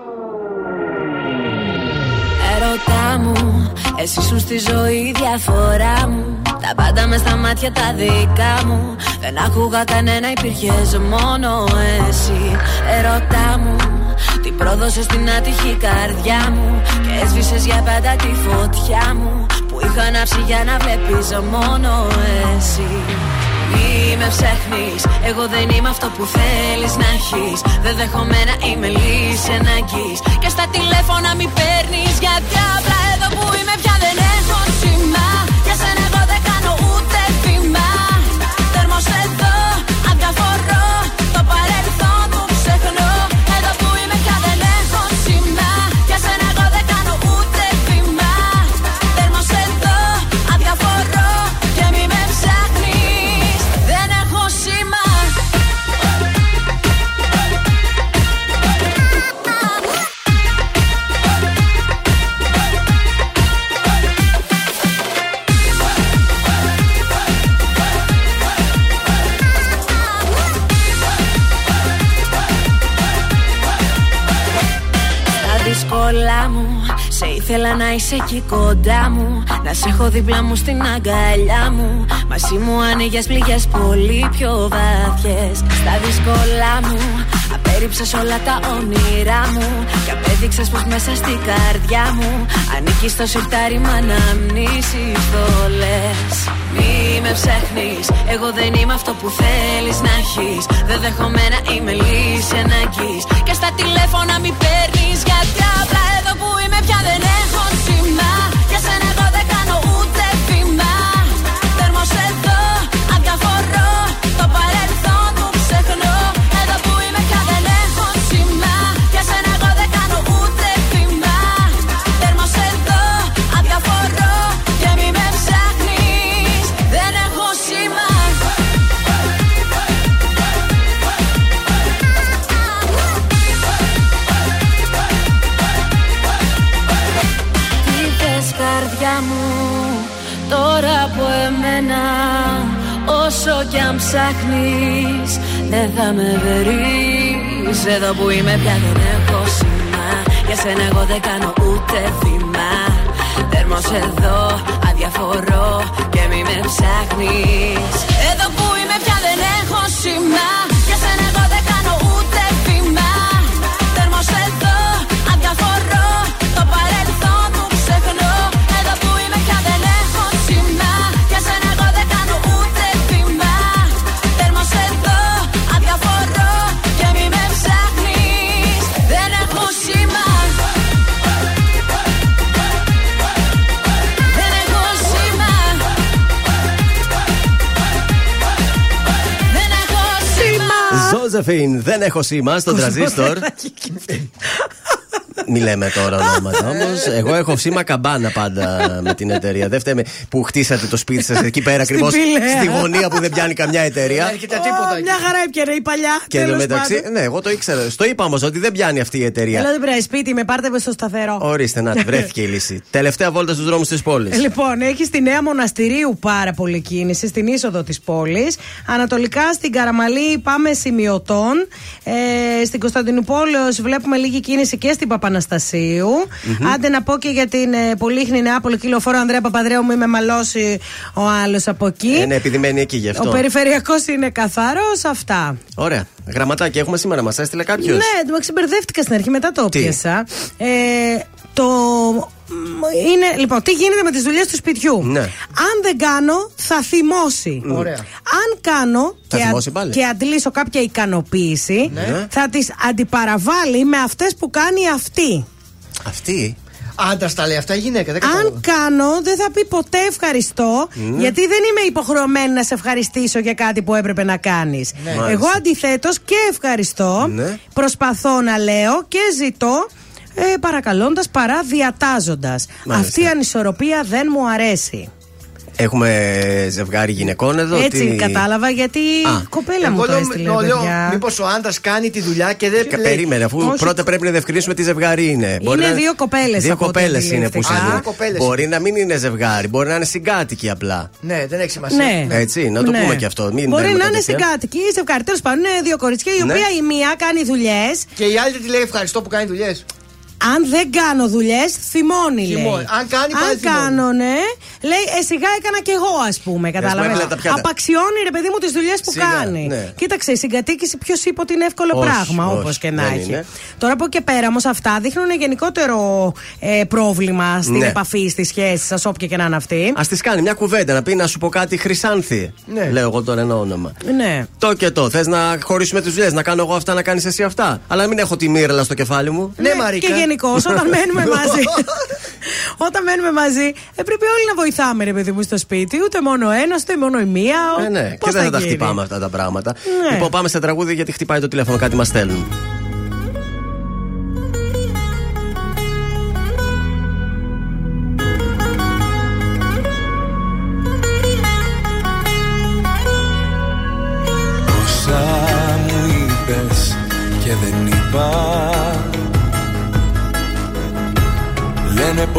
Ερωτά μου, εσύ σου στη ζωή η διαφορά μου. Τα πάντα μες στα μάτια τα δικά μου. Δεν άκουγα κανένα, υπήρχες μόνο εσύ. Ερωτά μου, τι πρόδωσε στην άτυχη καρδιά μου. Και έσβησες για πάντα τη φωτιά μου. Που είχα ανάψει για να βλέπεις μόνο εσύ. Μη με ψάχνει, εγώ δεν είμαι αυτό που θέλεις να έχεις. Δεν δεχομένα είμαι λύση ανάγκης. Και στα τηλέφωνα μη παίρνεις, γιατί απλά εδώ που είμαι ήθελα να είσαι εκεί κοντά μου Να σε έχω δίπλα μου στην αγκαλιά μου. Μαζί μου άνοιγες πληγές πολύ πιο βάθιες. Στα δύσκολα μου Απέριψες όλα τα όνειρά μου. Και απέδειξες πως μέσα στην καρδιά μου Ανήκει στο σιρτάρι μ' αναμνήσεις το λες Μη με ψάχνεις Εγώ δεν είμαι αυτό που θέλεις να έχεις. Δεν δεχομένα είμαι λύση ανάγκης. Και στα τηλέφωνα μη παίρνεις Γιατί απλά εδώ που είμαι πια δεν ψάχνεις δεν θα με βρεις. Εδώ που είμαι πια δεν έχω σήμα. Για σένα εγώ δεν κάνω ούτε βήμα. Τέρμος εδώ αδιαφορώ και μη με ψάχνεις. Εδώ που είμαι πια δεν έχω σήμα Ζεφίν, δεν έχω σήμα στον τραζίστορ. Μη λέμε τώρα ονόματα όμως. Εγώ έχω σήμα καμπάνα πάντα με την εταιρεία. Δεν φταίμε που χτίσατε το σπίτι σας εκεί πέρα ακριβώς Πηλαία. στη γωνία που δεν πιάνει καμιά εταιρεία. Έρχεται τίποτα. Ω, Μια χαρά έπιανε η παλιά. Και τέλος εντωμεταξύ, πάντων. ναι, εγώ το ήξερα. Στο είπα όμως ότι δεν πιάνει αυτή η εταιρεία. Έλα δεν πρέπει σπίτι, με πάρτε με στο σταθερό. Ορίστε, να βρέθηκε η λύση. Τελευταία βόλτα στους δρόμους της πόλης. Ε, Λοιπόν, έχει στη Νέα Μοναστηρίου πάρα πολύ κίνηση, στην είσοδο της πόλης. Ανατολικά στην Καραμαλή πάμε σημειωτών. Ε, στην Κωνσταντινούπολη βλέπουμε λίγη κίνηση και στην Παπαναστασίου. Άντε να πω και για την ε, Πολύχνη Νεάπολη κυλοφόρο Ανδρέα Παπαδρέου, μην με μαλώσει ο άλλος από εκεί. Ε, ναι, επειδή μένει εκεί γι' Ο αυτό. περιφερειακός είναι καθαρός, αυτά. Ωραία. Γραμματάκι έχουμε σήμερα, μας έστειλε κάποιος; Ναι, το ξεμπερδεύτηκα στην αρχή, μετά το Τι; πιάσα. Ε, το. μ, Είναι, λοιπόν, τι γίνεται με τις δουλειές του σπιτιού; Ναι. Αν δεν κάνω, θα θυμώσει. Ωραία. Αν κάνω Θα και, θυμώσει πάλι. και αντλήσω κάποια ικανοποίηση, Ναι. θα τις αντιπαραβάλει με αυτές που κάνει αυτή. Αυτή. Άντρα τα λέει αυτά η γυναίκα. Δεν Αν κατάλαβα. κάνω, δεν θα πει ποτέ ευχαριστώ, Ναι. γιατί δεν είμαι υποχρεωμένη να σε ευχαριστήσω για κάτι που έπρεπε να κάνεις. Μάλιστα. Εγώ αντιθέτως και ευχαριστώ, Ναι. προσπαθώ να λέω και ζητώ. Ε, παρακαλώντας παρά διατάζοντας Μάλιστα. Αυτή η ανισορροπία δεν μου αρέσει Έχουμε ζευγάρι γυναικών εδώ. Έτσι τι- κατάλαβα γιατί η Α. κοπέλα μου Εγώ το λέω, έστειλε λέω, λέω παιδιά. μήπως ο άντρας κάνει τη δουλειά και δεν. Κα- λέει- Περίμενε, αφού Όχι. πρώτα πρέπει να διευκρινίσουμε τι ζευγάρι είναι. Είναι δύο κοπέλες Δύο από ό,τι κοπέλες είναι που αντιλήφθηκα. σε Α, δίνουν. κοπέλες Μπορεί να μην είναι ζευγάρι, μπορεί να είναι συγκάτοικοι απλά. Ναι, δεν έχει σημασία. Ναι. Έτσι, να το Ναι. πούμε και αυτό. Μην Μπορεί μπαίνουμε να είναι κατευθείαν. συγκάτοικοι ή ζευγάρι. Τέλος πάντων, είναι δύο κοριτσιά η Ναι. οποία η μία κάνει δουλειές. Και η άλλη δεν τη λέει ευχαριστώ που κάνει δουλειές. Αν δεν κάνω δουλειές, θυμώνει λέει. Θυμώνει. Αν κάνει, πάλι Αν θυμώνει. κάνω, ναι, λέει ε, σιγά έκανα κι εγώ, ας πούμε. Κατάλαβες. έβγαλε τα πιάτα. Απαξιώνει ρε παιδί μου τις δουλειές που Σιγά, κάνει. ναι. Κοίταξε, η συγκατοίκηση ποιο είπε ότι είναι εύκολο Όχι, πράγμα, όχι, όπως και να δεν έχει. είναι. Τώρα από εκεί και πέρα όμως αυτά δείχνουν γενικότερο ε, πρόβλημα στην Ναι. επαφή, στη σχέση σα, όποια και να είναι αυτή. Α τη κάνει μια κουβέντα να πει να σου πω κάτι Χρυσάνθη. Ναι. Λέω εγώ τώρα ένα όνομα. Ναι. Το και το. Θες να χωρίσουμε τις δουλειές, να κάνω εγώ αυτά, να κάνεις εσύ αυτά. Αλλά να μην έχω τη μοίραλα στο κεφάλι μου. Ναι, Μαρίκα. Και γενικώ, όταν μένουμε μαζί. *laughs* όταν μένουμε μαζί, ε, πρέπει όλοι να βοηθάμε, ρε παιδί μου, στο σπίτι. Ούτε μόνο ένας, ούτε μόνο η μία. Ε, ναι, Πώς και δεν θα τα γίνει; χτυπάμε αυτά τα πράγματα. Ναι. Λοιπόν, πάμε σε τραγούδι γιατί χτυπάει το τηλέφωνο, κάτι μας στέλνουν.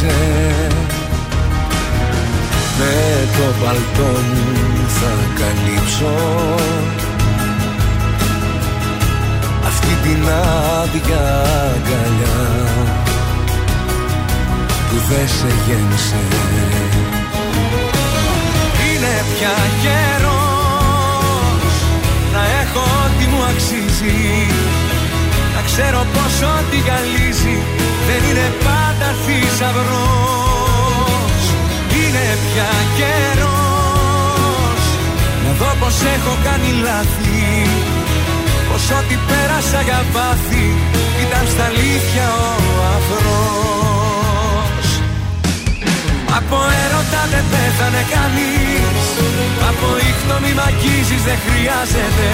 γκρέμισε Με το παλτό μου θα καλύψω. Αυτή την άδεια αγκαλιά δεν σε γέννησε. Είναι πια καιρός να έχω ό,τι μου αξίζει. Να ξέρω πως ό,τι γυαλίζει δεν είναι πάντα θησαυρός. Είναι πια καιρός. Να δω πως έχω κάνει λάθη. Πως ό,τι πέρασα για πάθη ήταν στα αλήθεια ο αφρός Από έρωτα δεν πέθανε κανείς. Από ήχτο μη μ' αγγίζεις δεν χρειάζεται.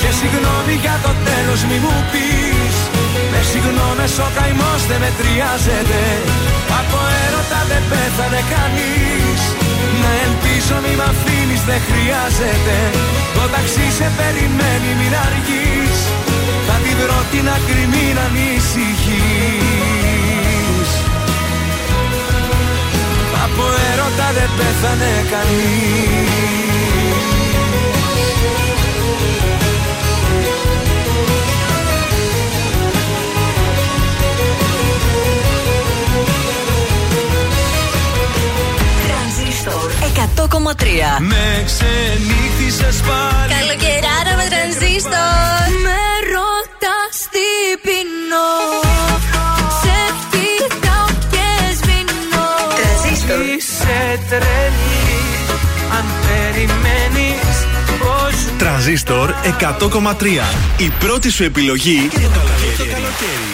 Και συγγνώμη για το τέλος μη μου πεις Με συγγνώμες ο καημός δεν μετριάζεται. Από έρωτα δεν πέθανε κανείς. Να ελπίζω μη μ' αφήνεις δεν χρειάζεται. Το ταξί σε περιμένει μην αργείς. Θα τη βρω την άκρη μην ανησυχείς Από έρωτα δεν πέθανε κανείς 100,3. Με ξενύχτησες πάλι Καλοκαιράρα με τρανζίστορ. Με ρωτάς τι πεινώ Σε κοιτάω και σβήνω Τρανζίστορ. Είσαι τρελή αν περιμένεις πως Τρανζίστορ 100,3. Η πρώτη σου επιλογή για το καλοκαίρι.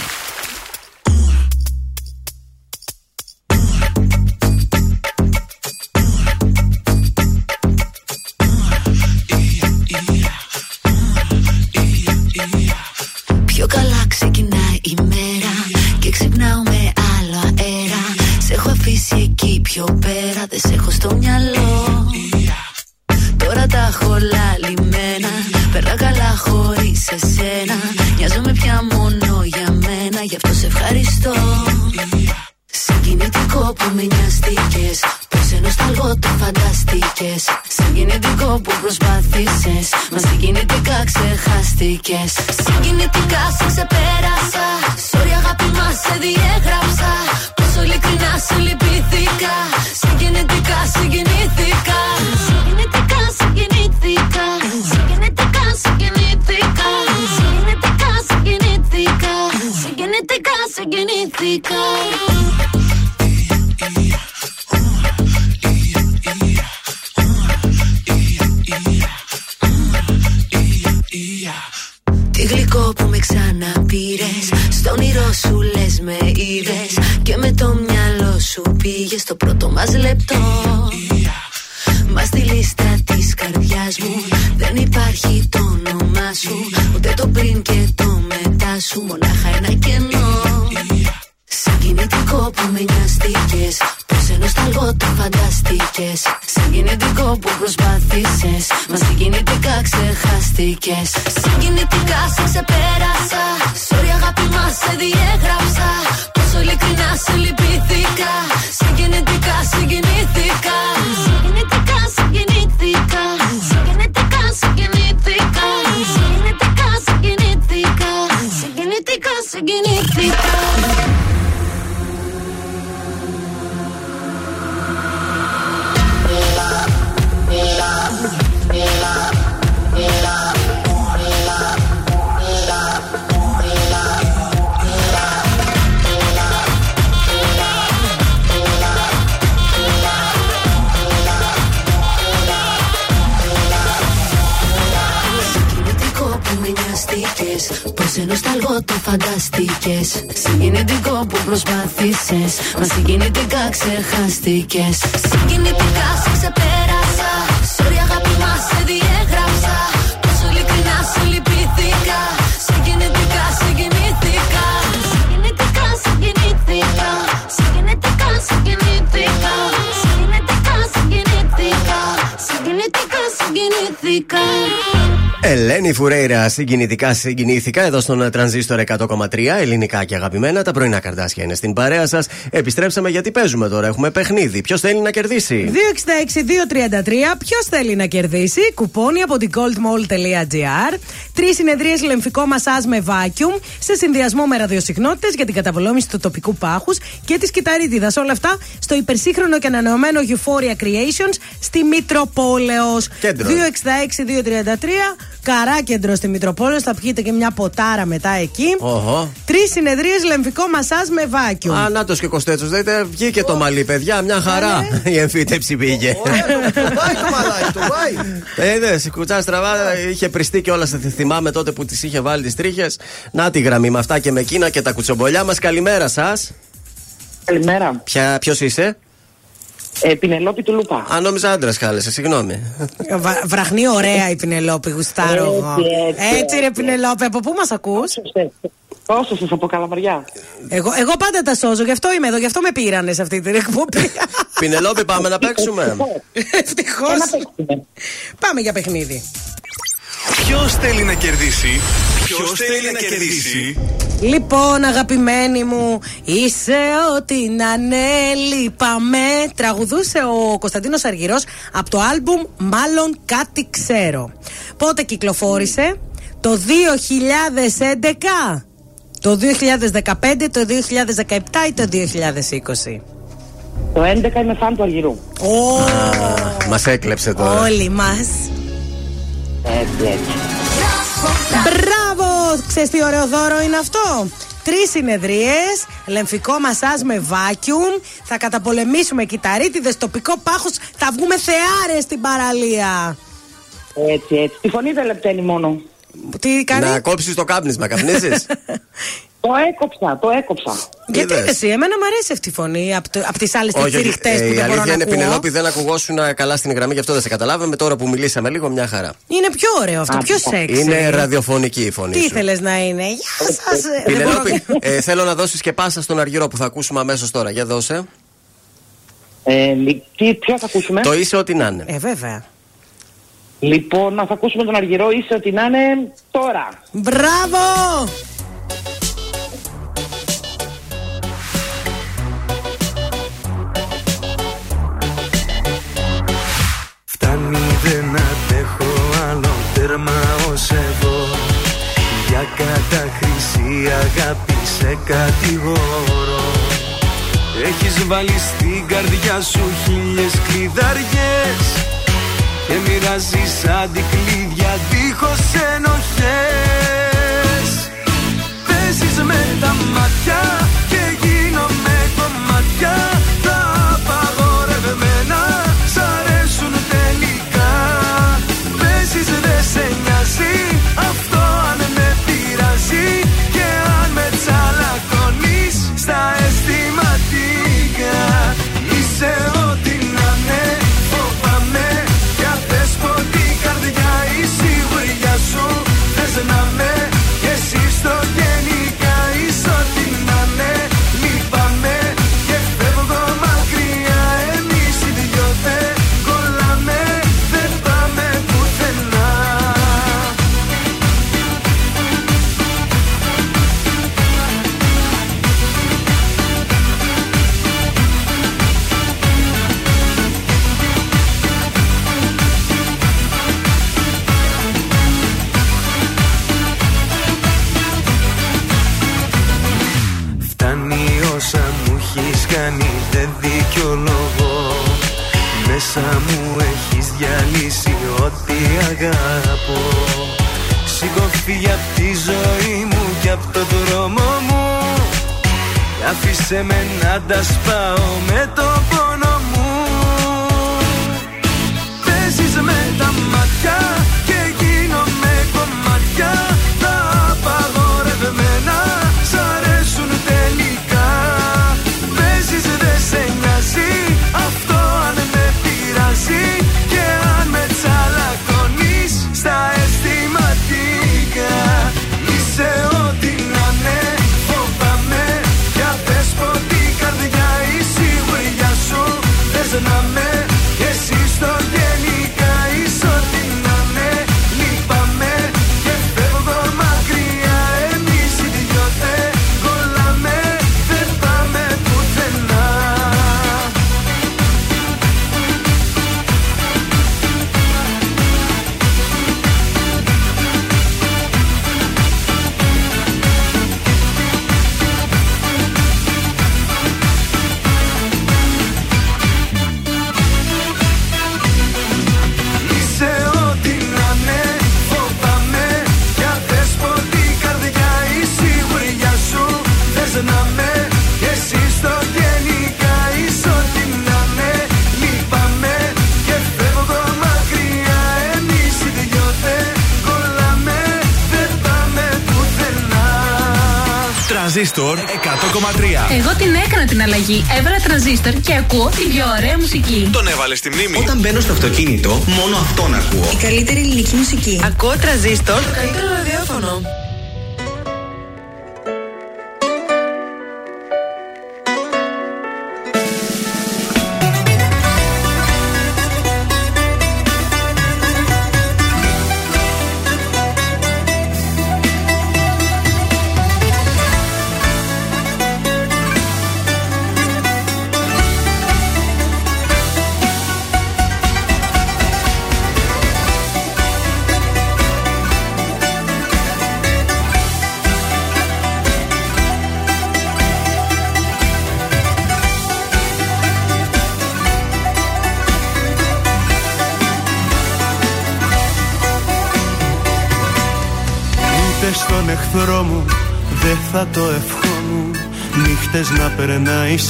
Ξεχάστηκες Συγκινητικά Ελένη Φουρέιρα, συγκινητικά συγκινήθηκα εδώ στον τρανζίστορ 100,3. Ελληνικά και αγαπημένα. Τα πρωινά καρτάσια είναι στην παρέα σας. Επιστρέψαμε γιατί παίζουμε τώρα. Έχουμε παιχνίδι. Ποιος θέλει να κερδίσει; 266-233. Ποιος θέλει να κερδίσει; Κουπόνι από την goldmall.gr. Τρεις συνεδρίες λεμφικό μασάζ με vacuum σε συνδυασμό με ραδιοσυχνότητες για την καταπολέμηση του τοπικού πάχους και της κυταρίτιδας. Όλα αυτά στο υπερσύγχρονο και ανανεωμένο Euphoria Creations στη Μητροπόλεως. Κέντρο. 266-233. Καρά κέντρο στη Μητροπόλεως. Θα πιείτε και μια ποτάρα μετά εκεί. Οχο. Τρεις συνεδρίες λεμφικό μασάζ με vacuum. Α, να το και Κωστέτσος. Δείτε, βγήκε το μαλλί, παιδιά. Μια χαρά. Η εμφύτευση πήγε. Το πάει το μαλάκι, το πάει. Είδες, η κουτσά στραβά είχε πριστεί κιόλα. Θυμάμαι τότε που τη είχε βάλει τις τρίχες. Να τη γραμμή με αυτά και με εκείνα και τα κουτσομπολιά μας. Καλημέρα σας. Καλημέρα. Ποιος είσαι, Ε, Πινελόπη του Λούπα. Αν νόμιζα άντρας κάλεσε, συγγνώμη. Βα- βραχνεί ωραία η Πινελόπη, γουστάρω εγώ. Έτσι, έτσι, Έτσι ρε Πινελόπη, από πού μας ακούς; Όσο σα από καλαμαριά. Εγώ, εγώ πάντα τα σώζω, γι' αυτό είμαι εδώ, γι' αυτό με πήρανε σε αυτή την εκπομπή. *laughs* Πινελόπη, πάμε να παίξουμε. Ευτυχώς. Πάμε για παιχνίδι. Ποιος θέλει να κερδίσει; Ποιος θέλει να κερδίσει; Λοιπόν, αγαπημένη μου, είσαι ό,τι να ναι, λείπαμε. Τραγουδούσε ο Κωνσταντίνος Αργυρός από το άλμπουμ Μάλλον κάτι ξέρω. Πότε κυκλοφόρησε, το 2011, το 2015, το 2017 ή το 2020. Το 11 είμαι φαν του Αργυρού. Μας έκλεψε τώρα. Όλοι μας. Έτσι, έτσι. Μπράβο! Ξέρεις τι ωραίο δώρο είναι αυτό; Τρεις συνεδρίες, λεμφικό μασάζ με vacuum. Θα καταπολεμήσουμε κυταρίτιδες, τοπικό πάχος. Θα βγούμε θεάρες στην παραλία. Έτσι, έτσι. Τη φωνή δεν λεπταίνει μόνο. Τι κάνει; Να κόψεις το κάπνισμα, καπνίζεις; *laughs* Το έκοψα, το έκοψα. Γιατί Είδες. εσύ, εμένα μου αρέσει αυτή η φωνή από, από τις άλλες Όχι, όχι. τριχτέ Ε, που η δεν μπορώ αλήθεια να είναι, ακούω. Πινελόπη, δεν ακουγόσουν καλά στην γραμμή, γι' αυτό δεν σε καταλάβαμε. Τώρα που μιλήσαμε λίγο, μια χαρά. Είναι πιο ωραίο αυτό, πιο σεξι. Είναι ραδιοφωνική η φωνή Τι σου. ήθελε να είναι. Γεια σας. Πινελόπη, ε, θέλω να δώσεις και πάσα στον Αργυρό που θα ακούσουμε αμέσως τώρα. Για δώσε. Ε, λι- τι, ποιο θα ακούσουμε; Το είσαι ό,τι να είναι. Ε, βέβαια. Λοιπόν, να θα ακούσουμε τον Αργυρό, είσαι ότι να είναι τώρα. Μπράβο! Τέρμα ως εδώ Για καταχρήση αγάπη σε κατηγορώ. Έχεις βάλει στην καρδιά σου χίλιες κλειδαριές Και μοιράζεις αντικλείδια δίχως ενοχές Μέσα μου έχεις διαλύσει ό,τι αγαπώ. Σήκω φύγε απ' τη ζωή μου και απ' το δρόμο μου. Άφησε με να τα σπάω με το Εγώ την έκανα την αλλαγή. Έβαλα τρανζίστορ και ακούω την πιο ωραία μουσική. Τον έβαλες στη μνήμη. Όταν μπαίνω στο αυτοκίνητο, μόνο αυτόν ακούω. Η καλύτερη ελληνική μουσική. Ακούω τραζίστορ. Το καλύτερο ραδιόφωνο.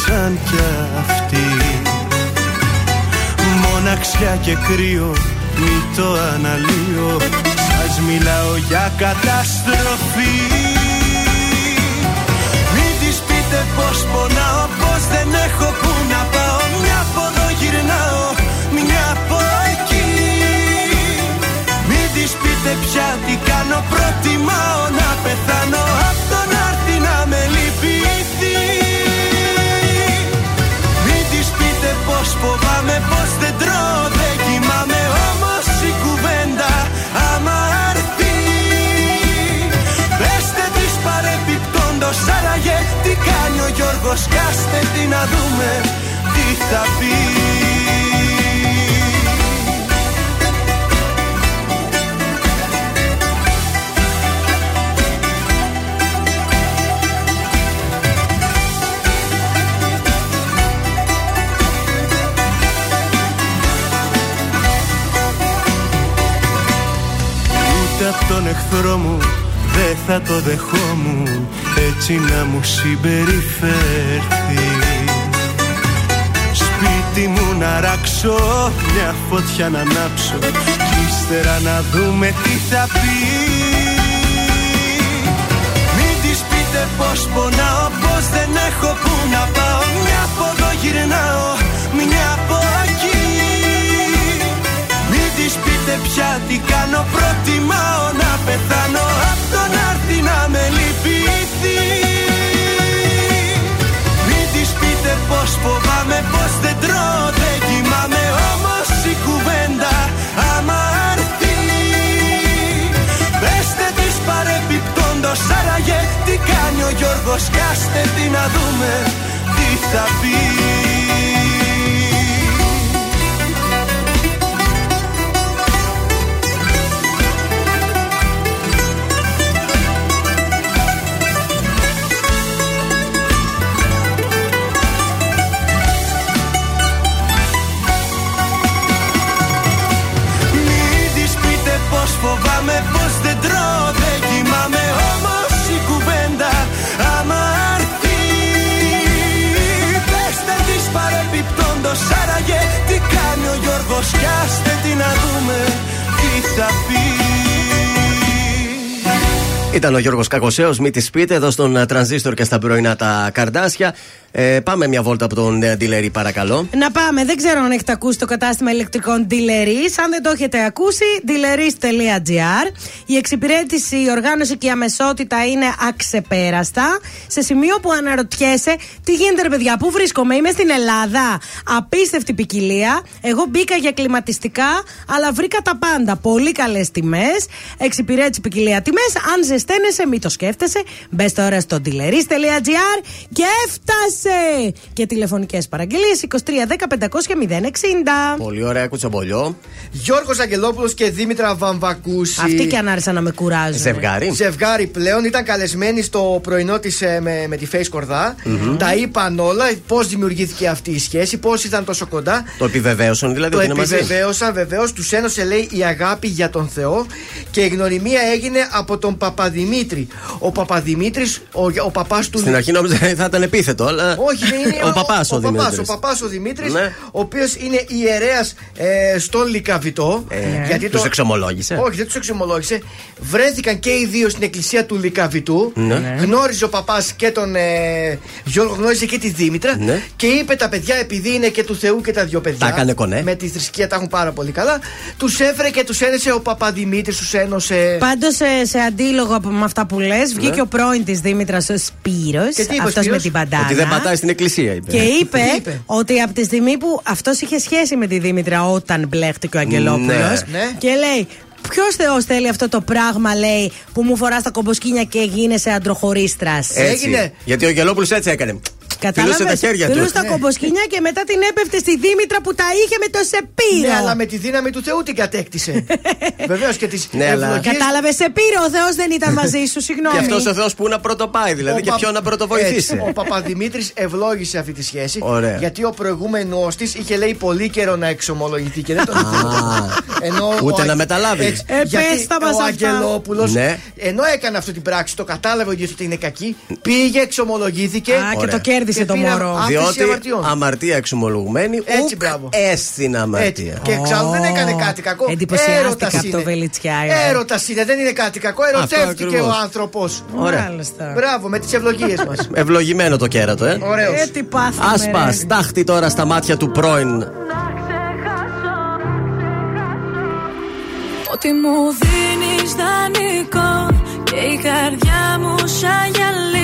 Σαν κι αυτή. Μοναξιά και κρύο μη το αναλύω. Σας μιλάω για καταστροφή. Μην της πείτε πως πονάω Πως δεν έχω που να πάω. Μια από εδώ γυρνάω Μια από εκεί. Μην της πείτε πια τι κάνω Προτιμάω να πεθάνω. Απ' το να έρθει να με λυπηθεί φοβάμαι Πως δεν τρώω δεν κοιμάμαι Όμως η κουβέντα. Άμα έρθει Πεστε της παρεπιπτόντος Άραγε τι κάνει ο Γιώργος Κάστε τι να δούμε τι θα πει τον εχθρό μου δεν θα το δεχόμουν. Έτσι να μου συμπεριφέρθει. Σπίτι μου να ράξω, μια φωτιά να ανάψω κι ύστερα να δούμε τι θα πει. Μην της πείτε πως πονάω, πως δεν έχω που να πάω. Μια από εδώ γυρνάω, μια από εκεί μην της πείτε πια τι κάνω Προτιμάω να πεθάνω. Απ' το να έρθει να με λυπηθεί. Μην της πείτε πως φοβάμαι Πως δεν τρώω δεν κοιμάμαι. Όμως η κουβέντα άμα έρθει. Πεστε της παρεπιπτόντος Άραγε τι κάνει ο Γιώργος. Κάστε τι να δούμε τι θα πει Ήταν ο Γιώργος Κακοσέος, μη της πείτε, εδώ στον ε, Τρανζίστορ και στα πρωινά τα καρδάσια. Ε, πάμε μια βόλτα από τον ε, Ντιλερή, παρακαλώ. Να πάμε. Δεν ξέρω αν έχετε ακούσει το κατάστημα ηλεκτρικών Dealeries. Αν δεν το έχετε ακούσει, dealeries.gr. Η εξυπηρέτηση, η οργάνωση και η αμεσότητα είναι αξεπέραστα. Σε σημείο που αναρωτιέσαι, τι γίνεται, ρε παιδιά, πού βρίσκομαι, είμαι στην Ελλάδα. Απίστευτη ποικιλία. Εγώ μπήκα για κλιματιστικά, αλλά βρήκα τα πάντα. Πολύ καλές τιμές. Εξυπηρέτηση ποικιλία τιμές. Αν ζεσταίνεσαι, μην το σκέφτεσαι. Μπες τώρα στο dealeries.gr και έφτασε! Και τηλεφωνικές παραγγελίες 2310 500 060. Πολύ ωραία, κουτσομπολιό. Γιώργος Αγγελόπουλος και Δήμητρα Βαμβακούση. Αυτοί και αν άρχισαν να με κουράζουν. Ζευγάρι. Ζευγάρι πλέον ήταν καλεσμένοι στο πρωινό της με, με τη Face κορδα Μμμ. Τα είπαν όλα, πώς δημιουργήθηκε αυτή η σχέση, πώς ήταν τόσο κοντά. Το επιβεβαίωσαν δηλαδή Το ότι είναι μαζί; επιβεβαίωσαν βεβαίως, τους ένωσε λέει η αγάπη για τον Θεό και η γνωριμία έγινε από τον Παπαδημήτρη. Ο Παπαδημήτρης, ο, ο παπάς του. Στην αρχή νόμιζα θα ήταν επίθετο, αλλά. Όχι, δεν είναι Ο παπάς ο, ο, παπάς, Δημήτρης. ο παπάς ο Δημήτρης, Ναι. ο οποίος είναι ιερέας ε, στον Λικαβητό. Ε, τους εξομολόγησε. Όχι, δεν τους εξομολόγησε. Βρέθηκαν και οι δύο στην εκκλησία του Λικαβητού. Ναι. Ναι. Γνώριζε ο παπάς και τον ε, Γιώργο, γνώριζε και τη Δήμητρα. Ναι. Και είπε τα παιδιά, επειδή είναι και του Θεού και τα δυο παιδιά. Τα έκανε κονέ. Με τη θρησκεία τα έχουν πάρα πολύ καλά. Τους έφερε και τους ένεσε ο Παπαδημήτρης, τους ένωσε. Πάντως σε, σε αντίλογο από- με αυτά που λες, βγήκε Ναι. ο πρώην της Δήμητρας, ο Σπύρος. Και τι είπε ο Αυτός με Σπύρος; την παντάνα. Ότι δεν πατάει στην εκκλησία, είπε. Και είπε, Τι είπε; ότι από τη στιγμή που αυτός είχε σχέση με τη Δήμητρα όταν μπλέχτηκε ο Αγγελόπουλος. Ναι. Ναι. Και λέει, Ποιος Θεός θέλει αυτό το πράγμα, λέει, που μου φοράς τα κομποσκίνια και γίνεσαι αντροχωρίστρας; Έτσι. Έγινε. Γιατί ο Γελόπουλος έτσι έκανε. Φιλούσε τα χέρια του. Φιλούσε τα κομποσκίνια και μετά την έπεφτε στη Δήμητρα που τα είχε με το Σεπίρο. Ναι, αλλά με τη δύναμη του Θεού την κατέκτησε. *laughs* Βεβαίως και τις Ναι, αλλά- Κατάλαβες, Σεπίρο, ο Θεός δεν ήταν μαζί σου, συγγνώμη. Και αυτός ο Θεός που να πρωτοπάει, δηλαδή, και Πα- ποιον να πρωτοβοηθήσει. Έτσι, Ο Παπαδημήτρης ευλόγησε αυτή τη σχέση. Ωραία. Γιατί ο προηγούμενο της είχε λέει πολύ καιρό να εξομολογηθεί και δεν τον είχε. Ενώ Ούτε ο να Α- μεταλάβει. Έτσι, Ε, γιατί πες τα μας ο αυτά. Αγγελόπουλος, Ναι. ενώ έκανε αυτή την πράξη, το κατάλαβε ότι είναι κακή, πήγε, εξομολογήθηκε. Α, και Ωραία. το κέρδισε Και το πήρα μωρό. άφηση Διότι αμαρτιών. αμαρτία εξομολογουμένη, Έτσι, ουκ μπράβο. έστειν Έτσι. αμαρτία. Και εξάλλου δεν έκανε κάτι κακό. Εντυπωσιάστηκα Έρωτας από το είναι. Βελιτσιάι, ε. Έρωτας είναι, δεν είναι κάτι κακό. Ερωτεύτηκε ακριβώς. ο άνθρωπος. Ωραία. Μάλιστα. Μπράβο, με τις ευλογίες μας. *laughs* Ευλογημένο το κέρατο, ε. Ωραίος. Ε, τι πάθαμε, Άσπα, ρε. στάχτη τώρα στα μάτια του πρώην. Ότι μου δίνεις δανεικό Και η καρδιά μου σαν γυαλί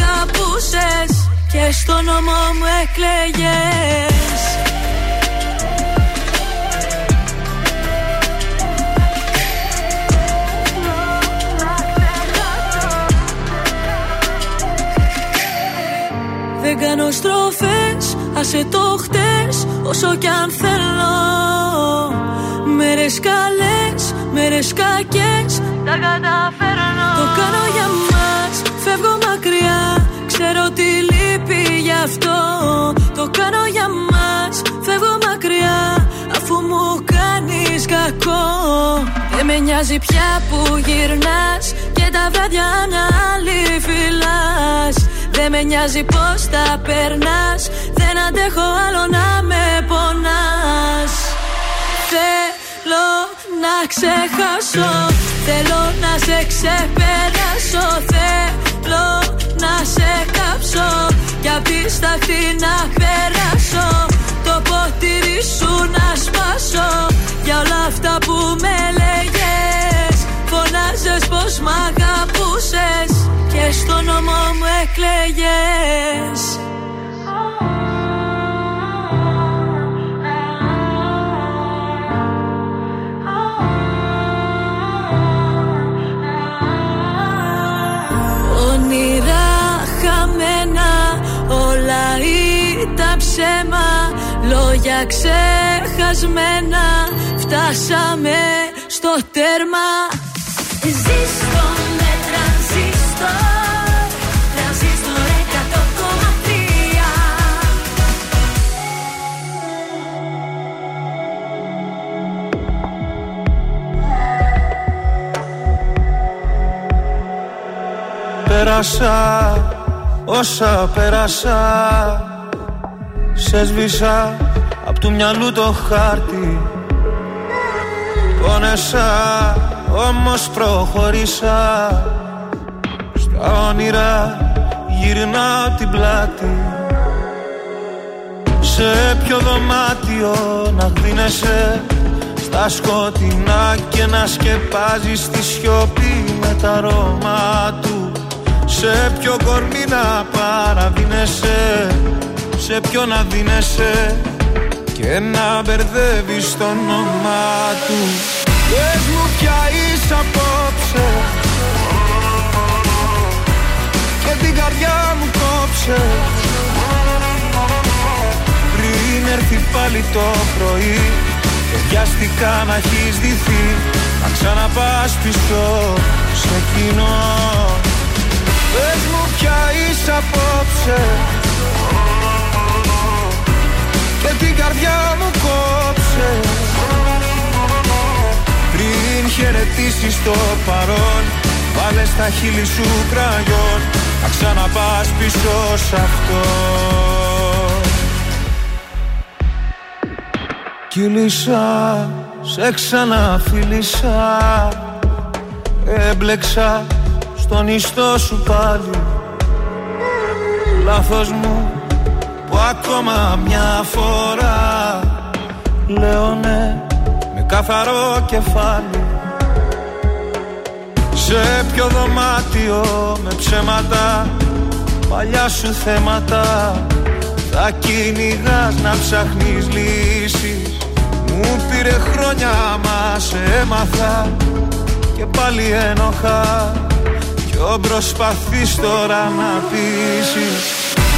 Και στο νόμο μου εκλέγες. Δεν κάνω στροφές, άσε το χτες Όσο κι αν θέλω. Μέρες καλές, μέρες κακές Τα καταφέρνω. Το κάνω για μας, φεύγω μακριά Ξέρω τι λείπει γι' αυτό. Το κάνω για μας, φεύγω μακριά Αφού μου κάνεις κακό. Δεν με νοιάζει πια που γυρνάς Και τα βράδια μια άλλη φυλάς δεν με νοιάζει πως τα περνάς Δεν αντέχω άλλο να με πονάς. Θέλω να ξεχάσω Θέλω να σε ξεπεράσω. Θέλω να σε κάψω Κι απ' τη σταχτή να περάσω Το ποτήρι σου να σπάσω. Για όλα αυτά που με λέγες Φωνάζες πως μ' αγαπούσες. Και στο νόμο μου εκλέγες Λόγια ξεχασμένα Φτάσαμε στο τέρμα. Ζήστο με τρανζίστορ Τρανζίστορ 100,3 Πέρασα όσα πέρασα Σε σβήσα. απ' του μυαλού το χάρτη. Πόνεσα όμως προχωρήσα. Στα όνειρα γυρνάω την πλάτη. Σ' Σε ποιο δωμάτιο να δίνεσαι Στα σκοτεινά και να σκεπάζεις τη σιωπή με τα αρώμα του. Σε ποιο κορμί να παραδίνεσαι Σε ποιο να δίνεσαι Και να μπερδεύεις το όνομά του. Πες μου ποια είσαι απόψε. Και την καρδιά μου κόψε. Πριν έρθει πάλι το πρωί Και βιαστικά να έχεις δυθεί. Να ξαναπάς πίσω σε κοινό. Πες μου ποια είσαι απόψε καρδιά μου κόψε. Πριν χαιρετήσεις το παρόν Βάλε στα χείλη σου κραγιόν. Να ξαναπάς πίσω σ' αυτό. Κύλησα, σε ξαναφίλησα. Έμπλεξα στον ιστό σου πάλι. Λάθος μου που ακόμα μια φορά. Λέω ναι με καθαρό κεφάλι. Σε ποιο δωμάτιο με ψέματα. Παλιά σου θέματα. Θα κυνηγάς να ψάχνεις λύσεις. Μου πήρε χρόνια μα σε έμαθα. Και πάλι ένοχα. Ποιο προσπαθείς τώρα να πείσεις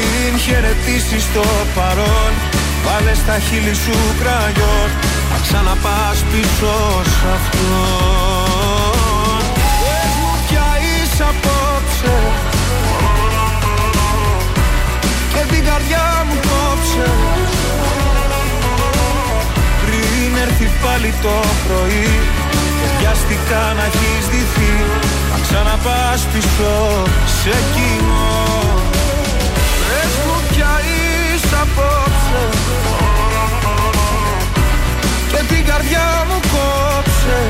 Πριν χαιρετήσεις το παρόν Βάλε στα χείλη σου κραγιόν Να ξαναπάς πίσω σ' αυτόν. Πες μου ποια είσαι απόψε Και την καρδιά μου κόψε. Πριν έρθει πάλι το πρωί Και βιαστικά να έχεις δυθεί Να ξαναπάς πίσω σε κοινό Πες μου ποια είσαι απόψε. Και την καρδιά μου κόψε.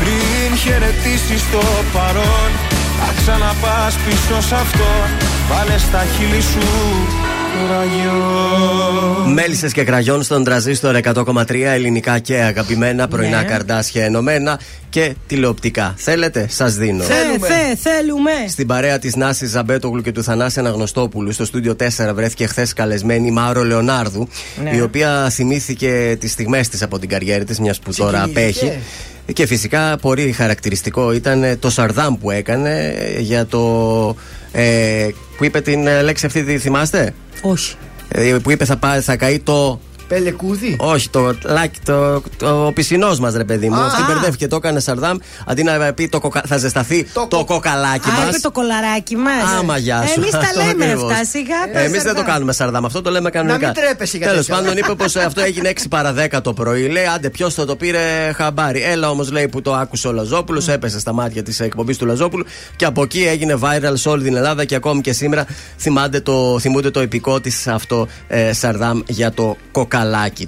Πριν χαιρετήσεις το παρόν Θα ξαναπάς πίσω σ' αυτό Βάλε στα χείλη σου κραγιόν Μέλισσες και κραγιόν στον τραζίστορ 100,3 ελληνικά και αγαπημένα πρωινά Ναι. καρδάσια ενωμένα και τηλεοπτικά. Θέλετε, σας δίνω. Θε, θε, θέλουμε. Στην παρέα της Νάσης Ζαμπέτογλου και του Θανάση Αναγνωστόπουλου στο στούντιο 4 βρέθηκε χθες καλεσμένη η Μάρο Λεωνάρδου, Ναι. η οποία θυμήθηκε τις στιγμές της από την καριέρα της, μιας που τώρα Ξεκινήθηκε. απέχει. Και φυσικά πολύ χαρακτηριστικό ήταν ε, το Σαρδάμ που έκανε ε, για το. Ε, που είπε την ε, λέξη αυτή, τη θυμάστε; Όχι. Ε, που είπε θα, πάει, θα καεί το. Πελεκούδι. Όχι, το λάκι, το, το, ο πισινός μας, ρε παιδί μου. Α. Αυτή μπερδεύτηκε, το έκανε Σαρδάμ. Αντί να πει το κοκα- θα ζεσταθεί το, κοκαλάκι Α, μας. είπε το κολαράκι μας. Άμα γεια σου. Εμείς τα Αυτό λέμε ακριβώς. αυτά σιγά. τα Εμείς δεν το σαρδάμ. κάνουμε Σαρδάμ, αυτό το λέμε κανονικά. μην τρέπεσαι για Τέλος τέτοια. πάντων, είπε πως αυτό έγινε 6 παρα 10 το πρωί. Λέει, άντε, ποιος θα το πήρε χαμπάρι. Έλα όμως, λέει, που το άκουσε ο Λαζόπουλος, έπεσε στα μάτια της εκπομπής του Λαζόπουλου και από εκεί έγινε viral σε όλη την Ελλάδα και ακόμη και σήμερα θυμάται το, θυμούνται το επικό της αυτό ε, Σαρδάμ για το κοκαλάκι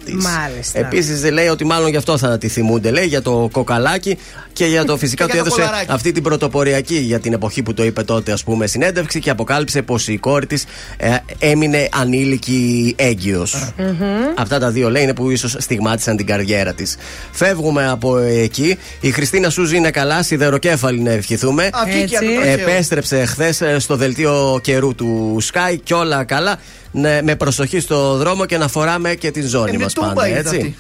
της. Μάλιστα. Επίσης λέει ότι μάλλον γι' αυτό θα τη θυμούνται, λέει, για το κοκαλάκι και για το *laughs* φυσικά Και ότι για το έδωσε κολαράκι. αυτή την πρωτοποριακή για την εποχή που το είπε τότε, ας πούμε, συνέντευξη και αποκάλυψε πως η κόρη της έμεινε ανήλικη έγκυος. Αυτά τα δύο λέει είναι που ίσως στιγμάτισαν την καριέρα της. Φεύγουμε από εκεί. Η Χριστίνα Σούζη είναι καλά, σιδεροκέφαλη να ευχηθούμε. Αυτή και Έτσι. από το Θεός. Επέστρεψε χθες στο δελτίο καιρού του Sky και όλα καλά. Ναι, με προσοχή στο δρόμο και να φοράμε και την ζώνη Ε, με μας τούμπα πάντα, ήρθε έτσι.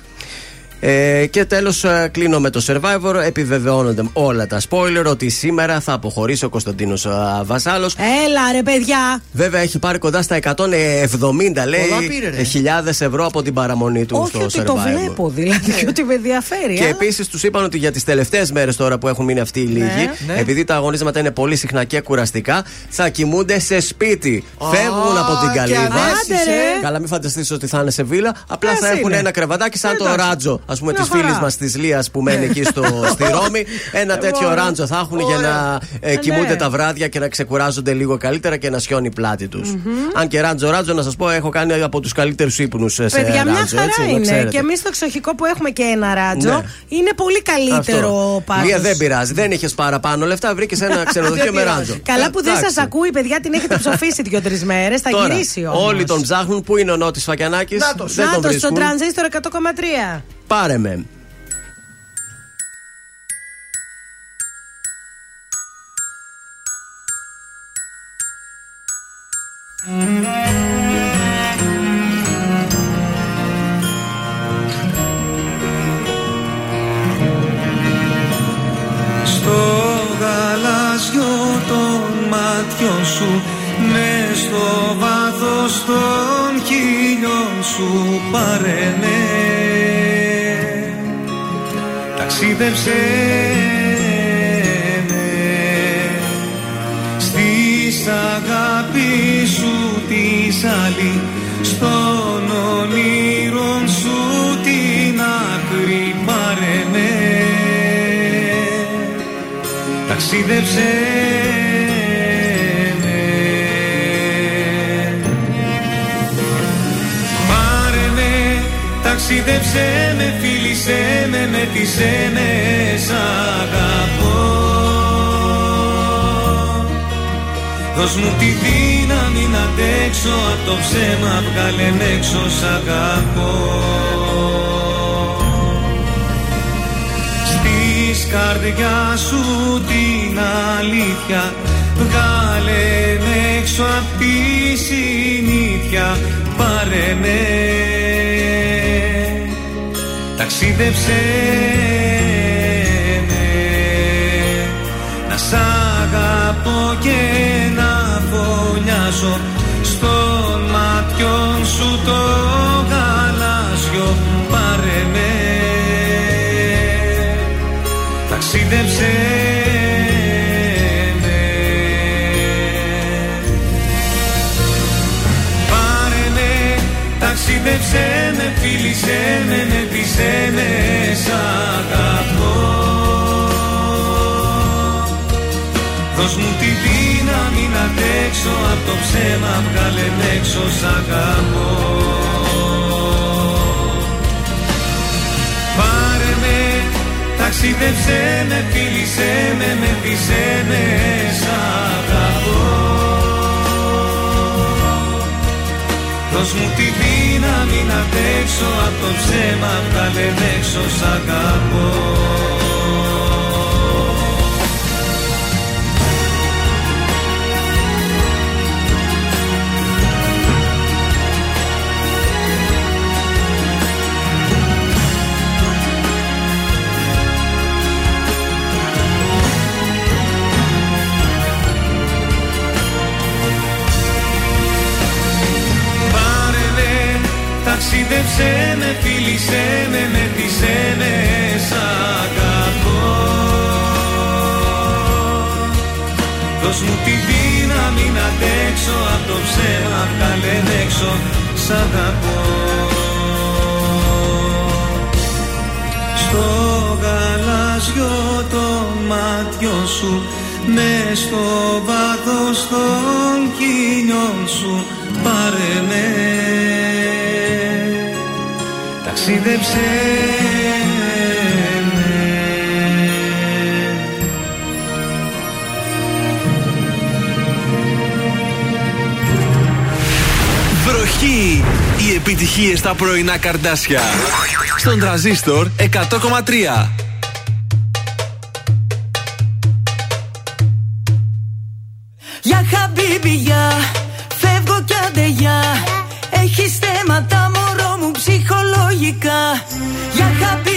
Αυτή. Ε, και τέλος κλείνω με το Survivor. Επιβεβαιώνονται όλα τα spoiler ότι σήμερα θα αποχωρήσει ο Κωνσταντίνος Βασάλος. Έλα ρε παιδιά. Βέβαια έχει πάρει κοντά στα 170 λέει χιλιάδες ευρώ από την παραμονή του Όχι στο ότι Survivor. το βλέπω δηλαδή και ότι με ενδιαφέρει. Και αλλά- επίσης τους είπαν ότι για τις τελευταίες μέρες τώρα που έχουν μείνει αυτοί οι λίγοι, ναι. επειδή τα αγωνίσματα είναι πολύ συχνά και κουραστικά, θα κοιμούνται σε σπίτι. Φεύγουν από την και καλύβα. αδέσεις, ε. Καλά, μην φανταστείς ότι θα είναι σε βίλα. Απλά Ας θα έχουν είναι. ένα κρεβατάκι σαν το Εντάξει. ράτζο, ας πούμε, Μια της φίλης χαρά. μας της Λίας που μένει εκεί στο, στη Ρώμη. Ένα τέτοιο Ωραία. ράντζο θα έχουν για να ε, Ε, κοιμούνται ναι. τα βράδια και να ξεκουράζονται λίγο καλύτερα και να σιώνει η πλάτη τους. Αν και ράντζο, ράντζο, να σας πω, έχω κάνει από τους καλύτερους ύπνους σε Παιδιά, μια ράντζο. χαρά έτσι, να είναι. ξέρετε. Και εμείς στο εξοχικό που έχουμε και ένα ράτζο, Ναι. είναι πολύ καλύτερο Αυτό. πάντως. Λία, δεν πειράζει. Δεν είχες παραπάνω λεφτά, βρήκες ένα *laughs* ξενοδοχείο Δεν με πειράζει. ράντζο. Καλά που δεν Εντάξει. σας ακούει, παιδιά, την έχετε ψοφήσει δύο-τρεις μέρες. Θα Τώρα, γυρίσει όμως. Όλοι τον ψάχνουν. Πού είναι ο Νότης Φακιανάκης; Νάτος. Δεν τον Να το βρίσκουν. στο τρανζίστορ 100,3. Πάρε με. Στο γαλάζιο των μάτιων σου με στο βάθος των χίλιων σου πάρε Ταξίδεψε με. Στις αγάπης σου της άλλη Στον όνειρον σου την άκρη πάρε με. Ταξίδεψε με. Πάρε με, ταξίδεψε με, φίλησέ με, μετησέ με, σ' αγαπώ. Δώσ' μου τη δύναμη να αντέξω απ' το ψέμα, βγάλε με έξω, σ' αγαπώ. Στις καρδιάς σου την αλήθεια Βγάλε με έξω απ' τη συνήθεια Πάρε με Ταξίδεψε με. Να σ' αγαπώ και να φωνιάζω Στον ματιών σου το γαλάζιο Πάρε με. Ταξίδεψε ταξίδεψε με, φίλησέ με, μετησέ με, σ' αγαπώ. Δώσ' μου τη δύναμη να αντέξω απ' το ψέμα, βγάλε με έξω, σ' αγαπώ. Πάρε με, ταξίδεψε με, φίλησέ με, μετησέ με, σ' αγαπώ. Δώσ' μου τη δύναμη να αντέξω απ' το ψέμα, βγάλε με έξω, σ' αγαπώ ταξίδεψε με, φίλησέ με, μετησέ με, σ' αγαπώ. Δώσ' μου τη δύναμη να αντέξω απ' το ψέμα, βγάλε με έξω, σ' αγαπώ. Στο γαλάζιο των μάτιων σου με στο βάθος των χίλιων σου πάρε με ταξίδεψε με Βροχή! Οι επιτυχίες στα πρωινά καρδάσια. Στον τραζίστορ 100,3.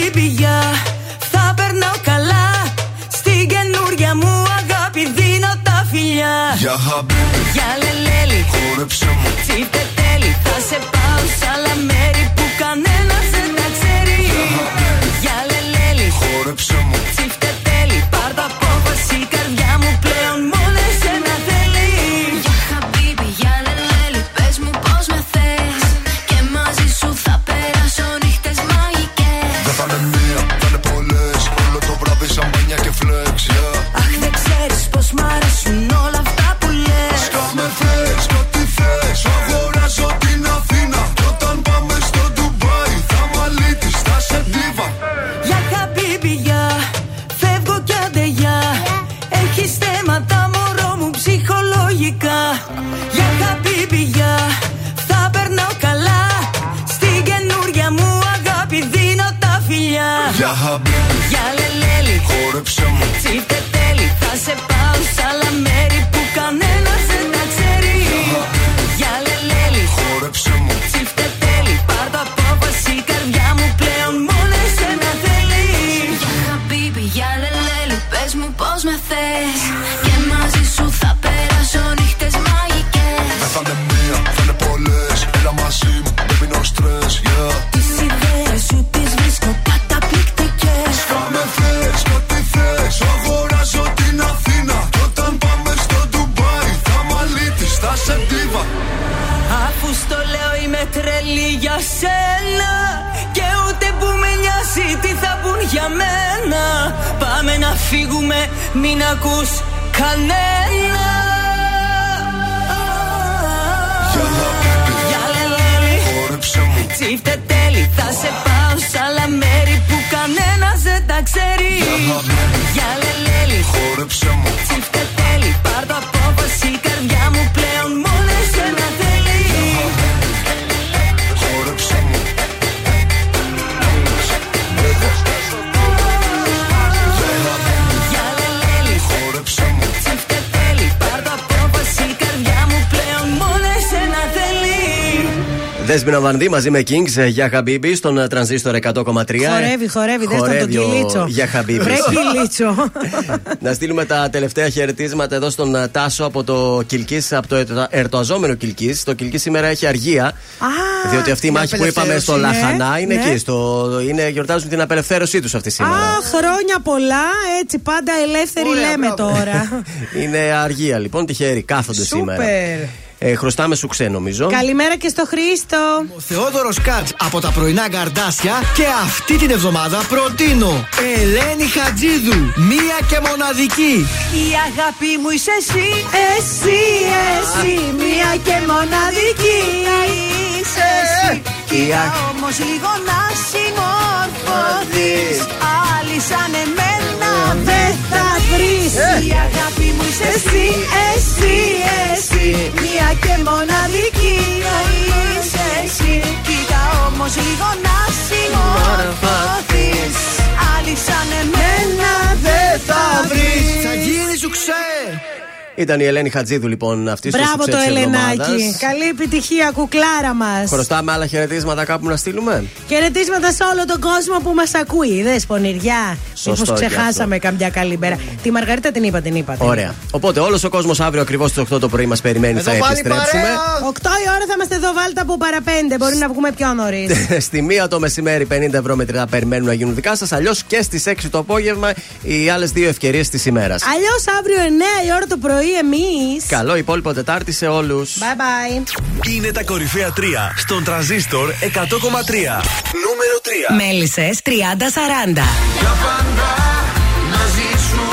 πηγιά Θα περνάω καλά. Στην καινούρια μου αγάπη δίνω τα φιλιά. Για χαμπίπι, για λελέλη Χόρεψε μου, τσίπετε Δέσπινα Βανδύ μαζί με Kings ε, για Χαμπίμπι στον ε, τρανζίστορ 100,3. Χορεύει, χορεύει, δες τον τον Χορεύει ο κυλίτσο. Για Χαμπίμπι. Βρε κυλίτσο. Να στείλουμε τα τελευταία χαιρετίσματα εδώ στον ε, Τάσο από το Κιλκή, από το ερτο- ερτοαζόμενο Κιλκή. Το Κιλκή σήμερα έχει αργία. διότι αυτή η η μάχη που είπαμε στο απελευθέρωση, ναι. Λαχανά είναι Ναι. εκεί. Στο, είναι, γιορτάζουν την απελευθέρωσή τους αυτή σήμερα. Α, χρόνια πολλά, έτσι πάντα ελεύθεροι λέμε τώρα. *laughs* είναι αργία λοιπόν, τυχαίρι, κάθονται σήμερα. Σούπερ. Ε, χρωστάμε σου ξέ νομίζω. Καλημέρα και στο Χρήστο. Θεόδωρος Κάτ από τα πρωινά καρδάσια και αυτή την εβδομάδα προτείνω Ελένη Χατζίδου, μία και μοναδική. Η αγάπη μου είσαι εσύ Εσύ, εσύ, μία και μοναδική. Είσαι εσύ Η Κοίτα αγ- όμως λίγο να συμμορφωθείς Άλλοι σαν εμένα δεν θα βρεις. Η αγάπη μου είσαι εσύ Εσύ, εσύ, μία και μοναδική. Είσαι εσύ. Κοίτα όμως λίγο να συμμορφωθείς Άλλοι σαν εμένα δεν θα βρεις. Θα γίνει σου ξέ. Ήταν η Ελένη Χατζίδου λοιπόν αυτή στο Μπράβο σουξέ το της Ελενάκι. εβδομάδας. Καλή επιτυχία, κουκλάρα μας. Χρωστάμε άλλα χαιρετίσματα κάπου να στείλουμε; Χαιρετίσματα σε όλο τον κόσμο που μας ακούει. Είδες, πονηριά. Σωστό Μήπως και ξεχάσαμε καμιά καλή μέρα. Τη Μαργαρίτα την είπα, την είπα. την Ωραία. Οπότε όλος ο κόσμος αύριο ακριβώς στις 8 το πρωί μας περιμένει. Εδώ θα πάλι επιστρέψουμε. είπα. 8 η ώρα θα είμαστε εδώ, βάλτε από παραπέντε. Μπορεί να βγούμε πιο νωρίς. *laughs* Στη μία το μεσημέρι 50 ευρώ μετρητά περιμένουν να γίνουν δικά σας. Αλλιώς και στις 6 το απόγευμα οι άλλες δύο ευκαιρίες της ημέρας. Αλλιώς αύριο 9 η ώρα το πρωί εμείς. Καλό υπόλοιπο Τετάρτη σε όλους. Bye bye. Είναι τα κορυφαία 3 στον τραζίστορ 100,3. Νούμερο 3. Μέλισσες 30-40. Για πάντα μαζί σου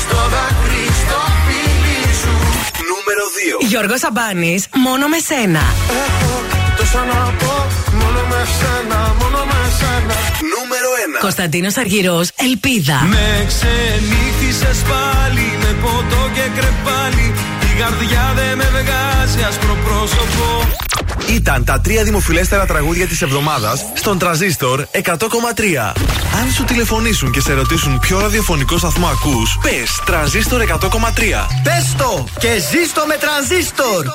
στο δάκρυ στο φίλι σου. Νούμερο 2. Γιώργος Αμπάνης, μόνο με σένα. Έχω τόσα να πω μόνο με σένα, μόνο με σένα. Νούμερο 1. Κωνσταντίνος Αργυρός, Ελπίδα. Με ξενύχτησες πάλι με ποτό και κρεπάλι Η καρδιά δεν με βγάζει άσπρο πρόσωπο Ήταν τα τρία δημοφιλέστερα τραγούδια της εβδομάδας στον τραζίστορ 100,3. Αν σου τηλεφωνήσουν και σε ρωτήσουν ποιο ραδιοφωνικό σταθμό ακούς, πες τραζίστορ 100,3. Πες το και ζήστο με τρανζίστορ.